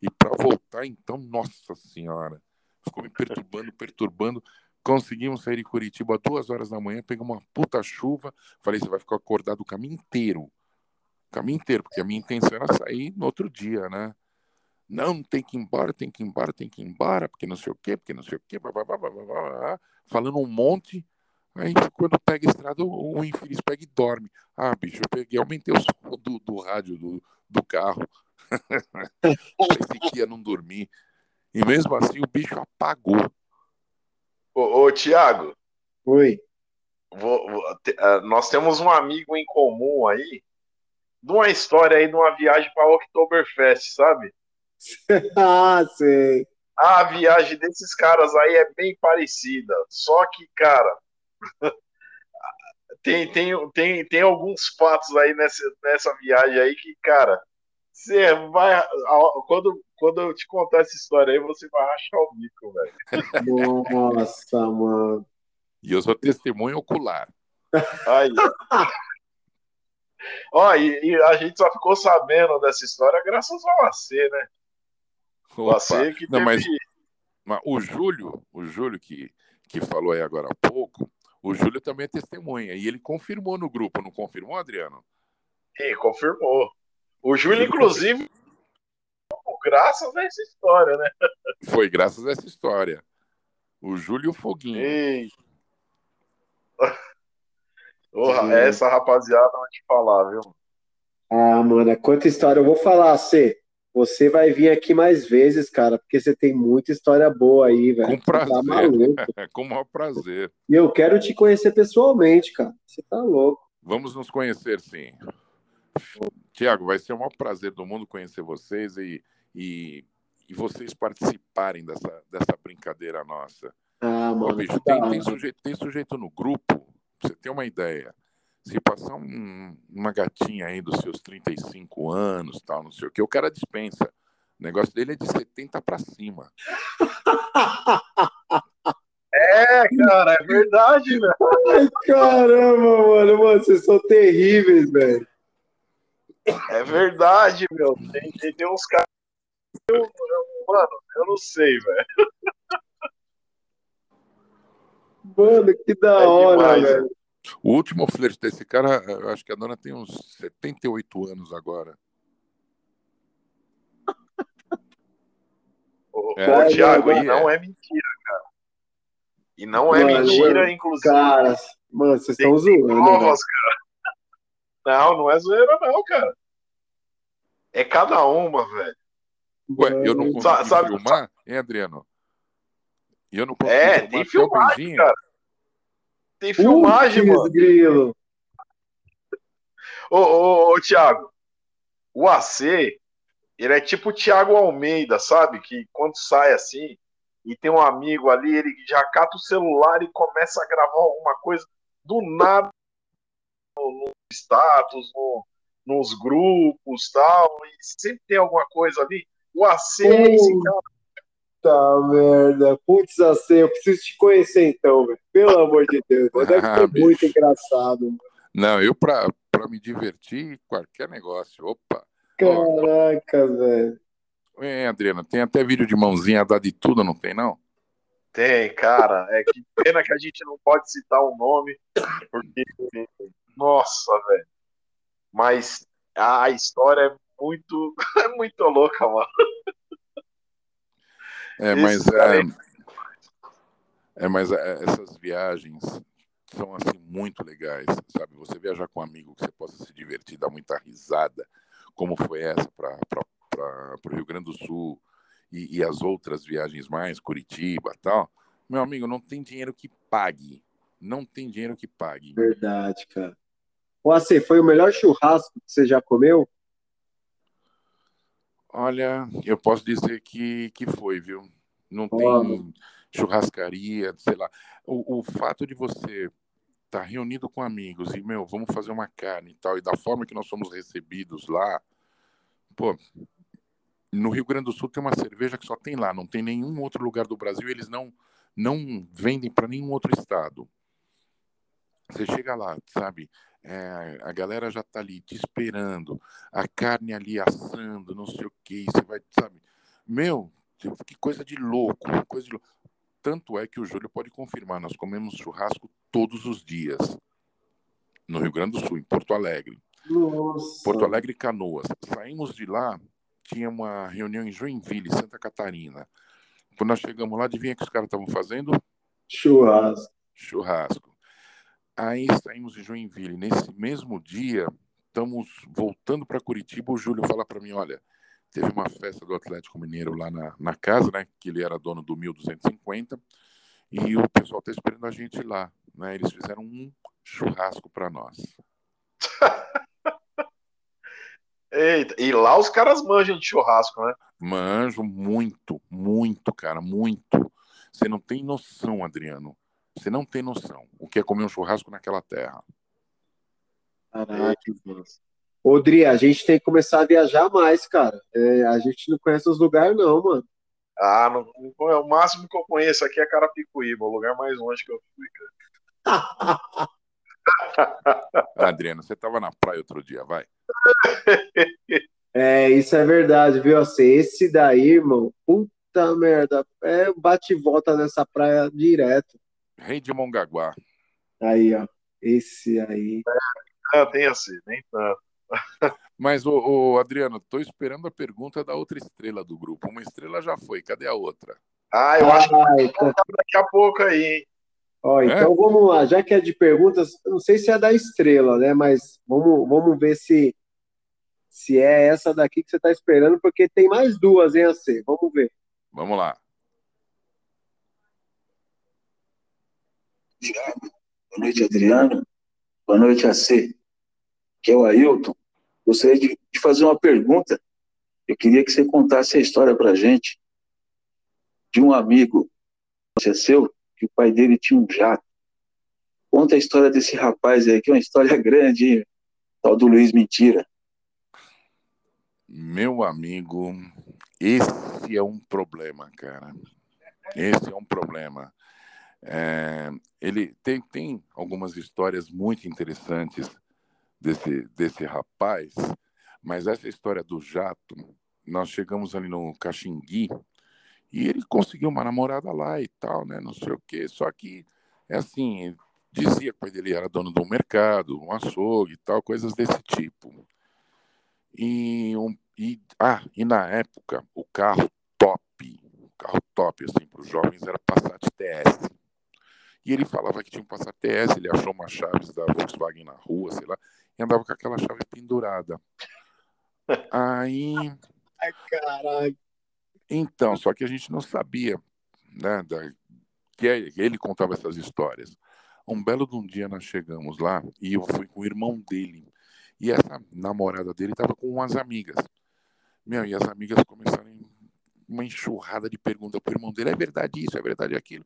E para voltar, então, nossa senhora, ficou me perturbando, perturbando. Conseguimos sair de Curitiba duas horas da manhã, pegamos uma puta chuva. Falei, você vai ficar acordado o caminho inteiro. O caminho inteiro, porque a minha intenção era sair no outro dia, né? Não, tem que ir embora, tem que ir embora, tem que ir embora, porque não sei o quê, porque não sei o quê, blá, blá, blá, blá, blá, falando um monte. Aí quando pega estrada, o infeliz pega e dorme. Ah, bicho, eu peguei, aumentei o som do, do rádio do, do carro. *laughs* Pensei que ia não dormir. E mesmo assim o bicho apagou. Ô, ô Tiago. Oi. Vou, vou, te, uh, nós temos um amigo em comum aí, de uma história aí de uma viagem para Oktoberfest, sabe? *laughs* ah, sei. A viagem desses caras aí é bem parecida. Só que, cara, *laughs* tem, tem, tem, tem alguns fatos aí nessa, nessa viagem aí que, cara, você vai. Quando, quando eu te contar essa história aí, você vai rachar o bico, velho. Nossa, mano. E eu sou testemunho ocular. Aí. Ó, e, e, a gente só ficou sabendo dessa história graças ao AC, né? O AC que Não, teve... mas, mas, o Júlio, o Júlio que, que falou aí agora há pouco, o Júlio também é testemunha. E ele confirmou no grupo, não confirmou, Adriano? Sim, confirmou. O Júlio, inclusive, graças a essa história, né? Foi graças a essa história. O Júlio Foguinho. Ei. Porra, essa rapaziada vai te falar, viu? Ah, mano, quanta história. Eu vou falar, C. Você vai vir aqui mais vezes, cara, porque você tem muita história boa aí, velho. Com tá prazer. Tá *laughs* Com o maior prazer. E eu quero te conhecer pessoalmente, cara. Você tá louco. Vamos nos conhecer, sim. Tiago, vai ser o maior prazer do mundo conhecer vocês e, e, e vocês participarem dessa, dessa brincadeira nossa. Ah, mano. Ô, bicho, tem, tem, sujeito, tem sujeito no grupo, pra você ter uma ideia. Se passar um, uma gatinha aí dos seus 35 anos, tal, não sei o que, o cara dispensa. O negócio dele é de 70 para cima. *laughs* É, cara, é verdade, velho. Ai, caramba, mano, mano, vocês são terríveis, velho. É verdade, meu. Tem, tem, tem uns caras. Eu, eu, mano, eu não sei, velho. Mano, que da é hora, demais, velho. O último flerte desse cara, eu acho que a dona tem uns 78 anos agora. Ô, é, Thiago, e não é mentira, cara. E não é mano, mentira, mano, inclusive. Cara, mano, vocês estão zoando. Né? Provas, cara. Não, não é zoeira, não, cara. É cada uma, velho. Ué, eu não consigo sabe, filmar, sabe? hein, Adriano? E eu não consigo é, filmar, tem filmagem, cara. Tem filmagem, mano. Grilo. Ô, ô, ô, Thiago, o AC, ele é tipo o Thiago Almeida, sabe? Que quando sai assim, e tem um amigo ali, ele já cata o celular e começa a gravar alguma coisa do nada no, no status, no, nos grupos tal, e sempre tem alguma coisa ali. O AC é esse cara Puta merda. Putz, AC, eu preciso te conhecer então, velho. Pelo amor de Deus. *laughs* Deve ah, ser bicho. muito engraçado. Mano. Não, eu pra, pra me divertir, qualquer negócio. Opa. Caraca, velho. É, Adriana, tem até vídeo de mãozinha dá de tudo, não tem, não? Tem, cara. É que pena que a gente não pode citar o um nome, porque. Nossa, velho. Mas a história é muito, *laughs* é muito louca, mano. É, mas, é, é, mas é, essas viagens são assim muito legais, sabe? Você viajar com um amigo que você possa se divertir, dar muita risada, como foi essa para o Rio Grande do Sul e, e, as outras viagens mais, Curitiba tal. Meu amigo, não tem dinheiro que pague. Não tem dinheiro que pague. Verdade, cara. O AC, foi o melhor churrasco que você já comeu? Olha, eu posso dizer que, que foi, viu? Não tem churrascaria, sei lá. O, o fato de você estar tá reunido com amigos e, meu, vamos fazer uma carne e tal, e da forma que nós somos recebidos lá, pô, no Rio Grande do Sul tem uma cerveja que só tem lá, não tem nenhum outro lugar do Brasil, eles não, não vendem para nenhum outro estado. Você chega lá, sabe? É, a galera já tá ali te esperando, a carne ali assando, não sei o que, você vai, sabe? Meu, que coisa de louco, coisa de louco. Tanto é que o Júlio pode confirmar, nós comemos churrasco todos os dias no Rio Grande do Sul, em Porto Alegre. Nossa. Porto Alegre e Canoas. Saímos de lá, tinha uma reunião em Joinville, Santa Catarina. Quando nós chegamos lá, adivinha o que os caras estavam fazendo? Churrasco. Churrasco. Aí saímos de Joinville. Nesse mesmo dia, estamos voltando para Curitiba. O Júlio fala para mim: olha, teve uma festa do Atlético Mineiro lá na, na casa, né? Que ele era dono do 1250. E o pessoal está esperando a gente lá. Né? Eles fizeram um churrasco para nós. *laughs* Eita, e lá os caras manjam de churrasco, né? Manjo muito, muito, cara, muito. Você não tem noção, Adriano. Você não tem noção o que é comer um churrasco naquela terra. Caraca, Ô, Dri, a gente tem que começar a viajar mais, cara. É, a gente não conhece os lugares, não, mano. Ah, não, não, é o máximo que eu conheço aqui é Carapicuíba, o lugar mais longe que eu fui, cara. *laughs* Adriano, você tava na praia outro dia, vai. *laughs* É, isso é verdade, viu? Assim, esse daí, irmão, puta merda, é bate e volta nessa praia direto. Rei de Mongaguá. Aí, ó, esse aí. É, tem assim, nem tanto. Mas, o, o Adriano, tô esperando a pergunta da outra estrela do grupo. Uma estrela já foi, cadê a outra? Ah, eu ah, acho que vai então... daqui a pouco aí, hein? Ó, é? então é? vamos lá, já que é de perguntas, não sei se é da estrela, né? Mas vamos, vamos ver se, se é essa daqui que você está esperando, porque tem mais duas, hein, AC? Vamos ver. Vamos lá. Boa noite, Adriano. Boa noite, AC. Que é o Ailton. Gostaria de, de fazer uma pergunta. Eu queria que você contasse a história para gente de um amigo seu que o pai dele tinha um jato. Conta a história desse rapaz aí, que é uma história *laughs* grande, tal do Luiz Mentira. Meu amigo, esse é um problema, cara. Esse é um problema. É, ele tem, tem algumas histórias muito interessantes desse, desse rapaz, mas essa história do jato, nós chegamos ali no Caxingui, e ele conseguiu uma namorada lá e tal, né? Não sei o quê. Só que, é assim, dizia que dele era dono de um mercado, um açougue e tal, coisas desse tipo. E, um, e, ah, e na época, o carro top, o carro top, assim, para os jovens era Passat TS. E ele falava que tinha um Passat TS, ele achou uma chave da Volkswagen na rua, sei lá, e andava com aquela chave pendurada. *laughs* Aí. Ai, caralho. Então, só que a gente não sabia, né, da, que ele contava essas histórias. Um belo de um dia nós chegamos lá e eu fui com o irmão dele. E essa namorada dele estava com umas amigas. Meu, e as amigas começaram uma enxurrada de perguntas para o irmão dele: é verdade isso, é verdade aquilo.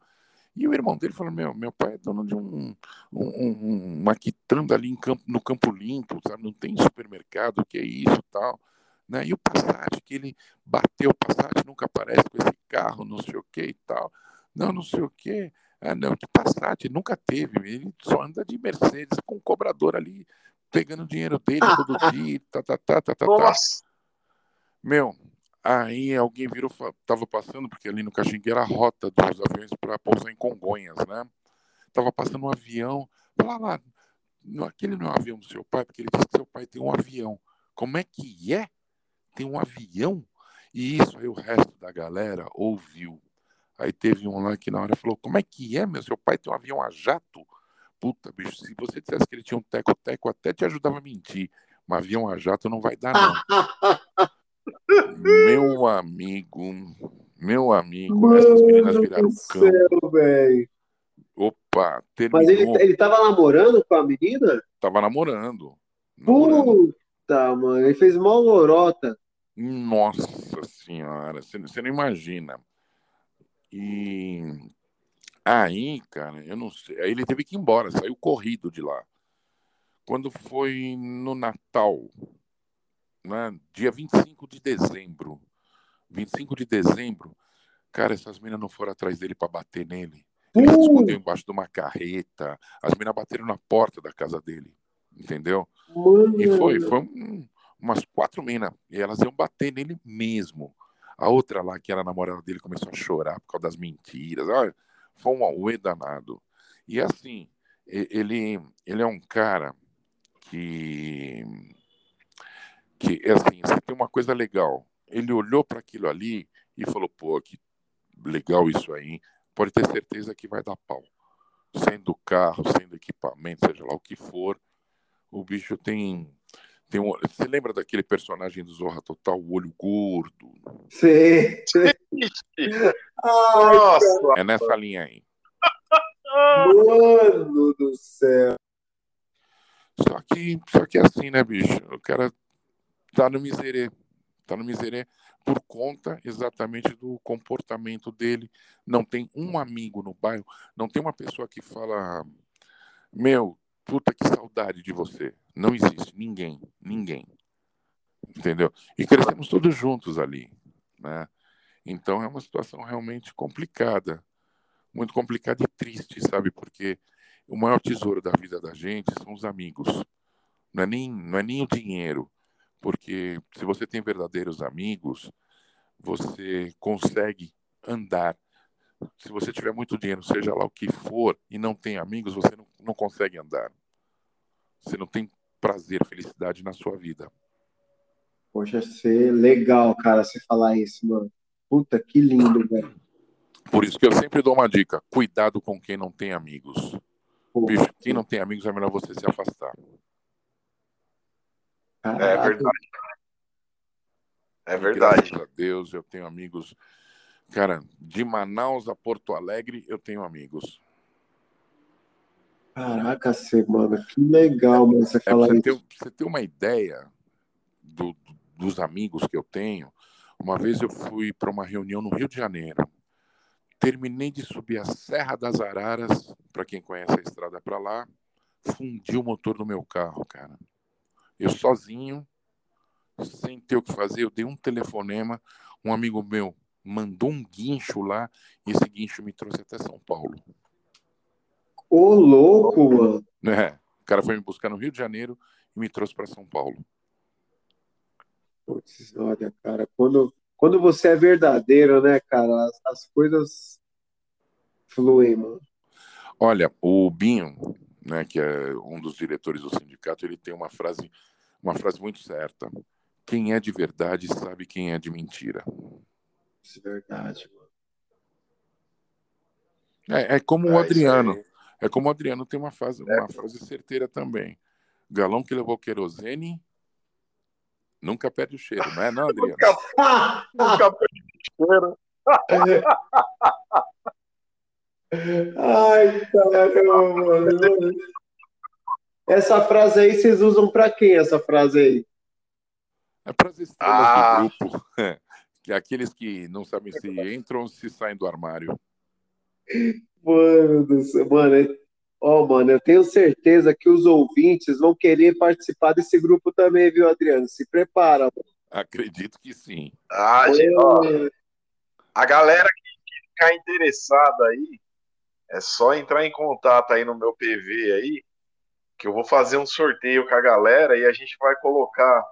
E o irmão dele falou: Meu, meu pai é dono de um, um, um uma quitanda ali campo, no Campo Limpo, sabe? Não tem supermercado, o que é isso tal. Né? E o Passat, que ele bateu o Passat, nunca aparece com esse carro, não sei o que e tal. Não, não sei o que. Ah, não, que Passat, nunca teve. Ele só anda de Mercedes com o cobrador ali, pegando dinheiro dele todo dia, tá, tá, tá, tá, tá, tá. Meu, aí alguém virou, tava passando, porque ali no Caxingue era a rota dos aviões para pousar em Congonhas, né? Tava passando um avião, lá, lá, aquele não é um avião do seu pai, porque ele disse que seu pai tem um avião. Como é que é? tem um avião. E isso aí o resto da galera ouviu. Aí teve um lá que na hora falou: Como é que é, meu? Seu pai tem um avião a jato? Puta, bicho, se você dissesse que ele tinha um teco-teco, até te ajudava a mentir. Mas avião a jato não vai dar, não. *laughs* meu amigo, meu amigo, Mano essas meninas viraram campo. Céu, Opa, terminou. Mas ele, ele tava namorando com a menina? Tava namorando. namorando. Puta, mano, ele fez mal lorota. Nossa senhora, você, você não imagina. E aí, cara, eu não sei. Aí ele teve que ir embora, saiu corrido de lá. Quando foi no Natal, né, dia 25 de dezembro, 25 de dezembro, cara, essas minas não foram atrás dele para bater nele. Ele uh! se escondeu embaixo de uma carreta. As minas bateram na porta da casa dele, entendeu? Mano. E foi, foi um, umas quatro minas. E elas iam bater nele mesmo. A outra lá, que era a namorada dele, começou a chorar por causa das mentiras. Olha, foi um auê danado. E assim, ele, ele é um cara que. Que assim, você tem uma coisa legal. Ele olhou para aquilo ali e falou: pô, que legal isso aí. Pode ter certeza que vai dar pau. Sendo carro, sendo equipamento, seja lá o que for, o bicho tem tem um, você lembra daquele personagem do Zorra Total, o olho gordo? Sim. *laughs* Nossa. É nessa linha aí. Mano do céu. Só que, só que é assim, né, bicho? O cara tá no miserê. Tá no miserê por conta exatamente do comportamento dele. Não tem um amigo no bairro, não tem uma pessoa que fala: Meu, puta que saudade de você. Não existe ninguém, ninguém. Entendeu? E crescemos todos juntos ali, né? Então é uma situação realmente complicada, muito complicada e triste, sabe? Porque o maior tesouro da vida da gente são os amigos. Não é nem, não é nem o dinheiro, porque se você tem verdadeiros amigos, você consegue andar. Se você tiver muito dinheiro, seja lá o que for, e não tem amigos, você não, não consegue andar. Você não tem prazer, felicidade na sua vida. Poxa, ser legal, cara, você falar isso, mano. Puta, que lindo, velho. Por isso que eu sempre dou uma dica: cuidado com quem não tem amigos. Bicho, quem não tem amigos é melhor você se afastar. Caraca. É verdade. É verdade. Graças a Deus, eu tenho amigos. Cara, de Manaus a Porto Alegre, eu tenho amigos. Caraca, mano, que legal, mano, você é, falar você isso. Ter, você ter uma ideia do, dos amigos que eu tenho, uma vez eu fui para uma reunião no Rio de Janeiro. Terminei de subir a Serra das Araras, para quem conhece a estrada para lá, fundi o motor do meu carro, cara. Eu sozinho, sem ter o que fazer, eu dei um telefonema, um amigo meu mandou um guincho lá e esse guincho me trouxe até São Paulo. Ô, louco, mano. É, o cara foi me buscar no Rio de Janeiro e me trouxe para São Paulo. Putz, olha, cara, quando, quando você é verdadeiro, né, cara, as, as coisas fluem, mano. Olha, o Binho, né, que é um dos diretores do sindicato, ele tem uma frase, uma frase muito certa. Quem é de verdade sabe quem é de mentira. Isso é verdade, mano. É, é como é, o Adriano. É como o Adriano tem uma, frase, uma é. frase certeira também. Galão que levou querosene nunca perde o cheiro, não é não, *laughs* Adriano? nunca, nunca perde o cheiro. *laughs* Ai, caramba, mano. Essa frase aí vocês usam para quem, essa frase aí? É para as estrelas ah. do grupo. que é aqueles que não sabem se entram ou se saem do armário. Mano do céu, mano. Ó, oh, mano, eu tenho certeza que os ouvintes vão querer participar desse grupo também, viu, Adriano? Se prepara. Mano. Acredito que sim. Ah, gente, ó, a galera que, que ficar interessada aí, é só entrar em contato aí no meu PV aí, que eu vou fazer um sorteio com a galera e a gente vai colocar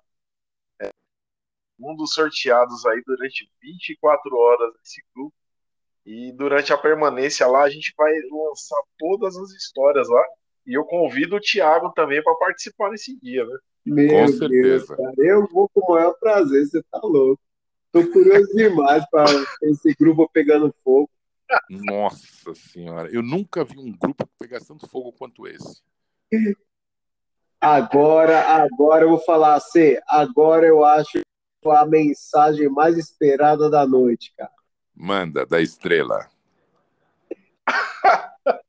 um dos sorteados aí durante 24 horas nesse grupo. E durante a permanência lá, a gente vai lançar todas as histórias lá. E eu convido o Thiago também para participar nesse dia, né? Meu com Deus, certeza. Cara, eu vou com o maior prazer, você tá louco. Tô curioso demais para esse grupo pegando fogo. Nossa senhora, eu nunca vi um grupo pegasse tanto fogo quanto esse. Agora, agora eu vou falar assim, agora eu acho a mensagem mais esperada da noite, cara? Manda, da estrela. *laughs*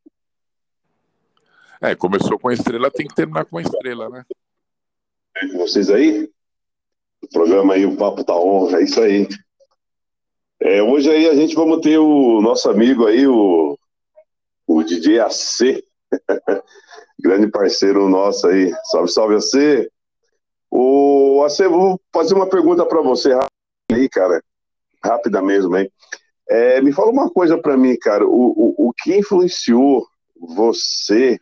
é, começou com a estrela, tem que terminar com a estrela, né? Vocês aí? O programa aí, o Papo tá honra, é isso aí. É, hoje aí a gente vamos ter o nosso amigo aí, o, o DJ AC, *laughs* grande parceiro nosso aí. Salve, salve AC. O AC, vou fazer uma pergunta para você aí, cara, rápida mesmo, hein? É, me fala uma coisa para mim, cara, o, o, o que influenciou você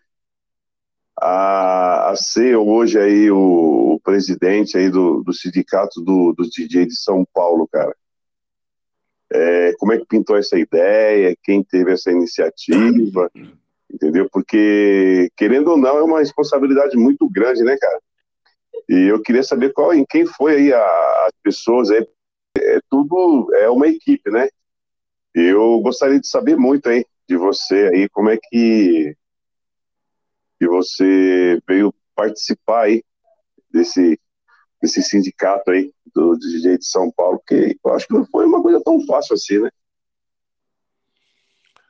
a, a ser hoje aí o, o presidente aí do, do sindicato do, dos DJ de São Paulo, cara? É, como é que pintou essa ideia? Quem teve essa iniciativa? Entendeu? Porque, querendo ou não, é uma responsabilidade muito grande, né, cara? E eu queria saber qual, em quem foi aí a, as pessoas aí. É tudo é uma equipe, né? Eu gostaria de saber muito aí de você aí, como é que, que você veio participar aí desse, desse sindicato aí do DJ de São Paulo, porque eu acho que não foi uma coisa tão fácil assim, né?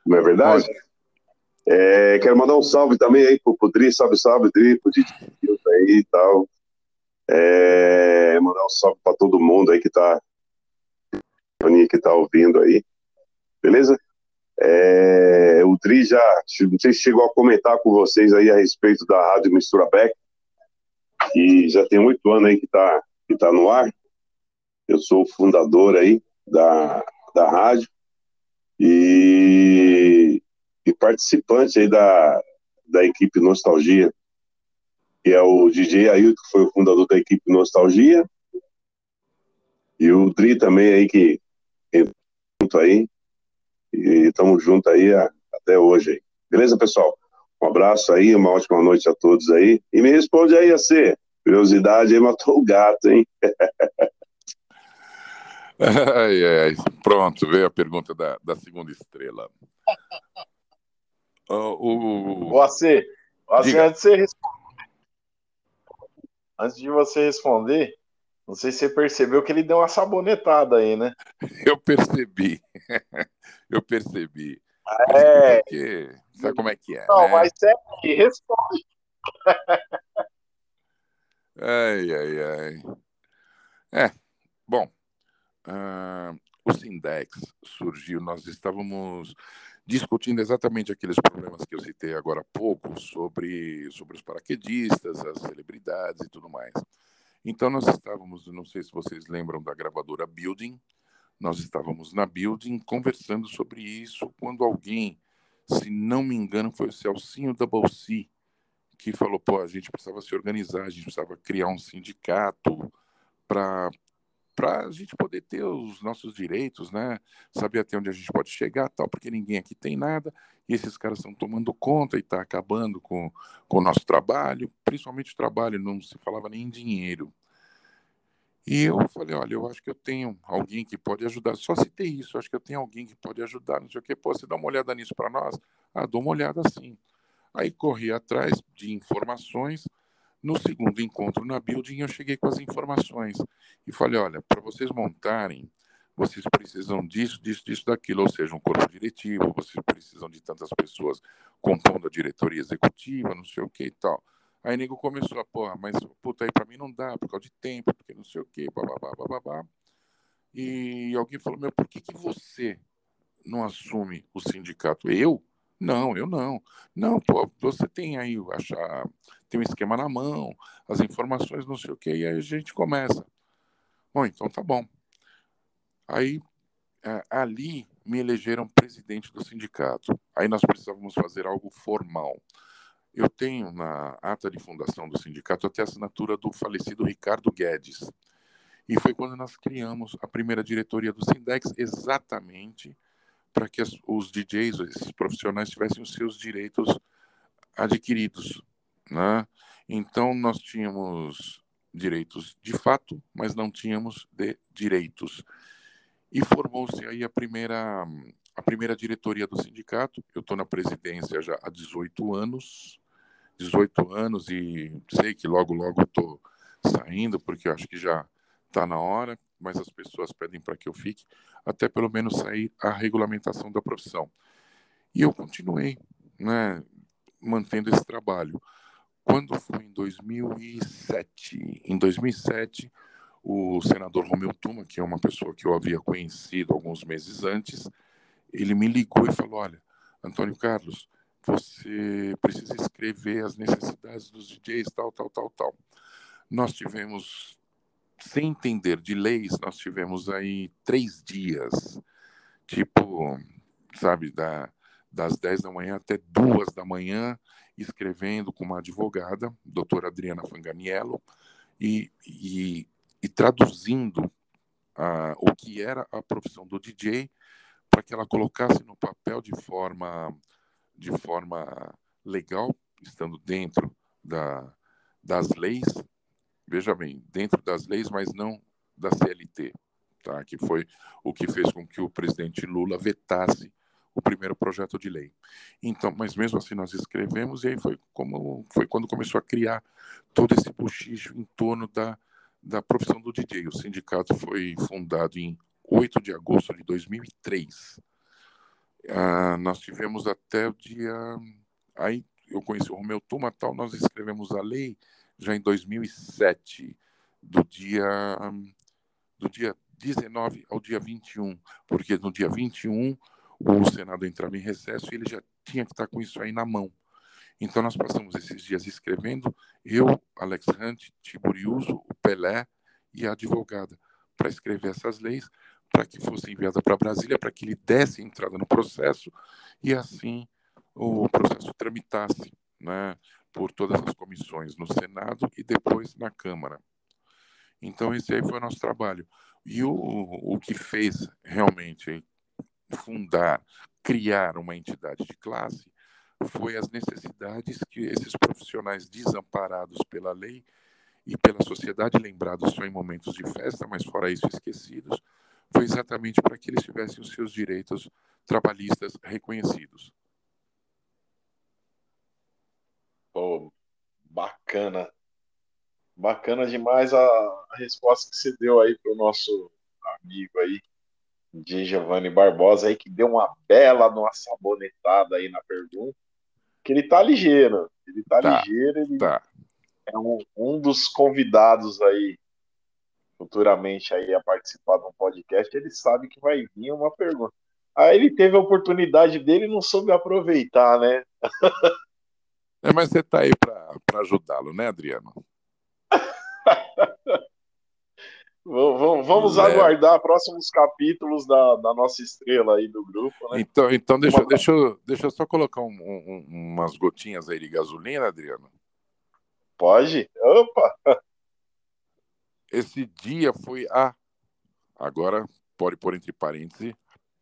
Não é verdade? É, quero mandar um salve também aí pro, pro Dri, salve, salve, Dri, pro DJ aí e tal. É, mandar um salve para todo mundo aí que está que tá ouvindo aí. Beleza? É, o Dri já, não sei se chegou a comentar com vocês aí a respeito da Rádio Mistura Beck, que já tem oito anos aí que está que tá no ar. Eu sou fundador aí da, da rádio e, e participante aí da, da equipe Nostalgia, que é o DJ Ailton, que foi o fundador da equipe Nostalgia, e o Dri também aí, que junto aí, e estamos juntos aí a, até hoje. Beleza, pessoal? Um abraço aí, uma ótima noite a todos aí. E me responde aí, AC. Curiosidade aí matou o gato, hein? *laughs* ai, ai. Pronto, veio a pergunta da, da segunda estrela. o, o... o AC, o AC antes de você responder, antes de você responder, não sei se você percebeu que ele deu uma sabonetada aí, né? *laughs* Eu percebi. *laughs* Eu percebi. É. Porque, sabe como é que é? Não, né? mas é que responde. ai, ai, ai. É, bom. Uh, o Sindex surgiu, nós estávamos discutindo exatamente aqueles problemas que eu citei agora há pouco sobre, sobre os paraquedistas, as celebridades e tudo mais. Então nós estávamos, não sei se vocês lembram da gravadora Building, nós estávamos na Building conversando sobre isso quando alguém, se não me engano, foi o Celcinho da Bolsi, que falou, pô, a gente precisava se organizar, a gente precisava criar um sindicato para a gente poder ter os nossos direitos, né? Saber até onde a gente pode chegar, tal, porque ninguém aqui tem nada e esses caras estão tomando conta e está acabando com, com o nosso trabalho, principalmente o trabalho, não se falava nem em dinheiro. E eu falei, olha, eu acho que eu tenho alguém que pode ajudar. Só citei isso, acho que eu tenho alguém que pode ajudar, não sei o quê. Pô, você dá uma olhada nisso para nós? Ah, dou uma olhada sim. Aí corri atrás de informações, no segundo encontro na building, eu cheguei com as informações e falei: olha, para vocês montarem, vocês precisam disso, disso, disso, daquilo, ou seja, um corpo diretivo, vocês precisam de tantas pessoas compondo a diretoria executiva, não sei o que e tal. Aí nego começou a, porra, mas puta, aí para mim não dá, por causa de tempo, porque não sei o que, babá, babá. E alguém falou: meu, por que, que você não assume o sindicato? Eu? Não, eu não. Não, pô, você tem aí, achar, tem um esquema na mão, as informações, não sei o que, e aí a gente começa. Bom, então tá bom. Aí, é, ali, me elegeram presidente do sindicato. Aí nós precisávamos fazer algo formal. Eu tenho na ata de fundação do sindicato até a assinatura do falecido Ricardo Guedes. E foi quando nós criamos a primeira diretoria do Sindex, exatamente para que os DJs, esses profissionais, tivessem os seus direitos adquiridos. Né? Então, nós tínhamos direitos de fato, mas não tínhamos de direitos. E formou-se aí a primeira, a primeira diretoria do sindicato. Eu estou na presidência já há 18 anos, 18 anos, e sei que logo, logo estou saindo, porque acho que já está na hora, mas as pessoas pedem para que eu fique, até pelo menos sair a regulamentação da profissão. E eu continuei, né, mantendo esse trabalho. Quando foi em 2007, em 2007, o senador Romeu Tuma, que é uma pessoa que eu havia conhecido alguns meses antes, ele me ligou e falou: Olha, Antônio Carlos, você precisa escrever as necessidades dos DJs, tal, tal, tal, tal. Nós tivemos sem entender de leis, nós tivemos aí três dias, tipo, sabe, da, das 10 da manhã até duas da manhã, escrevendo com uma advogada, doutora Adriana Fanganiello, e, e, e traduzindo uh, o que era a profissão do DJ para que ela colocasse no papel de forma, de forma legal, estando dentro da, das leis, veja bem, dentro das leis, mas não da CLT, tá? que foi o que fez com que o presidente Lula vetasse o primeiro projeto de lei. Então, mas mesmo assim nós escrevemos e aí foi como foi quando começou a criar todo esse bochicho em torno da, da profissão do DJ. O sindicato foi fundado em 8 de agosto de 2003. Ah, nós tivemos até o dia aí eu conheci o Romeu Tuma tal, nós escrevemos a lei já em 2007. do dia do dia 19 ao dia 21, porque no dia 21 o Senado entrava em recesso e ele já tinha que estar com isso aí na mão. Então nós passamos esses dias escrevendo, eu, Alex Hunt, Tiburiuso, o Pelé e a advogada, para escrever essas leis, para que fosse enviada para Brasília, para que ele desse entrada no processo e assim o processo tramitasse né, por todas as comissões no Senado e depois na Câmara. Então esse aí foi o nosso trabalho. E o, o que fez realmente fundar, criar uma entidade de classe foi as necessidades que esses profissionais desamparados pela lei e pela sociedade, lembrados só em momentos de festa, mas fora isso esquecidos, foi exatamente para que eles tivessem os seus direitos trabalhistas reconhecidos. Pô, bacana. Bacana demais a, a resposta que você deu aí para o nosso amigo aí, de Giovanni Barbosa, aí, que deu uma bela uma sabonetada aí na pergunta. Que ele tá ligeiro. Ele tá, tá ligeiro, ele tá. é um, um dos convidados aí futuramente aí a participar de um podcast, ele sabe que vai vir uma pergunta. Aí ele teve a oportunidade dele e não soube aproveitar, né? É, mas você está aí para ajudá-lo, né, Adriano? *laughs* Vamos é. aguardar próximos capítulos da, da, nossa estrela aí do grupo, né? Então, então deixa, Uma... deixa, eu, deixa eu só colocar um, um, umas gotinhas aí de gasolina, Adriano. Pode? Opa! Esse dia foi a. Agora, pode pôr entre parênteses,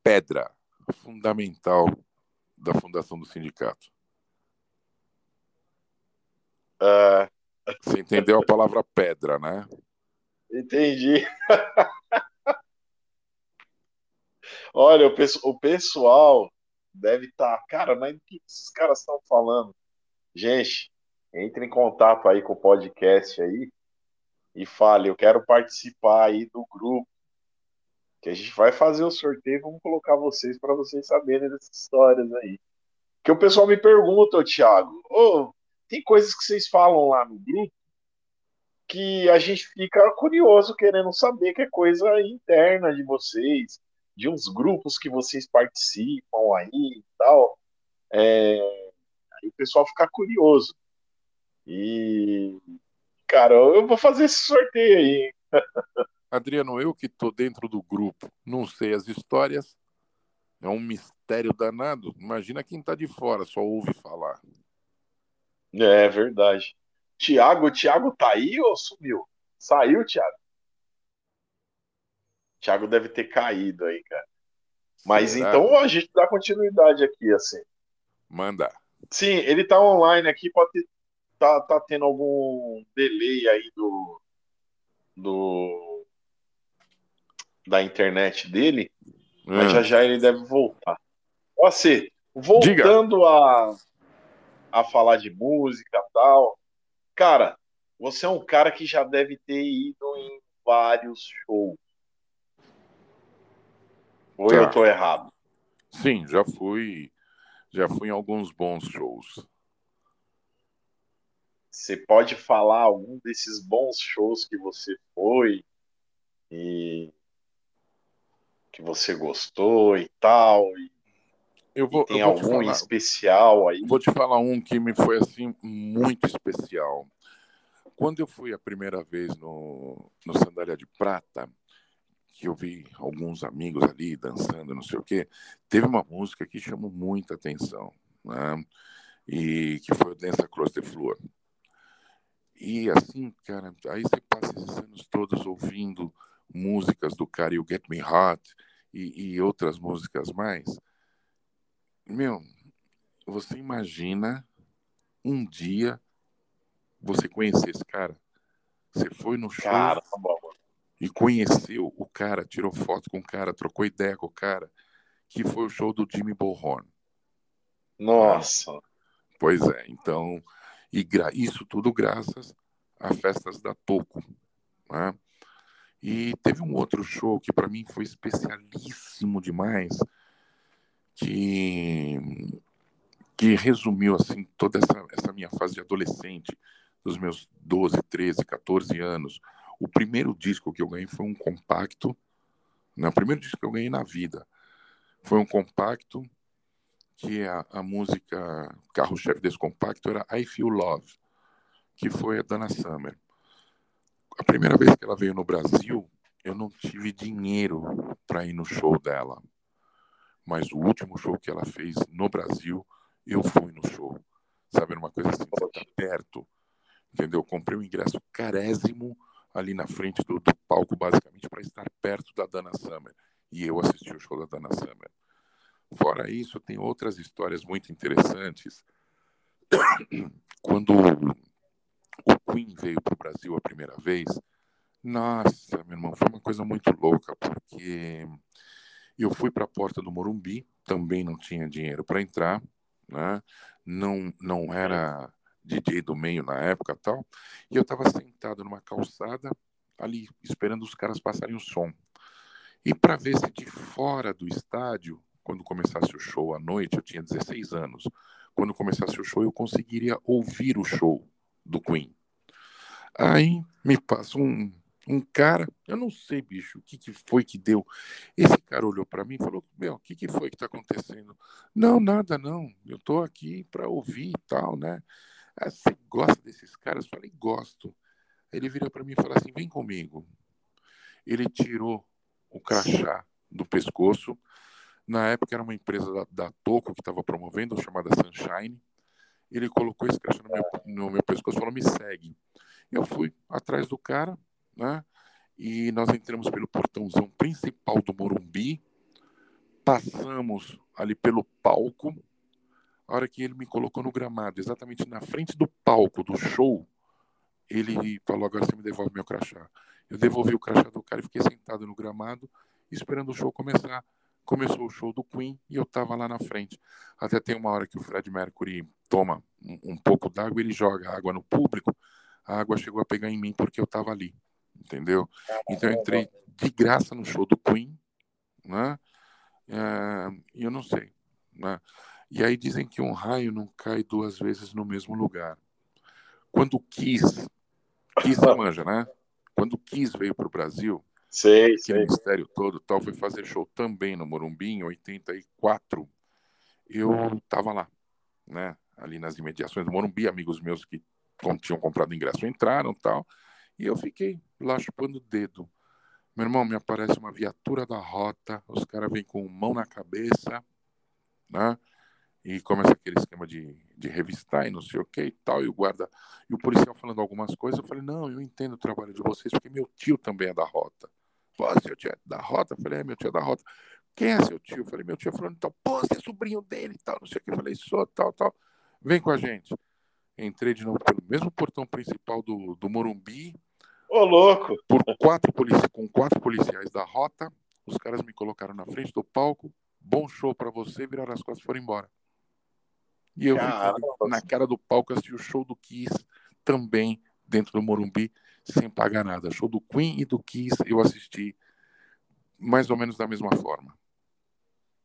pedra fundamental da fundação do sindicato. Uh... Você entendeu a palavra pedra, né? Entendi. *laughs* Olha, o, o pessoal deve estar. Tá... Cara, mas o que esses caras estão falando? Gente, entre em contato aí com o podcast aí e fale, eu quero participar aí do grupo. Que a gente vai fazer o sorteio, vamos colocar vocês para vocês saberem dessas histórias aí. Que o pessoal me pergunta, Thiago, oh, tem coisas que vocês falam lá no grupo que a gente fica curioso querendo saber que é coisa interna de vocês, de uns grupos que vocês participam aí e tal. É, aí o pessoal fica curioso. E, cara, eu vou fazer esse sorteio aí. Adriano, eu que tô dentro do grupo, não sei as histórias, é um mistério danado. Imagina quem tá de fora, só ouve falar. É verdade. Tiago, o Thiago tá aí ou sumiu? Saiu, Thiago? Thiago deve ter caído aí, cara. Mas Será? então a gente dá continuidade aqui, assim. Manda. Sim, ele tá online aqui, pode ter, tá, tá tendo algum delay aí do, do da internet dele, mas hum. já já ele deve voltar. Ó, ser, voltando a, a falar de música e tal, Cara, você é um cara que já deve ter ido em vários shows. Ou tá. eu tô errado? Sim, já fui. Já fui em alguns bons shows. Você pode falar algum desses bons shows que você foi e que você gostou e tal? E, eu vou, e tem eu vou algum falar, especial aí? Vou te falar um que me foi assim muito especial. Quando eu fui a primeira vez no, no Sandália de Prata, que eu vi alguns amigos ali dançando, não sei o quê, teve uma música que chamou muita atenção, né? E que foi o Dança Cross the Floor. E assim, cara, aí você passa esses anos todos ouvindo músicas do cara You Get Me Hot e, e outras músicas mais. Meu, você imagina um dia você conhecer esse cara. Você foi no show cara, tá e conheceu o cara, tirou foto com o cara, trocou ideia com o cara, que foi o show do Jimmy Bullhorn. Nossa! Pois é, então, e isso tudo graças a festas da Toco. Né? E teve um outro show que para mim foi especialíssimo demais, que, que resumiu assim toda essa, essa minha fase de adolescente dos meus 12, 13, 14 anos, O primeiro disco que eu ganhei foi um compacto. Né? O primeiro disco que eu ganhei na vida foi um compacto que a, a música carro-chefe desse compacto era I Feel Love, que foi a Dana Summer. A primeira vez que ela veio no Brasil, eu não tive dinheiro para ir no show dela. Mas o último show que ela fez no Brasil, eu fui no show. Sabe, uma coisa assim, você tá perto, entendeu? Comprei um ingresso carésimo ali na frente do, do palco, basicamente, para estar perto da Dana Summer. E eu assisti o show da Dana Summer. Fora isso, tem outras histórias muito interessantes. *coughs* Quando o Queen veio para o Brasil a primeira vez, nossa, meu irmão, foi uma coisa muito louca, porque eu fui para a porta do Morumbi, também não tinha dinheiro para entrar, né? não, não era DJ do meio na época tal, e eu estava sentado numa calçada ali, esperando os caras passarem o som. E para ver se de fora do estádio, quando começasse o show à noite, eu tinha 16 anos, quando começasse o show eu conseguiria ouvir o show do Queen. Aí me passa um, um cara, eu não sei, bicho, o que, que foi que deu. Esse cara olhou para mim e falou: Meu, o que, que foi que está acontecendo? Não, nada, não. Eu estou aqui para ouvir e tal, né? Ah, você gosta desses caras? Eu falei: Gosto. Ele virou para mim e falou assim: Vem comigo. Ele tirou o crachá do pescoço. Na época era uma empresa da, da Toco que estava promovendo, chamada Sunshine. Ele colocou esse crachá no meu, no meu pescoço e falou: Me segue. Eu fui atrás do cara, né? E nós entramos pelo portãozão principal do Morumbi, passamos ali pelo palco. A hora que ele me colocou no gramado, exatamente na frente do palco do show, ele falou: Agora você me devolve meu crachá. Eu devolvi o crachá do cara e fiquei sentado no gramado, esperando o show começar. Começou o show do Queen e eu estava lá na frente. Até tem uma hora que o Fred Mercury toma um, um pouco d'água, ele joga água no público. A água chegou a pegar em mim porque eu estava ali entendeu? Então eu entrei de graça no show do Queen, né? É, e eu não sei, né? E aí dizem que um raio não cai duas vezes no mesmo lugar. Quando Kiss, Kiss *laughs* manja, né? Quando Kiss veio para o Brasil, sei, sei. mistério todo, tal, foi fazer show também no Morumbi em 84. Eu estava lá, né? Ali nas imediações do Morumbi, amigos meus que tinham comprado ingresso entraram, tal. E eu fiquei lá chupando o dedo. Meu irmão, me aparece uma viatura da rota, os caras vêm com mão na cabeça, né? E começa aquele esquema de, de revistar e não sei o que e tal, e o guarda, e o policial falando algumas coisas, eu falei, não, eu entendo o trabalho de vocês, porque meu tio também é da rota. Pô, seu tio é da rota? Eu falei, é, meu tio é da rota. Quem é seu tio? Eu falei, meu tio é falando, então, pô, você é sobrinho dele e tal, não sei o que. Eu falei, sou, tal, tal. Vem com a gente. Entrei de novo pelo mesmo portão principal do, do Morumbi, Ô, louco! por quatro polici com quatro policiais da rota. Os caras me colocaram na frente do palco. Bom show para você, viraram as costas e foram embora. E eu Caramba. fiquei na cara do palco assisti o show do Kiss também dentro do Morumbi sem pagar nada. Show do Queen e do Kiss eu assisti mais ou menos da mesma forma.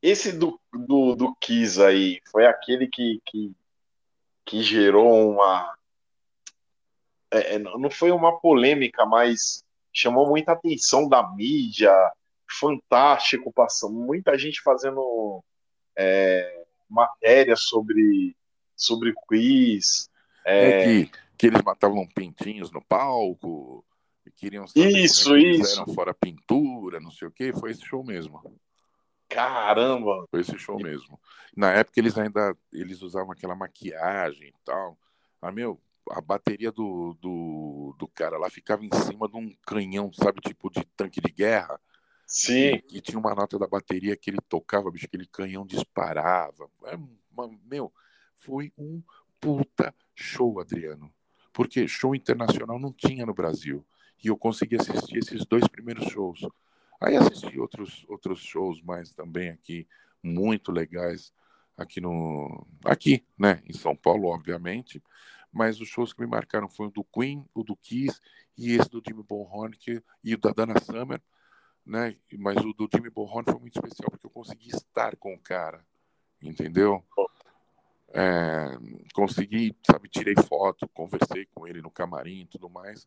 Esse do, do, do Kiss aí foi aquele que, que, que gerou uma. é, é, não foi uma polêmica, mas chamou muita atenção da mídia. Fantástico, passando muita gente fazendo é, matéria sobre, sobre quiz. É, É, que, que eles matavam pintinhos no palco, e queriam saber Isso, como é que isso. fora pintura, não sei o que. Foi esse show mesmo. caramba! Foi esse show mesmo. Na época eles ainda eles usavam aquela maquiagem e tal. Ah, meu, a bateria do, do, do cara lá ficava em cima de um canhão, sabe, tipo de tanque de guerra. Sim, E, e tinha uma nota da bateria que ele tocava, bicho, aquele canhão disparava. É uma- meu, foi um puta show, Adriano. Porque show internacional não tinha no Brasil. E eu consegui assistir esses dois primeiros shows. Aí assisti outros, outros shows mais também aqui, muito legais, aqui no. Aqui, né? Em São Paulo, obviamente. Mas os shows que me marcaram foi o do Queen, o do Kiss e esse do Jimmy Bonhorn que, e o da Dana Summer né? Mas o do Jimmy Bonhorn foi muito especial porque eu consegui estar com o cara, entendeu? É, consegui, sabe, tirei foto, conversei com ele no camarim e tudo mais,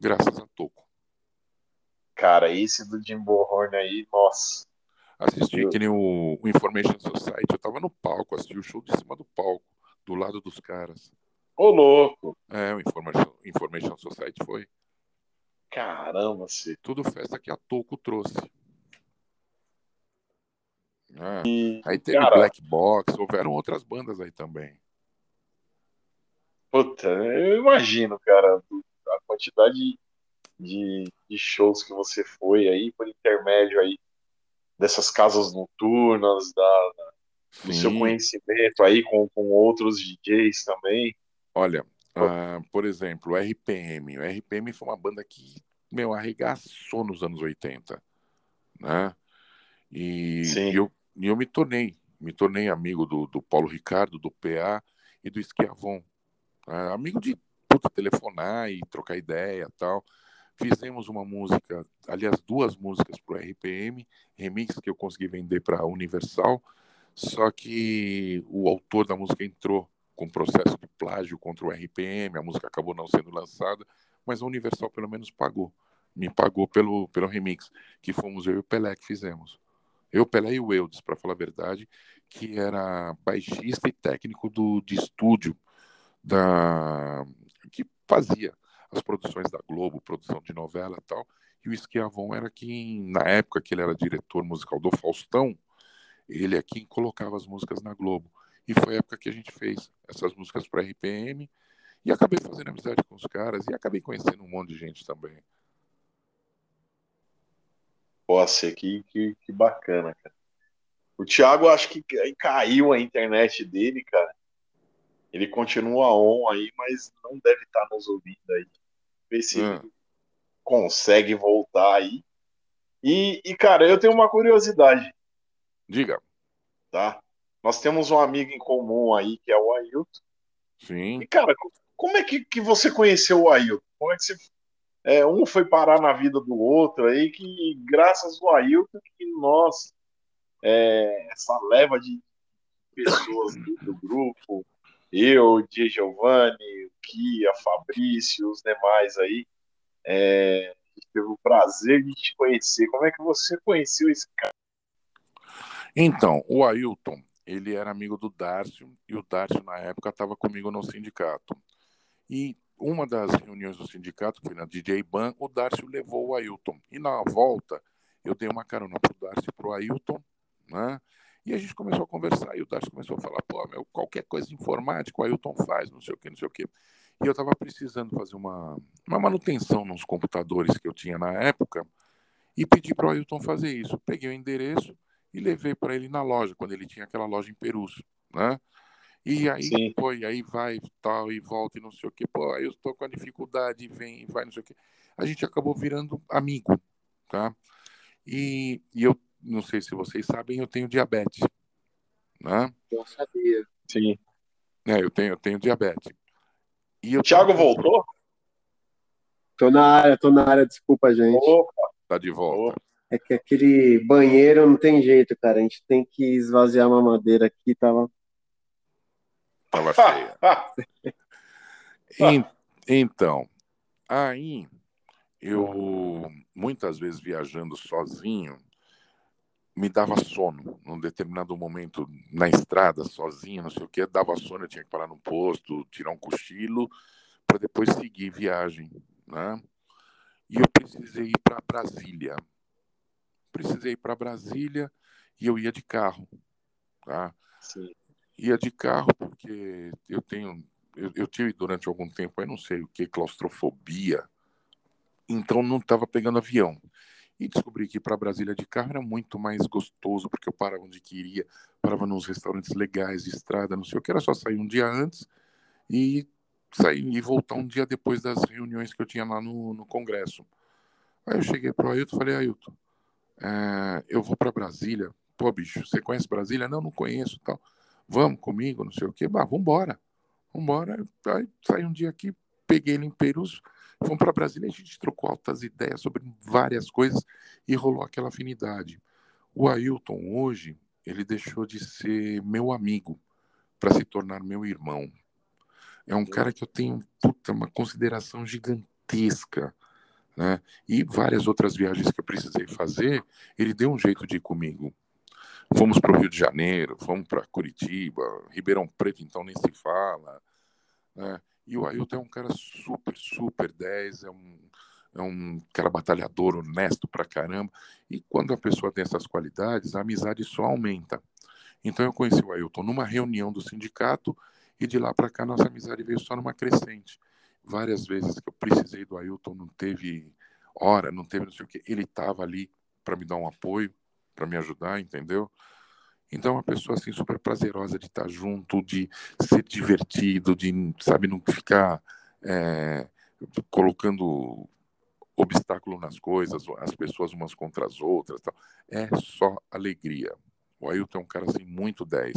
graças a Toco, cara, esse do Jim Bohorn aí, nossa. Assisti Eu- que nem o, o Information Society, eu tava no palco, assisti o show de cima do palco, do lado dos caras. Ô, louco. É, o Information, Information Society foi. Caramba, você. Tudo festa que a Toco trouxe. É. E, Aí teve cara, Black Box, houveram outras bandas aí também. puta, eu imagino, cara, a quantidade de, de shows que você foi aí, por intermédio aí dessas casas noturnas, da, do seu conhecimento aí com, com outros DJs também. Olha, ah, por exemplo, o RPM. O RPM foi uma banda que, meu, arregaçou nos anos 80, né? E, Sim. e eu, e eu me tornei, me tornei amigo do, do Paulo Ricardo, do PA e do Esquiavon. Ah, amigo de puta, telefonar e trocar ideia tal. Fizemos uma música, aliás, duas músicas pro RPM, remix que eu consegui vender para Universal, só que o autor da música entrou com processo de plágio contra o RPM, a música acabou não sendo lançada, mas a Universal pelo menos pagou. Me pagou pelo, pelo remix, que fomos eu e o Pelé que fizemos. Eu, Pelé e o Eudes, para falar a verdade, que era baixista e técnico do, de estúdio da que fazia as produções da Globo, produção de novela e tal. E o Esquiavon era quem, na época que ele era diretor musical do Faustão, ele é quem colocava as músicas na Globo. E foi a época que a gente fez essas músicas para RPM e acabei fazendo amizade com os caras e acabei conhecendo um monte de gente também. Nossa, que, que, que bacana, cara. O Thiago, acho que caiu a internet dele, cara. Ele continua on aí, mas não deve estar nos ouvindo aí. Ver se Ah. ele consegue voltar aí. E, e, cara, eu tenho uma curiosidade, Diga. tá? Nós temos um amigo em comum aí, que é o Ailton. Sim. E, cara, co- como é que, que você conheceu o Ailton? Como é que você. É, um foi parar na vida do outro aí, que graças ao Ailton, que nós, é, essa leva de pessoas do, grupo, eu, o Di Giovanni, o Kia, Fabrício, os demais aí, é, teve o prazer de te conhecer. Como é que você conheceu esse cara? Então, o Ailton, ele era amigo do Dárcio e o Dárcio, na época, estava comigo no sindicato. E uma das reuniões do sindicato, que foi na DJ Ban, o Dárcio levou o Ailton. E na volta, eu dei uma carona pro Dárcio e pro Ailton, né? E a gente começou a conversar, e o Dárcio começou a falar, pô, meu, qualquer coisa informática, o Ailton faz, não sei o que, não sei o que. E eu estava precisando fazer uma, uma manutenção nos computadores que eu tinha na época, e pedi para o Ailton fazer isso. Peguei o endereço e levei para ele na loja, quando ele tinha aquela loja em Perus, né? E aí, Sim. pô, e aí vai tal e volta e não sei o que, pô, aí eu estou com a dificuldade, vem, vai, não sei o que. A gente acabou virando amigo, tá? E, e eu não sei se vocês sabem, eu tenho diabetes, né? Não sabia. Sim. É, eu tenho, eu tenho diabetes. E eu O Thiago tenho- voltou? Tô na área, tô na área, desculpa, gente. Opa, Tá de volta. É que aquele banheiro não tem jeito, cara. A gente tem que esvaziar a mamadeira aqui, tava. Tava cheia. *laughs* En- Então, aí eu muitas vezes viajando sozinho me dava sono num determinado momento na estrada sozinho, não sei o que, dava sono, eu tinha que parar no posto, tirar um cochilo para depois seguir viagem, né? E eu precisei ir para Brasília. Precisei ir para Brasília e eu ia de carro, tá? Sim. Ia de carro porque eu tenho eu, eu tive durante algum tempo, eu não sei o que, claustrofobia. Então não estava pegando avião. E descobri que para Brasília de carro era muito mais gostoso, porque eu parava onde queria, parava nos restaurantes legais de estrada, não sei o que, era só sair um dia antes e sair e voltar um dia depois das reuniões que eu tinha lá no, no Congresso. Aí eu cheguei pro Ailton e falei, Ailton, é, eu vou para Brasília. Pô, bicho, você conhece Brasília? Não, não conheço tal vamos comigo, não sei o quê. Bah, vambora. Vambora. Aí saí um dia aqui, peguei ele em Perus, fomos para Brasília, a gente trocou altas ideias sobre várias coisas e rolou aquela afinidade. O Ailton hoje, ele deixou de ser meu amigo para se tornar meu irmão. É um cara que eu tenho puta, uma consideração gigantesca, né? E várias outras viagens que eu precisei fazer, ele deu um jeito de ir comigo. Fomos para o Rio de Janeiro, fomos para Curitiba, Ribeirão Preto, então nem se fala. Né? E o Ailton é um cara super, super 10, é um, é um cara batalhador, honesto pra caramba. E quando a pessoa tem essas qualidades, a amizade só aumenta. Então eu conheci o Ailton numa reunião do sindicato e de lá para cá nossa amizade veio só numa crescente. Várias vezes que eu precisei do Ailton, não teve hora, não teve não sei o que, ele estava ali para me dar um apoio, para me ajudar, entendeu? Então, uma pessoa assim super prazerosa de estar junto, de ser divertido, de, sabe, não ficar é, colocando obstáculo nas coisas, as pessoas umas contra as outras, tal. É só alegria. O Ailton é um cara assim muito 10.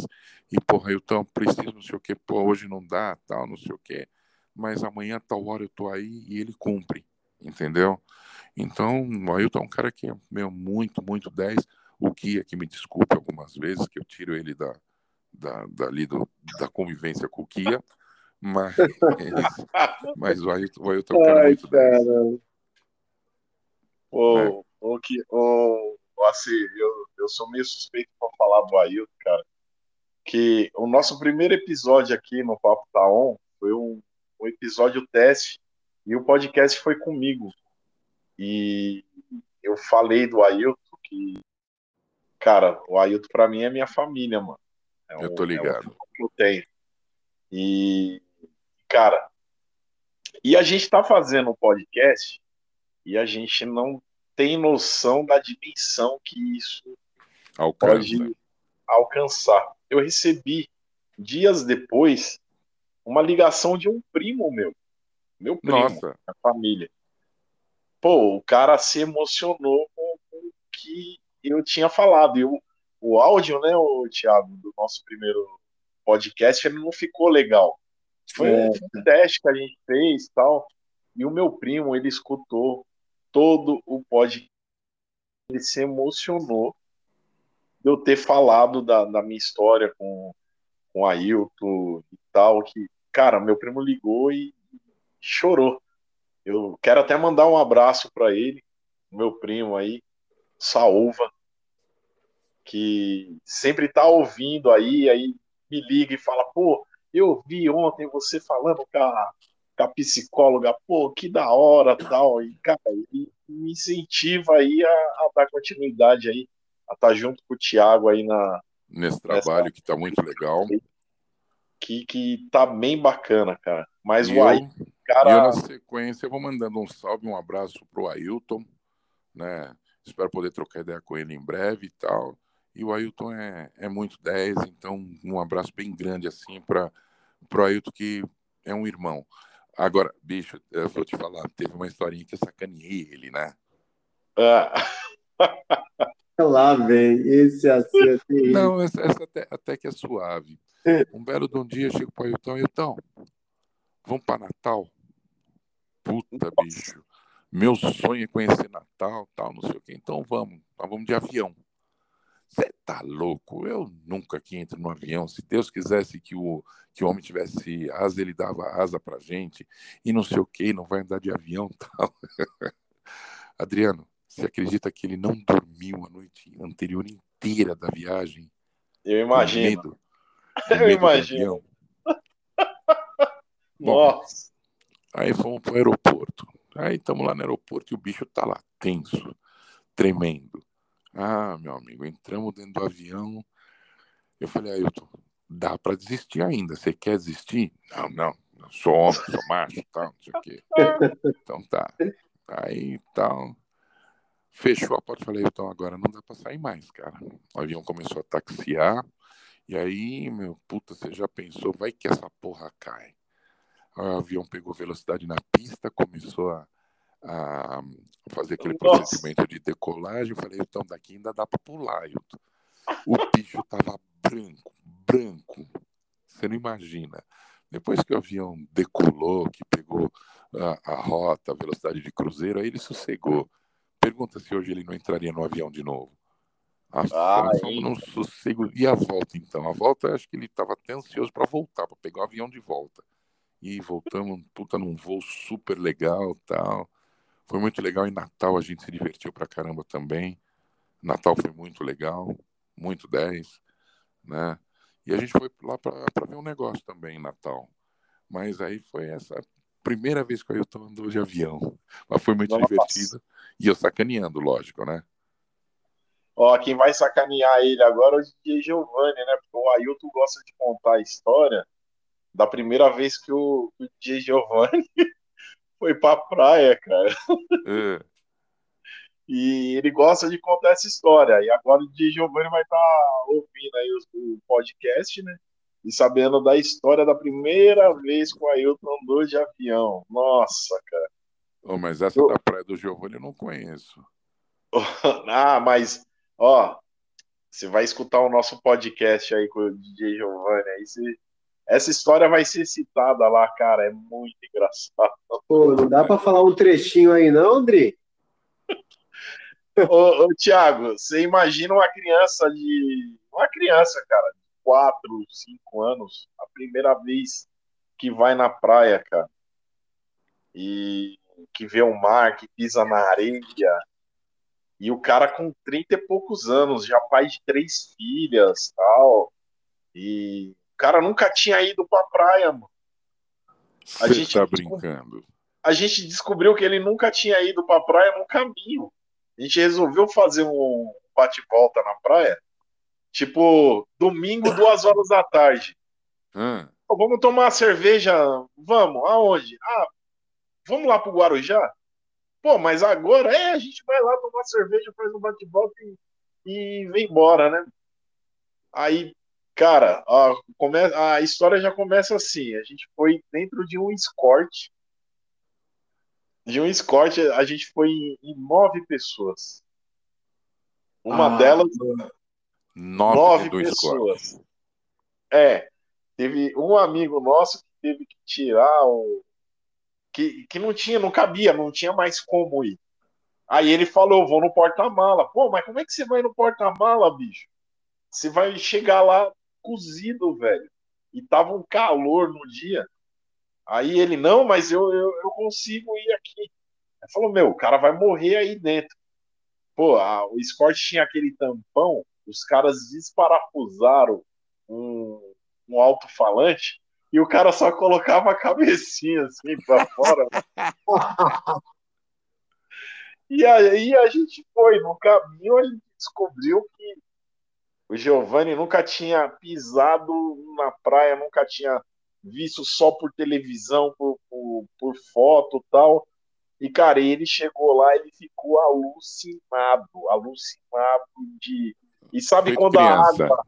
E, porra, Ailton, preciso não sei o que, pô, hoje não dá, tal, não sei o que. Mas amanhã, tal hora, eu tô aí e ele cumpre, entendeu? Então, o Ailton é um cara que é meu, muito, muito 10 o Kia, que me desculpe algumas vezes, que eu tiro ele da, da, dali do, da convivência com o Kia, mas, *laughs* mas o Ailton, o Ailton cara muito cara. Ô, é. ô, que, ô, assim, eu, eu sou meio suspeito para falar do Ailton, cara, que o nosso primeiro episódio aqui no Papo Tá On foi um, um episódio teste e o podcast foi comigo. E eu falei do Ailton que cara, o Ailton pra mim é minha família, mano. É um, eu tô ligado. É que eu tenho. E, cara, e a gente tá fazendo um podcast e a gente não tem noção da dimensão que isso Alcança. pode alcançar. Eu recebi dias depois uma ligação de um primo meu, meu primo, Nossa. da família. Pô, o cara se emocionou com o que eu tinha falado. E o, o áudio, né, o Thiago, do nosso primeiro podcast, ele não ficou legal. Foi é. um teste que a gente fez tal. E o meu primo, ele escutou todo o podcast. Ele se emocionou de eu ter falado da, da minha história com, com a Ailton e tal. Que, cara, meu primo ligou e chorou. Eu quero até mandar um abraço para ele, meu primo aí, Saúva, que sempre tá ouvindo aí, aí me liga e fala, pô, eu vi ontem você falando com a, com a psicóloga, pô, que da hora, tal, e, cara, e me incentiva aí a, a dar continuidade aí, a estar tá junto com o Thiago aí na... Nesse trabalho nessa... que tá muito legal. Que, que tá bem bacana, cara. Mas e o Ailton, cara... E eu, na sequência, eu vou mandando um salve, um abraço pro Ailton, né, Espero poder trocar ideia com ele em breve e tal. E o Ailton é, é muito 10, então um abraço bem grande assim para o Ailton, que é um irmão. Agora, bicho, eu vou te falar, teve uma historinha que eu sacaneei ele, né? Ah. *laughs* Lá vem, esse assim. Não, essa, essa até, até, que é suave. Um belo de um dia, eu chego para o Ailton, Ailton, vamos para Natal? Puta, bicho. Meu sonho é conhecer Natal, tal, não sei o quê. Então vamos, nós vamos de avião. Você tá louco? Eu nunca que entro no avião. Se Deus quisesse que o, que o homem tivesse asa, ele dava asa pra gente. E não sei o quê, não vai andar de avião *laughs* tal. Adriano, você acredita que ele não dormiu a noite anterior inteira da viagem? Eu imagino. Medo, *laughs* Eu imagino. *laughs* Bom, Nossa. Aí fomos pro aeroporto. Aí estamos lá no aeroporto e o bicho tá lá, tenso, tremendo. Ah, meu amigo, entramos dentro do avião. Eu falei, Ailton, dá para desistir ainda. Você quer desistir? Não, não. Eu sou homem, sou macho, tal, não sei o quê. *laughs* Então tá. Aí tal. Fechou a porta. Falei, então agora não dá para sair mais, cara. O avião começou a taxiar. E aí, meu, puta, você já pensou, vai que essa porra cai o avião pegou velocidade na pista, começou a, a fazer aquele Nossa. procedimento de decolagem. Eu falei, então daqui ainda dá para pular, Hilton. O bicho estava branco, branco. Você não imagina. Depois que o avião decolou, que pegou a, a rota, a velocidade de cruzeiro, aí ele sossegou. Pergunta se hoje ele não entraria no avião de novo. Ah, num sossego. E a volta, então? A volta, acho que ele estava até ansioso para voltar, para pegar o avião de volta e voltamos, puta, num voo super legal tal. Foi muito legal. Em Natal a gente se divertiu pra caramba também. Natal foi muito legal, muito 10, né? E a gente foi lá para ver um negócio também em Natal. Mas aí foi essa primeira vez que eu Ailton andou de avião. Mas foi muito Nossa. divertido. E eu sacaneando, lógico, né? Ó, quem vai sacanear ele agora é o DJ Giovanni, né? Porque o Ailton gosta de contar a história da primeira vez que o, o DJ Giovanni *laughs* foi pra praia, cara. É. E ele gosta de contar essa história. E agora o DJ Giovanni vai estar tá ouvindo aí o, o podcast, né? E sabendo da história da primeira vez que o Ailton andou de avião. Nossa, cara. Oh, mas essa eu... da praia do Giovanni eu não conheço. *laughs* ah, mas, ó, você vai escutar o nosso podcast aí com o DJ Giovanni. Aí você... Essa história vai ser citada lá, cara. É muito engraçado. Pô, não dá para falar um trechinho aí, não, André? ô, ô Tiago, você imagina uma criança de. Uma criança, cara, 4, 5 anos, a primeira vez que vai na praia, cara, e que vê o mar, que pisa na areia, e o cara com 30 e poucos anos, já pai de três filhas, tal, e cara nunca tinha ido pra praia, mano. A Você gente tá brincando. A gente descobriu que ele nunca tinha ido pra praia no caminho. A gente resolveu fazer um bate-volta na praia Tipo, domingo, *coughs* duas horas da tarde. Hum. vamos tomar uma cerveja? Vamos. Aonde? Ah, vamos lá pro Guarujá? Pô, mas agora é, a gente vai lá tomar cerveja, faz um bate-volta e, e vem embora, né? Aí, cara, a, come, a história já começa assim. A gente foi dentro de um escort. De um escort, a gente foi em, em nove pessoas. Uma ah, delas. Nove, Nove pessoas. É. Teve um amigo nosso que teve que tirar o. Que, que não tinha, não cabia, não tinha mais como ir. Aí ele falou: vou no porta-mala. Pô, mas como é que você vai no porta-mala, bicho? Você vai chegar lá cozido, velho. E tava um calor no dia. Aí ele, não, mas eu, eu, eu consigo ir aqui. Ele falou: meu, o cara vai morrer aí dentro. Pô, a, o Scott tinha aquele tampão os caras desparafusaram um, um alto-falante e o cara só colocava a cabecinha assim para *laughs* fora. e aí a gente foi, no caminho a gente descobriu que o Giovanni nunca tinha pisado na praia, nunca tinha visto só por televisão, por, por, por foto tal. E, cara, ele chegou lá, ele ficou alucinado, alucinado de e sabe quando criança. a água.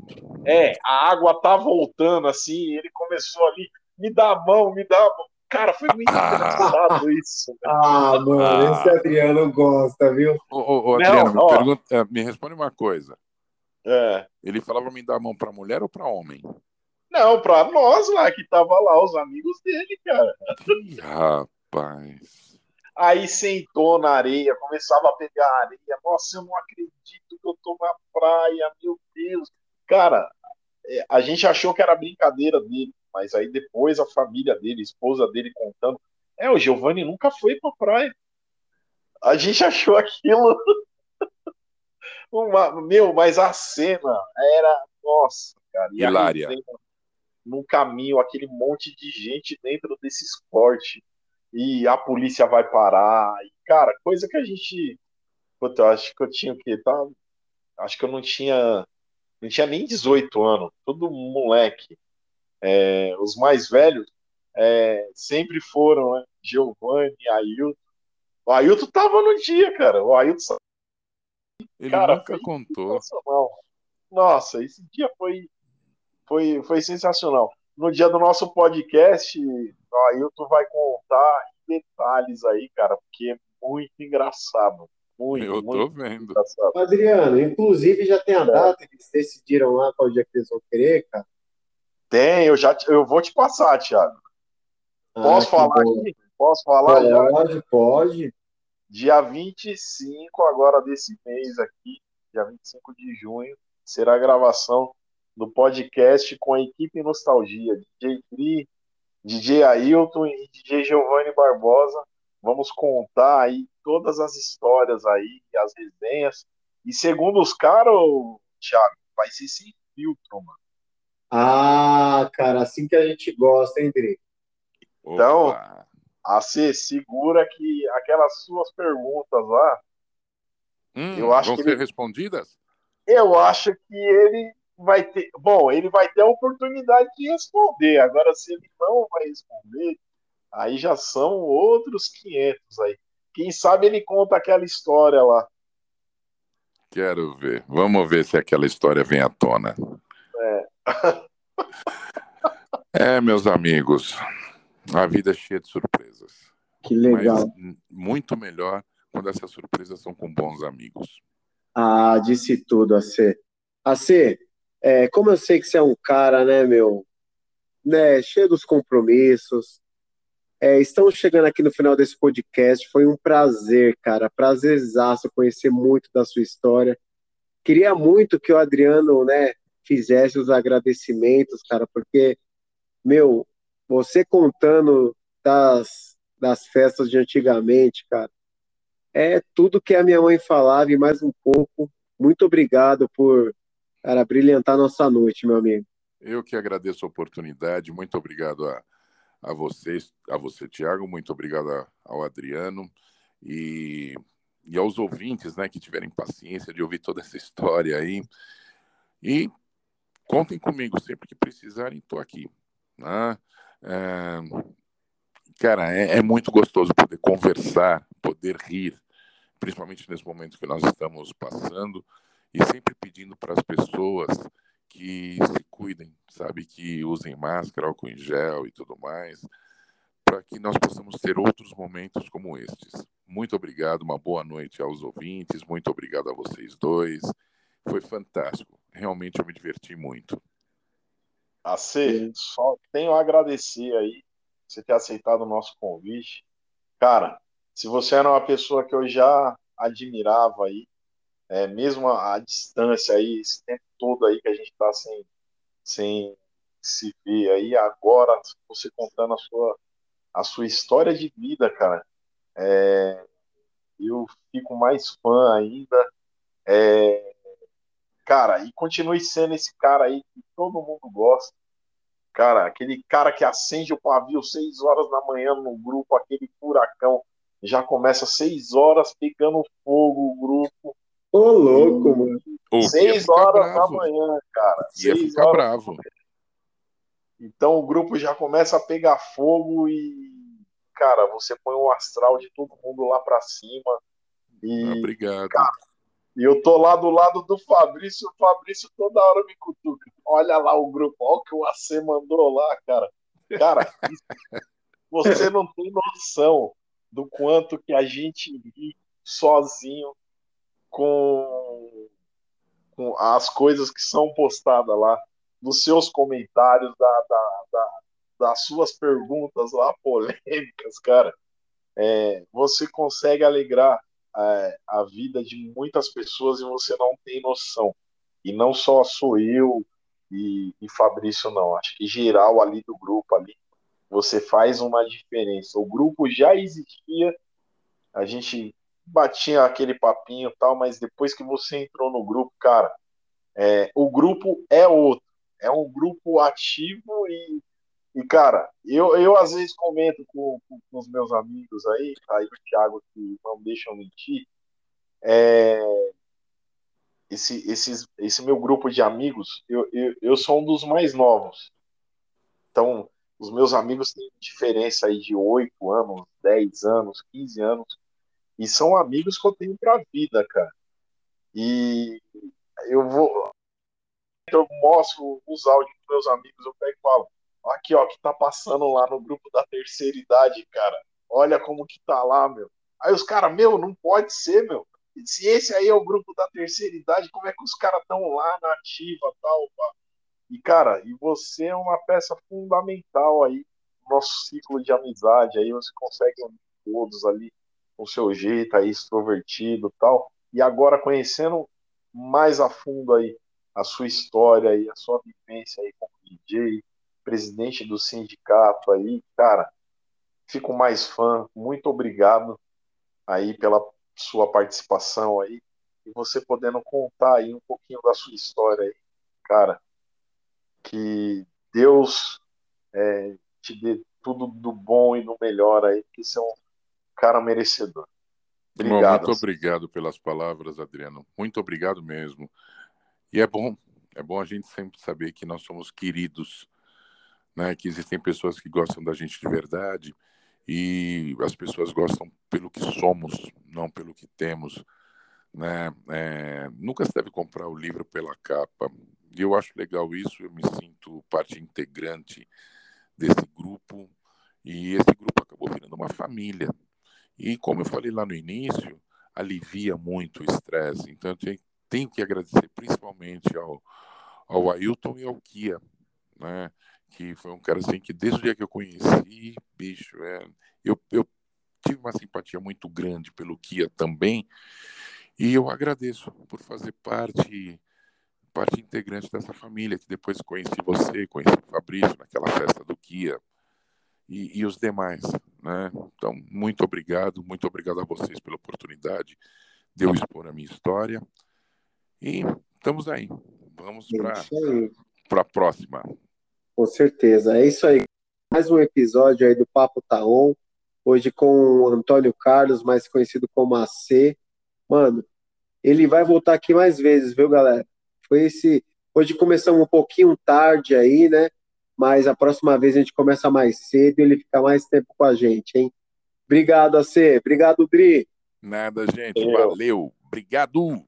É, a água tá voltando assim, ele começou ali, me dá a mão, me dá a mão. Cara, foi muito ah. engraçado isso. Né? Ah, mano, ah. esse Adriano gosta, viu? Ô, ô, ô Adriano, Não, me, pergunta, é, me responde uma coisa. É. Ele falava me dar a mão para mulher ou para homem? Não, para nós lá, que tava lá, os amigos dele, cara. Rapaz. Aí sentou na areia, começava a pegar areia. Nossa, eu não acredito que eu tô na praia, meu Deus. Cara, é, a gente achou que era brincadeira dele, mas aí depois a família dele, a esposa dele contando, é, o Giovanni nunca foi pra praia. A gente achou aquilo. Uma, meu, mas a cena era. Nossa, cara. E Hilária. no caminho, aquele monte de gente dentro desse esporte e a polícia vai parar. E, cara, coisa que a gente. Puta, eu acho que eu tinha o quê? Tá, acho que eu não tinha. Não tinha nem 18 anos, todo moleque. É, os mais velhos é, sempre foram, né? Giovanni, Ailton. O Ailton tava no dia, cara. O Ailton. Ele cara, nunca contou. Nossa, esse dia foi, foi, foi sensacional. No dia do nosso podcast, o Ailton vai contar detalhes aí, cara, porque é muito engraçado. Muito, Eu tô vendo. Engraçado. Adriano, inclusive já tem a data, eles decidiram lá qual dia que eles vão querer, cara? Tem, eu já eu vou te passar, Thiago. Ah, Posso falar aqui? Posso falar? Pode, já? pode. Dia 25 agora desse mês aqui, dia 25 de junho, será a gravação do podcast com a equipe Nostalgia, DJ Cri, DJ Ailton e DJ Giovanni Barbosa vamos contar aí todas as histórias aí, as resenhas. E segundo os caras, Thiago, vai ser sem filtro, mano. Ah, cara, assim que a gente gosta, hein, Dri? Então, Opa. A C segura que aquelas suas perguntas lá. Hum, eu acho vão que ser ele, respondidas? Eu acho que ele vai ter. Bom, ele vai ter a oportunidade de responder. Agora, se ele não vai responder, aí já são outros 500 aí. Quem sabe ele conta aquela história lá. Quero ver. Vamos ver se aquela história vem à tona. É. *laughs* é, meus amigos, a vida é cheia de surpresas. Que legal. Mas muito melhor quando essas surpresas são com bons amigos. Ah, disse tudo, AC. AC, é, como eu sei que você é um cara, né, meu, né, cheio dos compromissos, é, estamos chegando aqui no final desse podcast. Foi um prazer, cara, prazerzaço conhecer muito da sua história. Queria muito que o Adriano, né, fizesse os agradecimentos, cara, porque, meu, você contando das, das festas de antigamente, cara, é tudo que a minha mãe falava e mais um pouco. Muito obrigado por, cara, brilhantar nossa noite, meu amigo. Eu que agradeço a oportunidade. Muito obrigado a, a vocês, a você, Tiago. Muito obrigado a, ao Adriano e, e aos ouvintes, né, que tiverem paciência de ouvir toda essa história aí. E contem comigo sempre que precisarem, estou aqui. Né? É, cara, é, é, muito gostoso poder conversar, poder rir, principalmente nesse momento que nós estamos passando, e sempre pedindo para as pessoas que se cuidem, sabe, que usem máscara, álcool em gel e tudo mais, para que nós possamos ter outros momentos como estes. Muito obrigado, uma boa noite aos ouvintes, muito obrigado a vocês dois. Foi fantástico. Realmente eu me diverti muito. A C, só tenho a agradecer aí você ter aceitado o nosso convite. Cara, se você era uma pessoa que eu já admirava aí, é, mesmo a, a, distância aí, esse tempo todo aí que a gente está sem, sem se ver aí, agora você contando a sua, a sua história de vida, cara, é, eu fico mais fã ainda. É, cara, e continue sendo esse cara aí que todo mundo gosta. Cara, aquele cara que acende o pavio seis horas da manhã no grupo, aquele furacão, já começa seis horas pegando fogo o grupo. Ô, louco, mano. Seis horas bravo. da manhã, cara. Ia seis ficar bravo. Então o grupo já começa a pegar fogo e, cara, você põe o astral de todo mundo lá pra cima. E, ah, Obrigado. Cara, e eu tô lá do lado do Fabrício, o Fabrício toda hora me cutuca. Olha lá o grupo, olha o que o AC mandou lá, cara. Cara, *laughs* você não tem noção do quanto que a gente ri sozinho com, com as coisas que são postadas lá, dos seus comentários, da, da, da das suas perguntas lá polêmicas, cara. É, você consegue alegrar é, a vida de muitas pessoas e você não tem noção. E não só sou eu e, e Fabrício, não. Acho que geral ali do grupo ali, você faz uma diferença. O grupo já existia, a gente batia aquele papinho e tal, mas depois que você entrou no grupo, cara, é, o grupo é outro. É um grupo ativo e, e cara, eu, eu às vezes comento com, com, com os meus amigos aí, aí o Thiago que não deixam mentir, é, esse, esse, esse meu grupo de amigos, eu, eu, eu sou um dos mais novos. Então, os meus amigos têm diferença aí de 8 anos, 10 anos, 15 anos. E são amigos que eu tenho pra vida, cara. E eu vou. Eu mostro os áudios dos meus amigos, eu pego e falo: aqui, ó, que tá passando lá no grupo da terceira idade, cara. Olha como que tá lá, meu. Aí os caras, meu, não pode ser, meu. Se esse aí é o grupo da terceira idade, como é que os caras estão lá na ativa tal? Pá? E, cara, e você é uma peça fundamental aí no nosso ciclo de amizade. Aí você consegue todos ali com seu jeito aí, extrovertido tal. E agora conhecendo mais a fundo aí a sua história e a sua vivência aí como DJ, presidente do sindicato aí, cara, fico mais fã. Muito obrigado aí pela sua participação aí e você podendo contar aí um pouquinho da sua história aí, cara. Que Deus é, te dê tudo do bom e do melhor aí, que você é um cara merecedor. Obrigado. Bom, muito obrigado pelas palavras, Adriano. Muito obrigado mesmo. E é bom, é bom a gente sempre saber que nós somos queridos, né? Que existem pessoas que gostam da gente de verdade e as pessoas gostam pelo que somos, não pelo que temos, né? É, nunca se deve comprar o livro pela capa. E eu acho legal isso. Eu me sinto parte integrante desse grupo e esse grupo acabou virando uma família e como eu falei lá no início, alivia muito o estresse. Então eu tenho que agradecer principalmente ao, ao Ailton e ao Kia, né? Que foi um cara assim que desde o dia que eu conheci, bicho, é, eu, eu tive uma simpatia muito grande pelo Kia também. E eu agradeço por fazer parte parte integrante dessa família, que depois conheci você, conheci o Fabrício naquela festa do Kia, e, e os demais. Né? Então, muito obrigado, muito obrigado a vocês pela oportunidade de eu expor a minha história. E estamos aí. Vamos para a próxima. Com certeza. É isso aí. Mais um episódio aí do Papo Taon. Hoje com o Antônio Carlos, mais conhecido como AC. Mano, ele vai voltar aqui mais vezes, viu, galera? Foi esse. Hoje começamos um pouquinho tarde aí, né? mas a próxima vez a gente começa mais cedo e ele fica mais tempo com a gente, hein? Obrigado, AC. Obrigado, Dri. Nada, gente. Valeu. Obrigado.